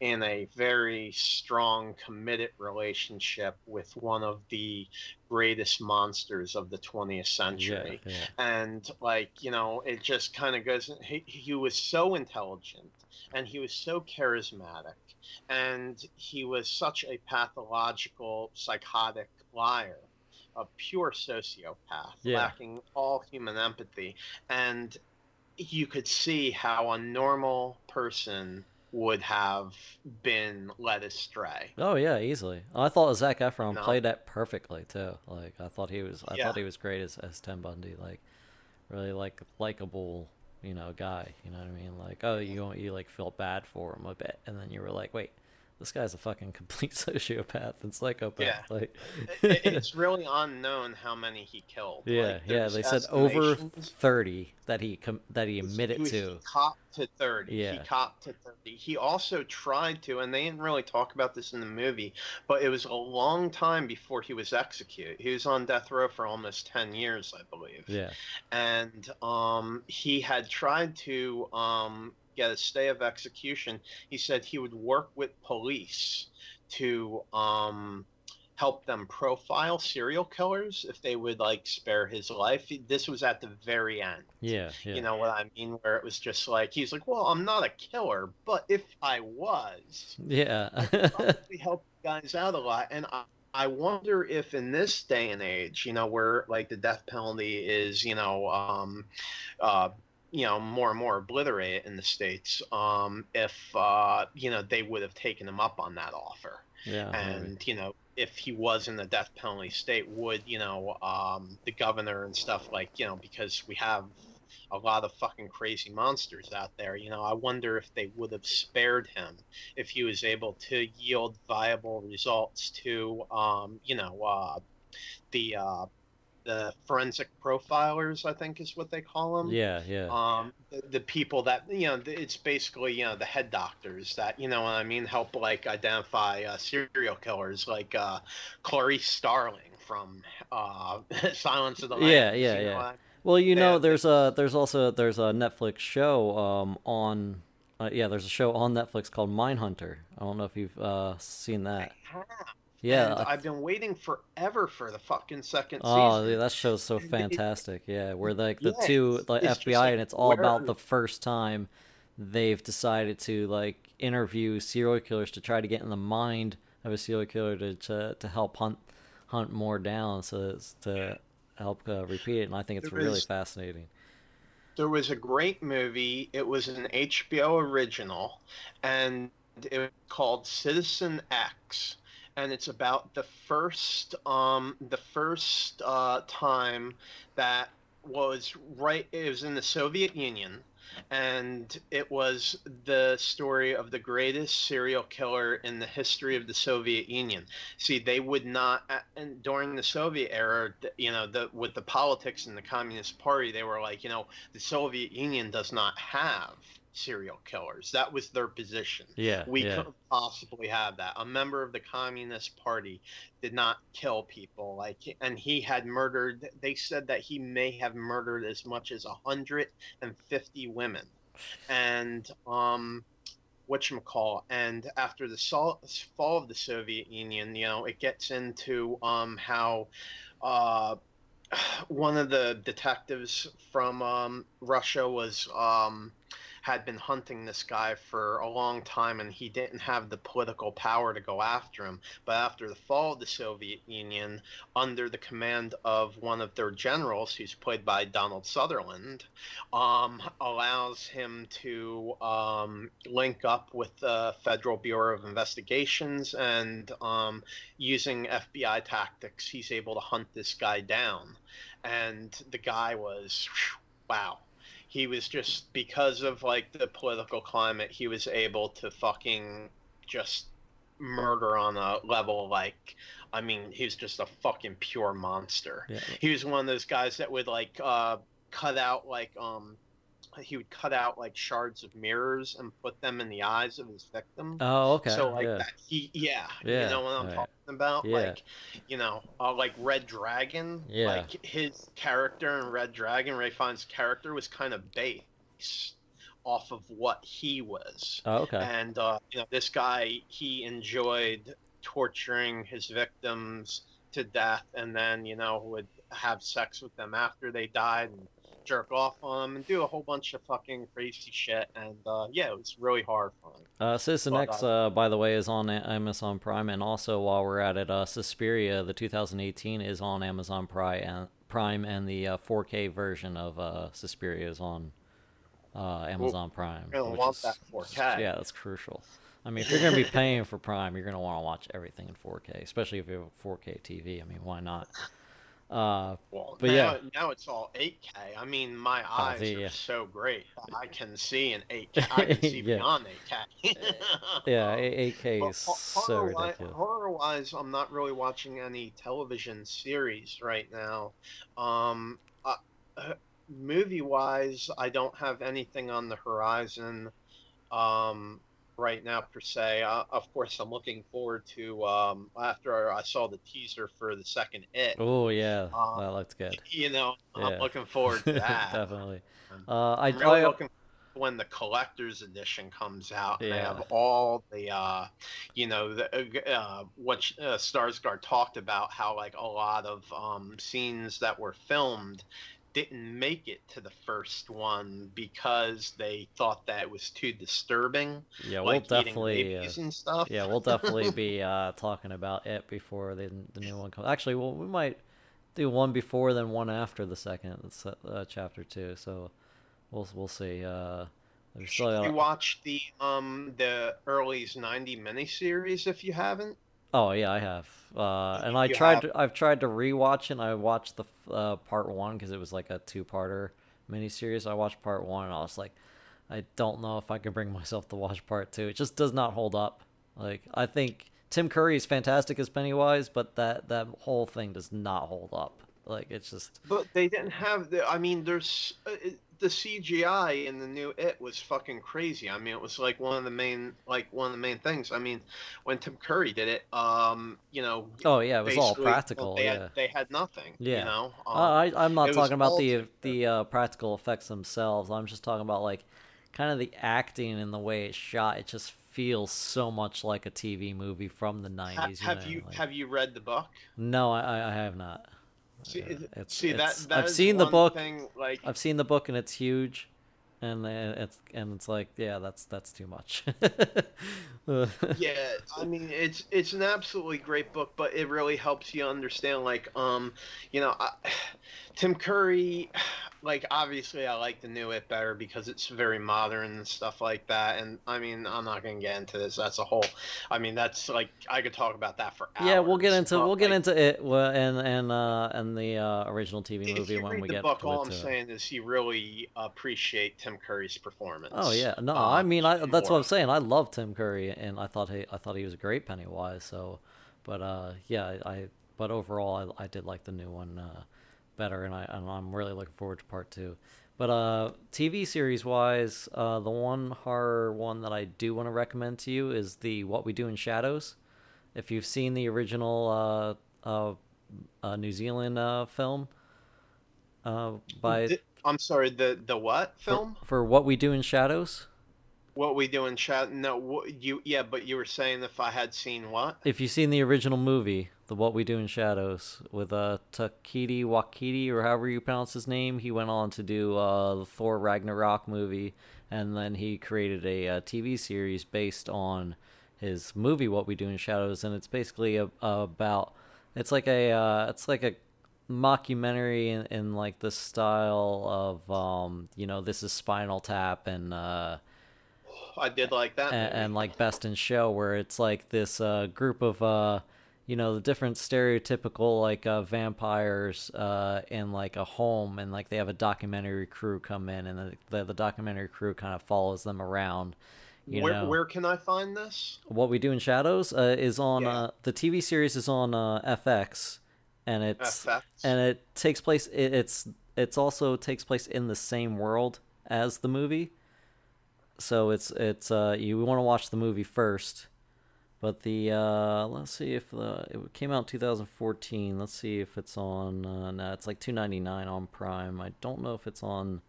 in a very strong, committed relationship with one of the greatest monsters of the 20th yeah, century? yeah. and like you know it just kind of goes he, he was so intelligent and he was so charismatic and he was such a pathological psychotic liar a pure sociopath Yeah. lacking all human empathy and you could see how a normal person would have been led astray Oh yeah, easily. I thought Zac Efron No. played that perfectly too. Like I thought he was, I Yeah. thought he was great as as Ted Bundy. Like really like likable, you know, guy. You know what I mean? Like oh, you you like felt bad for him a bit, and then you were like, wait, this guy's a fucking complete sociopath and psychopath. Yeah. Like It- it's really unknown how many he killed yeah, Like, yeah. They said over thirty that he com- that he He admitted was- to. He copped to 30. Yeah. He copped to 30. He also tried to, and they didn't really talk about this in the movie, but it was a long time before he was executed. He was on death row for almost 10 years, I believe. Yeah, And um, he had tried to um, get a stay of execution. He said he would work with police to um, help them profile serial killers if they would like spare his life. This was at the very end. yeah, yeah. You know what I mean? Where it was just like he's like, "Well, I'm not a killer, but if I was, yeah. probably help guys out a lot." And I, I wonder if in this day and age, you know, where like the death penalty is, you know, um, uh, you know, more and more obliterated in the states, um, if uh, you know they would have taken him up on that offer yeah, maybe. and you know if he was in the death penalty state would you know um, the governor and stuff like you know because we have a lot of fucking crazy monsters out there you know i wonder if they would have spared him if he was able to yield viable results to um, you know uh, the uh, the forensic profilers i think is what they call them yeah, yeah. um the, the people that you know it's basically you know the head doctors that you know what i mean help like identify uh, serial killers like uh clarice starling from uh silence of the lambs Yeah, yeah, you know yeah. Well, you know, there's a there's also there's a Netflix show um on uh, yeah, there's a show on Netflix called Mindhunter. I don't know if you've uh seen that. Yeah. and i've been waiting forever for the fucking second Oh, season yeah, that show's so And it- fantastic. Yeah, where like the Yeah, two it's- the FBI like, and it's all about the first time they've decided to like interview serial killers to try to get in the mind of a serial killer to to, to help hunt hunt more down so as to help uh, repeat it. And I think it's There really is- fascinating. there was a great movie. It was an HBO original, and it was called Citizen X, and it's about the first um the first uh, time that was right. It was in the Soviet Union. And it was the story of the greatest serial killer in the history of the Soviet Union. See, they would not, and during the Soviet era, you know, the with the politics and the Communist Party, they were like, you know, the Soviet Union does not have serial killers. That was their position. Yeah, We yeah. couldn't possibly have that. A member of the Communist Party did not kill people like and he had murdered they said that he may have murdered as much as 150 women. And um whatchamacall and after the fall of the Soviet Union, you know, it gets into um how uh one of the detectives from um, Russia was um, had been hunting this guy for a long time, and he didn't have the political power to go after him. But after the fall of the Soviet Union, under the command of one of their generals, who's played by Donald Sutherland, um, allows him to um, link up with the Federal Bureau of Investigations and um, using FBI tactics, he's able to hunt this guy down. And the guy was, wow. He was just, because of like the political climate, he was able to fucking just murder on a level like, I mean, he was just a fucking pure monster. Yeah. He was one of those guys that would like uh, cut out like, um, he would cut out like shards of mirrors and put them in the eyes of his victim. Oh, okay. So like yeah. that, he yeah, Yeah, you know what I'm right. talking about. Yeah. Like, you know, uh, like Red Dragon. Yeah. Like his character in Red Dragon, Ralph Fiennes' character was kind of based off of what he was. Oh, okay. And uh, you know, this guy he enjoyed torturing his victims to death, and then you know would have sex with them after they died and jerk off on them and do a whole bunch of fucking crazy shit. And uh, yeah, it was really horrifying. Uh, Citizen Well X, uh, by the way, is on Amazon Prime, and also while we're at it, uh, Suspiria, the 2018, is on Amazon Prime, and Prime, and the uh, 4K version of uh, Suspiria is on uh, Amazon Prime. gonna want is- that 4K. Yeah, that's crucial. I mean, if you're gonna be paying for Prime, you're gonna want to watch everything in 4K, especially if you have a 4K TV. I mean, why not? Uh, Well, But now, yeah. now it's all 8K. I mean, my Oh, eyes the- are yeah. so great. I can see in 8K. I can see Yeah. beyond 8K. yeah, 8K But is so ridiculous. Horror-wise, I'm not really watching any television series right now. Um, uh, uh, movie-wise, I don't have anything on the horizon um, right now per se. Uh, of course, I'm looking forward to um, after I saw the teaser for the second It. Oh yeah, Uh, that looks good. You know, Yeah. I'm looking forward to that. Definitely. Um, Uh, I, I'm really I looking when the collector's edition comes out. and They have all the, uh, you know, the, uh, what uh, Skarsgard talked about how like a lot of um, scenes that were filmed didn't make it to the first one because they thought that it was too disturbing, yeah, we'll like eating definitely. Uh, and stuff. yeah, we'll definitely be uh, talking about it before the the new one comes. Actually, well, we might do one before, then one after the second that's, uh, chapter two. So we'll we'll see. Uh, there's still you watch the um the early's 90 miniseries if you haven't. Oh yeah, I have. Uh, and I tried. have- To, I've tried to rewatch it. and I watched the uh, part one because it was like a two-parter miniseries. I watched part one, and I was like, I don't know if I can bring myself to watch part two. It just does not hold up. Like I think Tim Curry is fantastic as Pennywise, but that that whole thing does not hold up. Like it's just But they didn't have the. I mean, there's uh, the CGI in the new It was fucking crazy. I mean, it was like one of the main, like one of the main things. I mean, when Tim Curry did it, um, you know, oh yeah, it was all practical. They yeah. had, they had nothing. Yeah. You know. Uh, Um, I, I'm not talking about the the uh, practical effects themselves. I'm just talking about like kind of the acting and the way it's shot. It just feels so much like a TV movie from the ha- 90s. have know, you like- have you read the book? No, I- I have not. See, Yeah, it's- see it's- that, that I've seen the book. Thing, like I've seen the book and it's huge, and it's and it's like yeah that's that's too much yeah i mean it's it's an absolutely great book but it really helps you understand like um you know I, tim curry like obviously i like the new it better because it's very modern and stuff like that and i mean i'm not gonna get into this that's a whole i mean that's like i could talk about that for hours yeah we'll get into we'll get into it well, and and uh and the uh original tv movie when we get book to all it i'm saying is you really appreciate tim curry's performance Oh yeah, no, uh, I mean, I, that's what. I'm saying. I love Tim Curry, and I thought he, I thought he was a great Pennywise. So, but uh, yeah, I, I but overall, I, I did like the new one uh, better, and I, and I'm really looking forward to part two. But uh, TV series wise, uh, the one horror one that I do want to recommend to you is the What We Do in Shadows. If you've seen the original uh, uh, uh, New Zealand uh, film uh, by i'm sorry the the what film for What We Do in Shadows. What we do in chat? No, what, you. Yeah, but you were saying if I had seen what? if you've seen the original movie, the What We Do in Shadows, with uh Takiti Wakiti or however you pronounce his name, he went on to do uh the Thor Ragnarok movie, and then he created a, uh TV series based on his movie What We Do in Shadows, and it's basically a, about it's like a uh, it's like a mockumentary in, in like the style of um you know this is Spinal Tap and uh I did like that. and, and like best in show where it's like this uh, group of uh, you know the different stereotypical like uh, vampires uh, in like a home and like they have a documentary crew come in and the, the, the documentary crew kind of follows them around you where know where can I find this? what we do in shadows uh, is on Yeah. uh, the tv series is on uh, fx and it's FX? and it takes place it, it's it's also takes place in the same world as the movie so it's it's uh you want to watch the movie first but the uh let's see if the it came out in 2014 let's see if it's on uh no it's like 299 on prime i don't know if it's on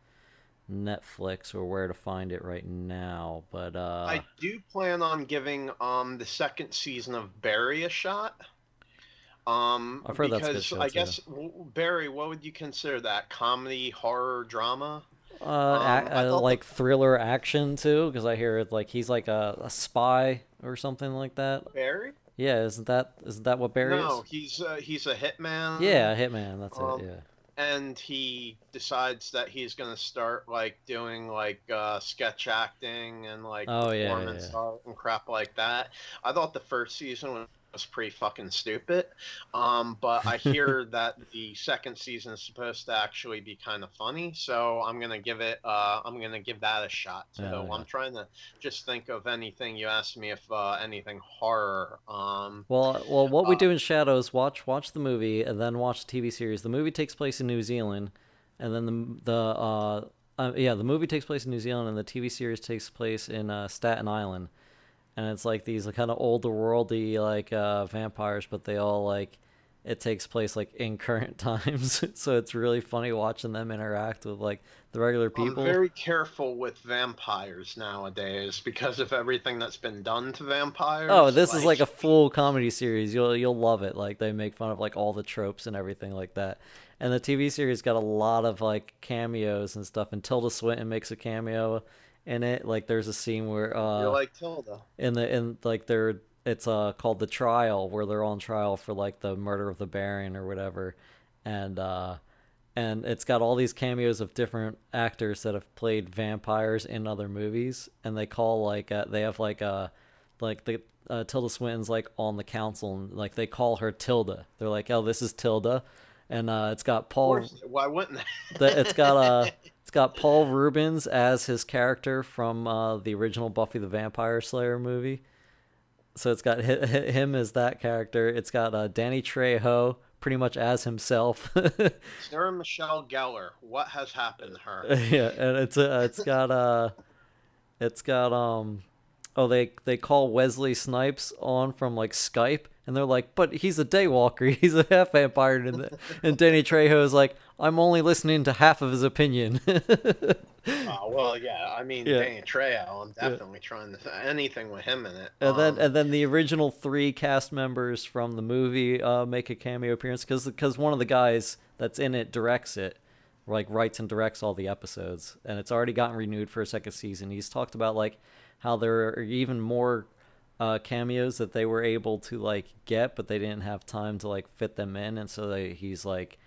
netflix or where to find it right now but uh I do plan on giving um the second season of Barry a shot. Um, I've heard that's good because show, I too. guess Barry, what would you consider that? Comedy, horror, drama? Uh, Um, I uh, thought the- like thriller action too, because I hear it like he's like a, a spy or something like that. Barry? Yeah, isn't that isn't that what Barry no, is? he's uh, he's a hitman. Yeah, Hitman. That's Um, it. Yeah. and he decides that he's gonna start like doing like uh, sketch acting and like Oh, yeah, yeah, performance yeah. and crap like that. I thought the first season was pretty fucking stupid, um, but I hear that the second season is supposed to actually be kind of funny, so I'm gonna give it. Uh, I'm gonna give that a shot. So Yeah, yeah. I'm trying to just think of anything. You asked me if uh, anything horror. Um, Well, well, what we uh, do in Shadows, watch watch the movie and then watch the TV series. The movie takes place in New Zealand, and then the the uh, uh yeah, the movie takes place in New Zealand, and the TV series takes place in uh, Staten Island, and it's like these kind of older worldy like uh, vampires, but they all like it takes place like in current times, so it's really funny watching them interact with like the regular people. I'm very careful with vampires nowadays because of everything that's been done to vampires. Oh, this is like a full comedy series. You'll you'll love it. Like they make fun of like all the tropes and everything like that. And the TV series got a lot of like cameos and stuff. And Tilda Swinton makes a cameo in it. Like there's a scene where uh You're like Tilda. in the in like they're it's uh called the trial where they're on trial for like the murder of the Baron or whatever. And uh and it's got all these cameos of different actors that have played vampires in other movies and they call like uh, they have like uh like the uh, Tilda Swinton's like on the council and like they call her Tilda. They're like, "Oh, this is Tilda." And uh it's got Paul course, why wouldn't they? it's got uh it's got Paul Reubens as his character from uh, the original Buffy the Vampire Slayer movie. So it's got hi- hi- him as that character. It's got uh, Danny Trejo pretty much as himself. Sarah Michelle Gellar. What has happened to her? yeah, and it's uh, it's got uh it's got um oh they they call Wesley Snipes on from like Skype and they're like, but he's a daywalker, he's a half vampire, and and Danny Trejo is like, I'm only listening to half of his opinion. Oh well, yeah. I mean, Yeah. Danny Trejo. I'm definitely trying to anything with him in it. And then Um, and then the original three cast members from the movie uh, make a cameo appearance because one of the guys that's in it directs it. like writes and directs all the episodes, and it's already gotten renewed for a second season. He's talked about like how there are even more uh, cameos that they were able to like get, but they didn't have time to like fit them in, and so they, he's like,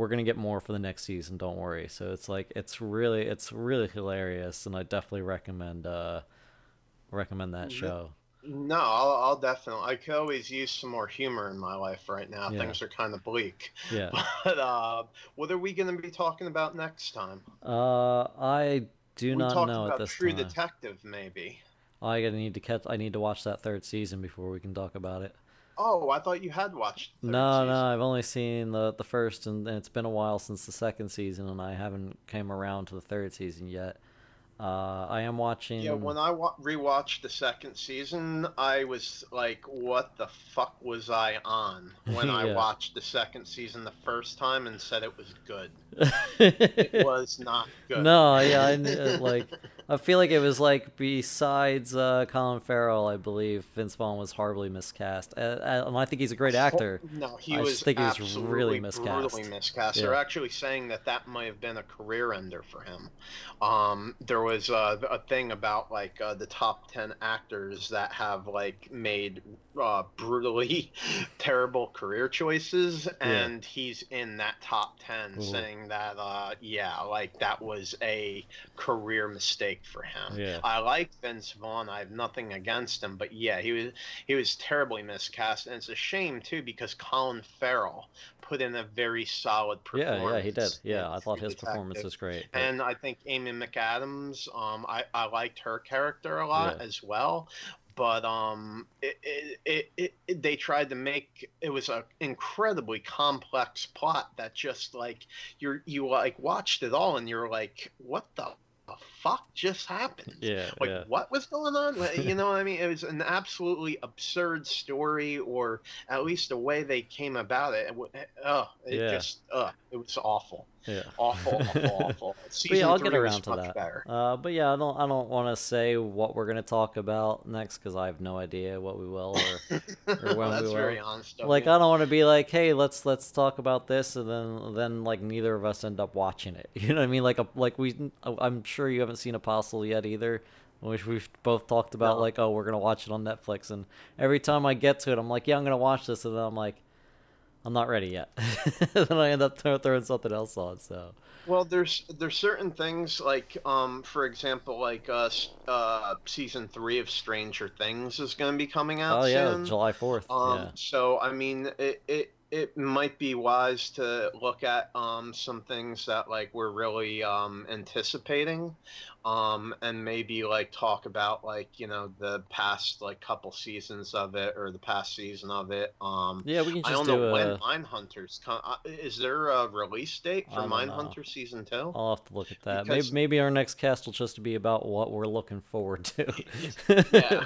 "We're gonna get more for the next season. Don't worry." So it's like it's really it's really hilarious, and I definitely recommend uh recommend that show. No, I'll, I'll definitely. I could always use some more humor in my life right now. Yeah. Things are kind of bleak. Yeah. But uh, what are we going to be talking about next time? Uh, I do we not know about at this True time. Detective, maybe. I gotta need to catch. I need to watch that third season before we can talk about it. Oh, I thought you had watched. No, season. no, I've only seen the the first, and, and it's been a while since the second season, and I haven't came around to the third season yet. Uh, I am watching. Yeah, when I wa- rewatched the second season, I was like, "What the fuck was I on?" When I watched the second season the first time and said it was good. It was not good. no, yeah, I uh, like. I feel like it was like besides uh, Colin Farrell, I believe Vince Vaughn was horribly miscast, uh, uh, and I think he's a great actor. No, he I was just think he was absolutely really brutally miscast. miscast. Yeah. They're actually saying that that might have been a career ender for him. Um, there was uh, a thing about like uh, the top ten actors that have like made uh, brutally terrible career choices, and he's in that top ten, Ooh. saying that uh, yeah, like that was a career mistake for him. Yeah. I like Vince Vaughn. I have nothing against him, but yeah, he was he was terribly miscast, and it's a shame too because Colin Farrell put in a very solid performance. yeah, yeah, he did. Yeah, I thought his performance was great. but- And I think Amy McAdams, um, I, I liked her character a lot Yeah. as well. But um, it, it, it, it, they tried to make it was an incredibly complex plot that just like you're you like watched it all and you're like, what the fuck just happened? yeah, like yeah. what was going on you know what i mean it was an absolutely absurd story or at least the way they came about it oh, it Yeah. just uh, it was awful Yeah. awful awful awful season yeah, I'll get around to that. better Uh, but yeah, I don't I don't want to say what we're gonna talk about next because I have no idea what we will or or when that's we very will. honest like you. I don't want to be like, hey, let's let's talk about this, and then then like neither of us end up watching it. You know what I mean? Like a like we I'm sure you haven't seen Apostle yet either. Which we've both talked about, No. like, oh, we're gonna watch it on Netflix, and every time I get to it, I'm like, yeah, I'm gonna watch this, and then I'm like, I'm not ready yet. then I end up throwing something else on. So Well, there's there's certain things like, um, for example, like uh, uh, season three of Stranger Things is going to be coming out oh yeah, soon. July fourth. Um, yeah. So I mean, it, it it might be wise to look at um some things that like we're really um anticipating, um, and maybe like talk about like you know the past like couple seasons of it or the past season of it. Um, Yeah, we can I don't do know a. when Mindhunters come. Uh, is there a release date for Mindhunter season two? I'll have to look at that. Because- Maybe, maybe our next cast will just be about what we're looking forward to. yeah,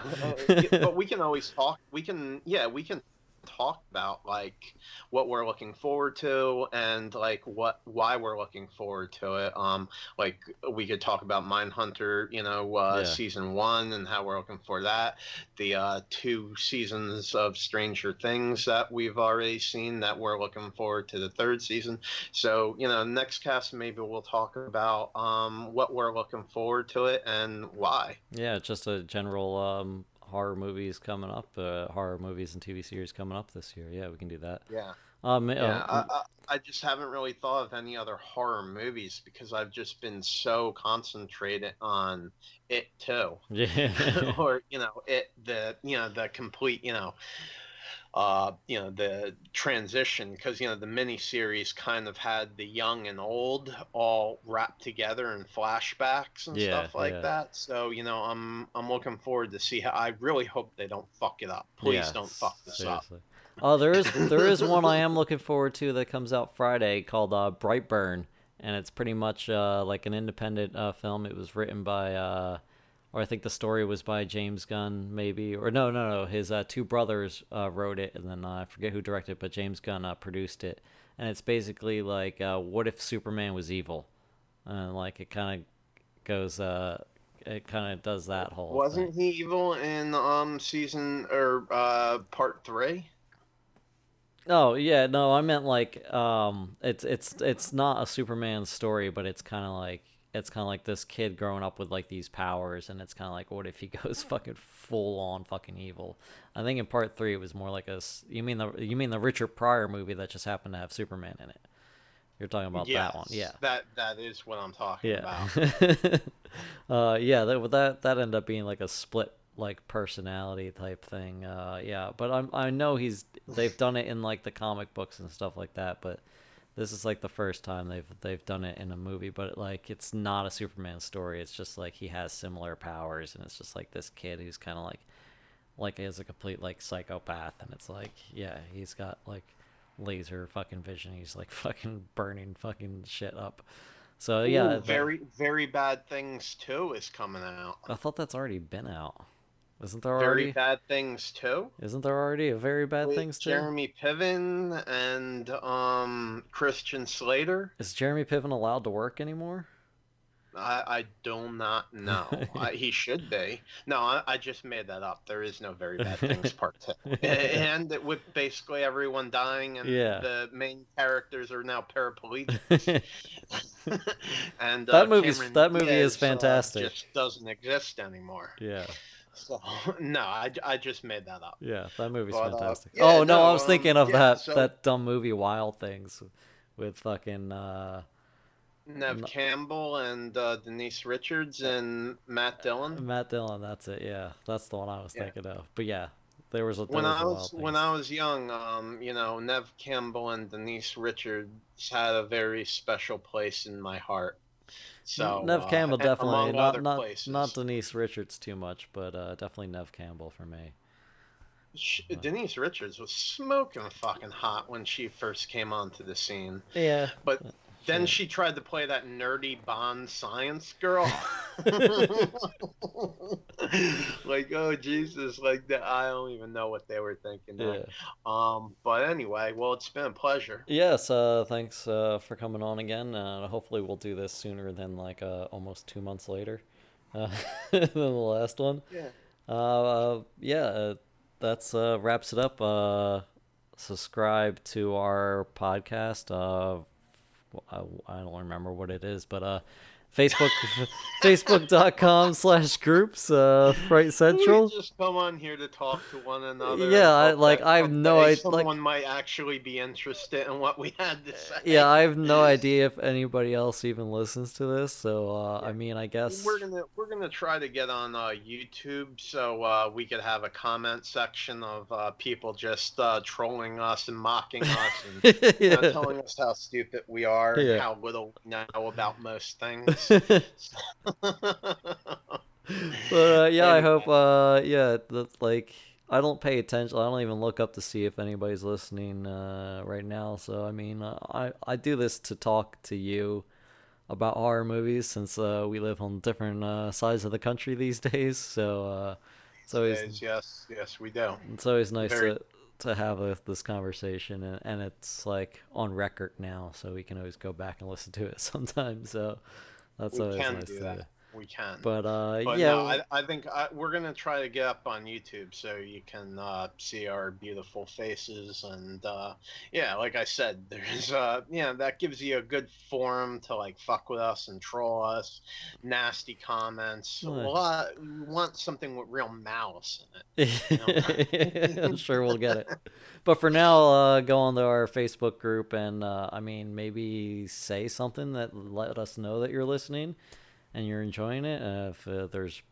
but we can always talk. We can, yeah, we can talk about like what we're looking forward to and like what why we're looking forward to it. Um, like we could talk about Mindhunter, you know, uh, Yeah. season one and how we're looking for that. The uh, two seasons of Stranger Things that we've already seen that we're looking forward to the third season. So you know, next cast maybe we'll talk about um, what we're looking forward to it and why. yeah, just a general um, horror movies coming up, uh, horror movies and TV series coming up this year. Yeah, we can do that. Yeah. Um, Yeah, uh, I, I, I just haven't really thought of any other horror movies because I've just been so concentrated on it too, yeah, or you know, it the you know the complete you know, uh, you know the transition because you know the miniseries kind of had the young and old all wrapped together in flashbacks and Yeah, stuff like yeah. that. So you know, I'm I'm looking forward to see how. I really hope they don't fuck it up. Please yeah, don't fuck this up. seriously. Oh, there is there is one I am looking forward to that comes out Friday called uh, Brightburn, and it's pretty much uh, like an independent uh, film. It was written by, uh, or I think the story was by James Gunn, maybe, or no, no, no. His uh, two brothers uh, wrote it, and then uh, I forget who directed, it, but James Gunn uh, produced it. And it's basically like, uh, what if Superman was evil? And like it kind of goes, uh, it kind of does that whole. thing. Wasn't he evil in um season or uh part three? Oh yeah, no, I meant like um, it's it's it's not a Superman story, but it's kind of like it's kind of like this kid growing up with like these powers, and it's kind of like what if he goes fucking full on fucking evil? I think in part three it was more like a you mean the you mean the Richard Pryor movie that just happened to have Superman in it. You're talking about that one, yeah. That that is what I'm talking Yeah. about. uh, yeah, that that that ended up being like a split like personality type thing. Uh, yeah, but I'm I know he's they've done it in like the comic books and stuff like that, but this is like the first time they've they've done it in a movie, but like it's not a Superman story. It's just like he has similar powers and it's just like this kid who's kind of like like is a complete like psychopath and it's like yeah, he's got like laser fucking vision. He's like fucking burning fucking shit up. So yeah, Ooh, very very bad things too is coming out. I thought that's already been out. Isn't there Very already? bad things too. Isn't there already a very bad things too? Jeremy Piven and um Christian Slater. Is Jeremy Piven allowed to work anymore? I, I do not know. I, he should be. No, I, I just made that up. There is no very bad things part two, and it with basically everyone dying, and Yeah. the main characters are now paraplegics. and That uh, Cameron that movie is uh, fantastic. just doesn't exist anymore. yeah, So no, I, I just made that up. yeah, that movie's But, uh, fantastic. yeah, oh no, no, I was um, thinking of yeah, that so- that dumb movie Wild Things with fucking uh Neve No. Campbell and uh, Denise Richards and Matt Dillon. Matt Dillon. That's it. Yeah, that's the one I was Yeah. thinking of. But yeah, there was a there when was I a was Wild when I was young, um, you know, Neve Campbell and Denise Richards had a very special place in my heart. So Neve uh, Campbell and definitely among not other not places. not Denise Richards too much, but uh, definitely Neve Campbell for me. Sh- Denise Richards was smoking fucking hot when she first came onto the scene. Yeah, But then Shit. she tried to play that nerdy Bond science girl. like, oh Jesus, like that. I don't even know what they were thinking. yeah. there. Um, but anyway, well, it's been a pleasure. Yes, uh, thanks uh, for coming on again. Uh, hopefully, we'll do this sooner than like uh, almost two months later uh, than the last one. Yeah. Uh, uh, yeah, uh, that's uh, wraps it up. Uh, subscribe to our podcast. Uh, I, I don't remember what it is, but uh, Facebook, Facebook.com slash groups, uh, Fright Central. We just come on here to talk to one another. Yeah, I- like, I have no someday id- like- Someone might actually be interested in what we had to say. Yeah, I have no idea if anybody else even listens to this. So, uh, I mean, I guess. We're gonna we're gonna try to get on uh, YouTube so uh, we could have a comment section of uh, people just uh, trolling us and mocking us and you know, yeah. telling us how stupid we are and how little we know about most things. but uh, yeah, I hope. Uh, yeah, that's like I don't pay attention. I don't even look up to see if anybody's listening uh, right now. So I mean, uh, I I do this to talk to you about horror movies since uh, we live on different uh, sides of the country these days. So uh, it's always Yes, yes, yes, we do. it's always nice Very- to to have a, this conversation and, and it's like on record now so we can always go back and listen to it sometimes so that's We always nice do to that. We can. but uh But yeah no, I, I think I, we're gonna try to get up on YouTube so you can uh, see our beautiful faces and uh, yeah, like I said, there's uh, yeah that gives you a good forum to like fuck with us and troll us, nasty comments. Nice. lot, we want something with real malice in it. I'm sure we'll get it. But for now, uh, go on to our Facebook group and uh, I mean maybe say something that let us know that you're listening and you're enjoying it. Uh, if uh, there's,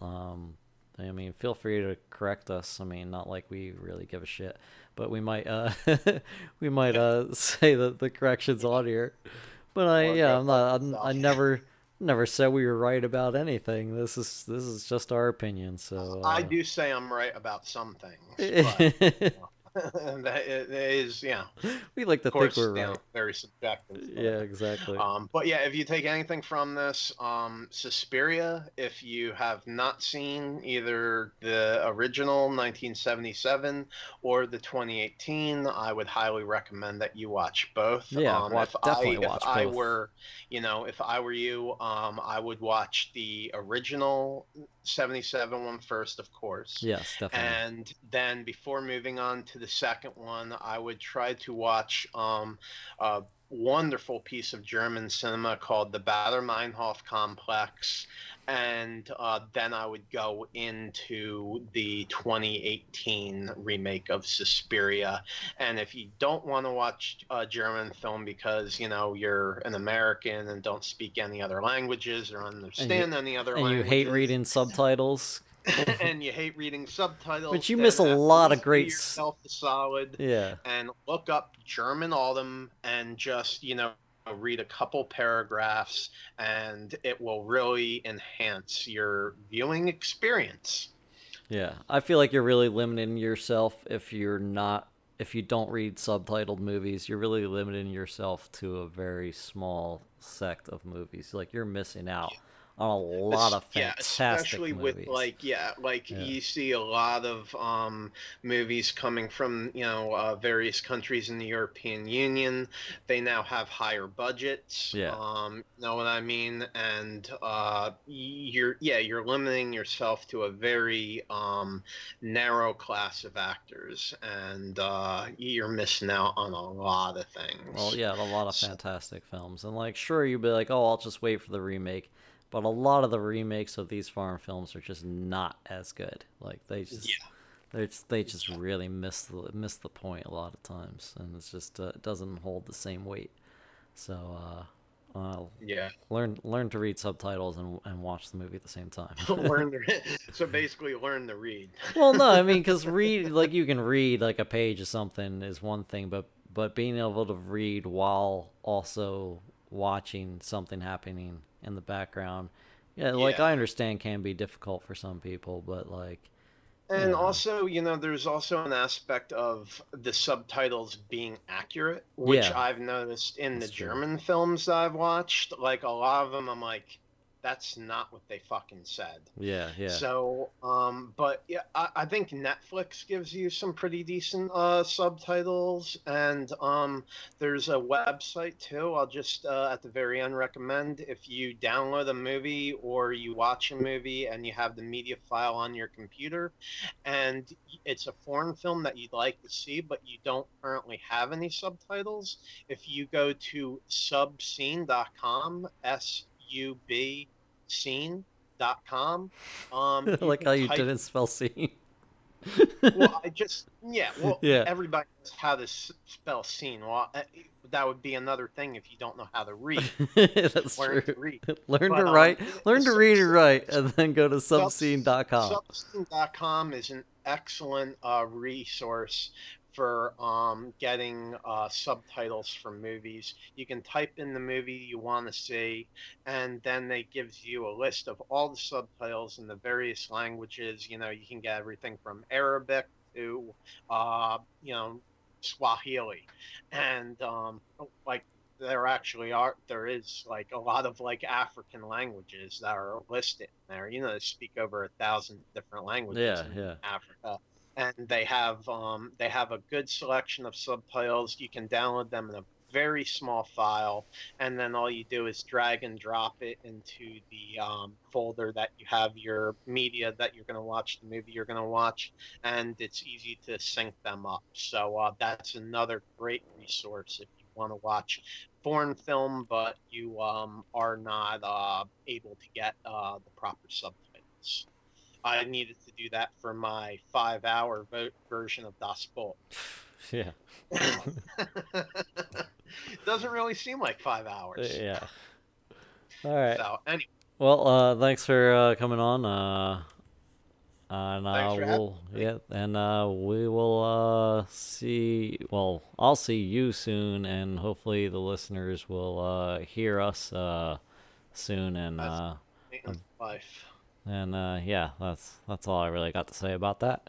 um, I mean, feel free to correct us. I mean, not like we really give a shit, but we might, uh, we might uh, say that the corrections on here. But I, yeah, I'm not. I'm, I never. Never said we were right about anything. This is this is just our opinion. So uh, I do say I'm right about some things, but that is yeah, we like to course, think we're know, right. very subjective. Yeah, exactly. Um, but yeah, if you take anything from this, um, Suspiria, if you have not seen either the original 1977 or the 2018, I would highly recommend that you watch both. Yeah, um, watch- if definitely I, watch if I were, you know, if I were you, um, I would watch the original 77 one first, of course. Yes, definitely. And then before moving on to the second one, I would try to watch um, a wonderful piece of German cinema called the Baader Meinhof Complex. And uh, then I would go into the 2018 remake of Suspiria. And if you don't want to watch a German film because, you know, you're an American and don't speak any other languages or understand any other and you hate reading subtitles. and you hate reading subtitles. But you miss a lot of great yourself a solid Yeah. and look up German Autumn and just you know read a couple paragraphs, and it will really enhance your viewing experience. Yeah, I feel like you're really limiting yourself if you're not if you don't read subtitled movies. You're really limiting yourself to a very small sect of movies. Like you're missing out on a lot of yeah, especially movies. with like yeah, like Yeah. you see a lot of um, movies coming from you know uh, various countries in the European Union. They now have higher budgets. Yeah. Um, know what I mean? And uh, you're yeah, you're limiting yourself to a very um, narrow class of actors, and uh, you're missing out on a lot of things. Well, yeah, a lot of So- fantastic films. And like sure you'd be like, "Oh, I'll just wait for the remake." But a lot of the remakes of these foreign films are just not as good. Like they just Yeah. they just, they just really miss the miss the point a lot of times, and it's just uh, it doesn't hold the same weight. So uh, uh, Yeah. learn learn to read subtitles and and watch the movie at the same time. learn so basically learn to read. well, no, I mean, because read like you can read like a page of something is one thing, but but being able to read while also watching something happening in the background, yeah, like Yeah. I understand can be difficult for some people, but like And Yeah. also, you know, there's also an aspect of the subtitles being accurate, which Yeah. I've noticed in That's the true. German films that I've watched. Like a lot of them, I'm like, that's not what they fucking said. yeah, yeah, So, um, but yeah, I, I think Netflix gives you some pretty decent uh, subtitles, and um, there's a website too. I'll just uh, at the very end recommend if you download a movie or you watch a movie and you have the media file on your computer, and it's a foreign film that you'd like to see, but you don't currently have any subtitles. If you go to subscene.com, S U B scene.com. Um, you like how you type- didn't spell scene. Well, I just yeah. Well, Yeah. Everybody knows how to spell scene. Well, uh, that would be another thing if you don't know how to read. That's Learn true. to read. Learn But, to um, write, learn to read and write, and then go to Sub- subscene.com. Subscene.com is an excellent uh, resource for um, getting uh, subtitles for movies. You can type in the movie you want to see, and then they gives you a list of all the subtitles in the various languages. You know, you can get everything from Arabic to, uh, you know, Swahili, and um, like there actually are there is like a lot of like African languages that are listed there. You know, they speak over a thousand different languages Yeah, in yeah. Africa. And they have um, they have a good selection of subtitles. You can download them in a very small file, and then all you do is drag and drop it into the um, folder that you have your media that you're going to watch, the movie you're going to watch, and it's easy to sync them up. So uh, that's another great resource if you want to watch foreign film, but you um, are not uh, able to get uh, the proper subtitles. I needed to do that for my five-hour vo- version of Das Boot. Yeah, Doesn't really seem like five hours. yeah. All right. So anyway, Well, uh, thanks for uh, coming on. Uh, and uh, we'll yeah, and uh, we will uh, see. Well, I'll see you soon, and hopefully the listeners will uh, hear us uh, soon. And uh, life. And uh, yeah, that's that's all I really got to say about that.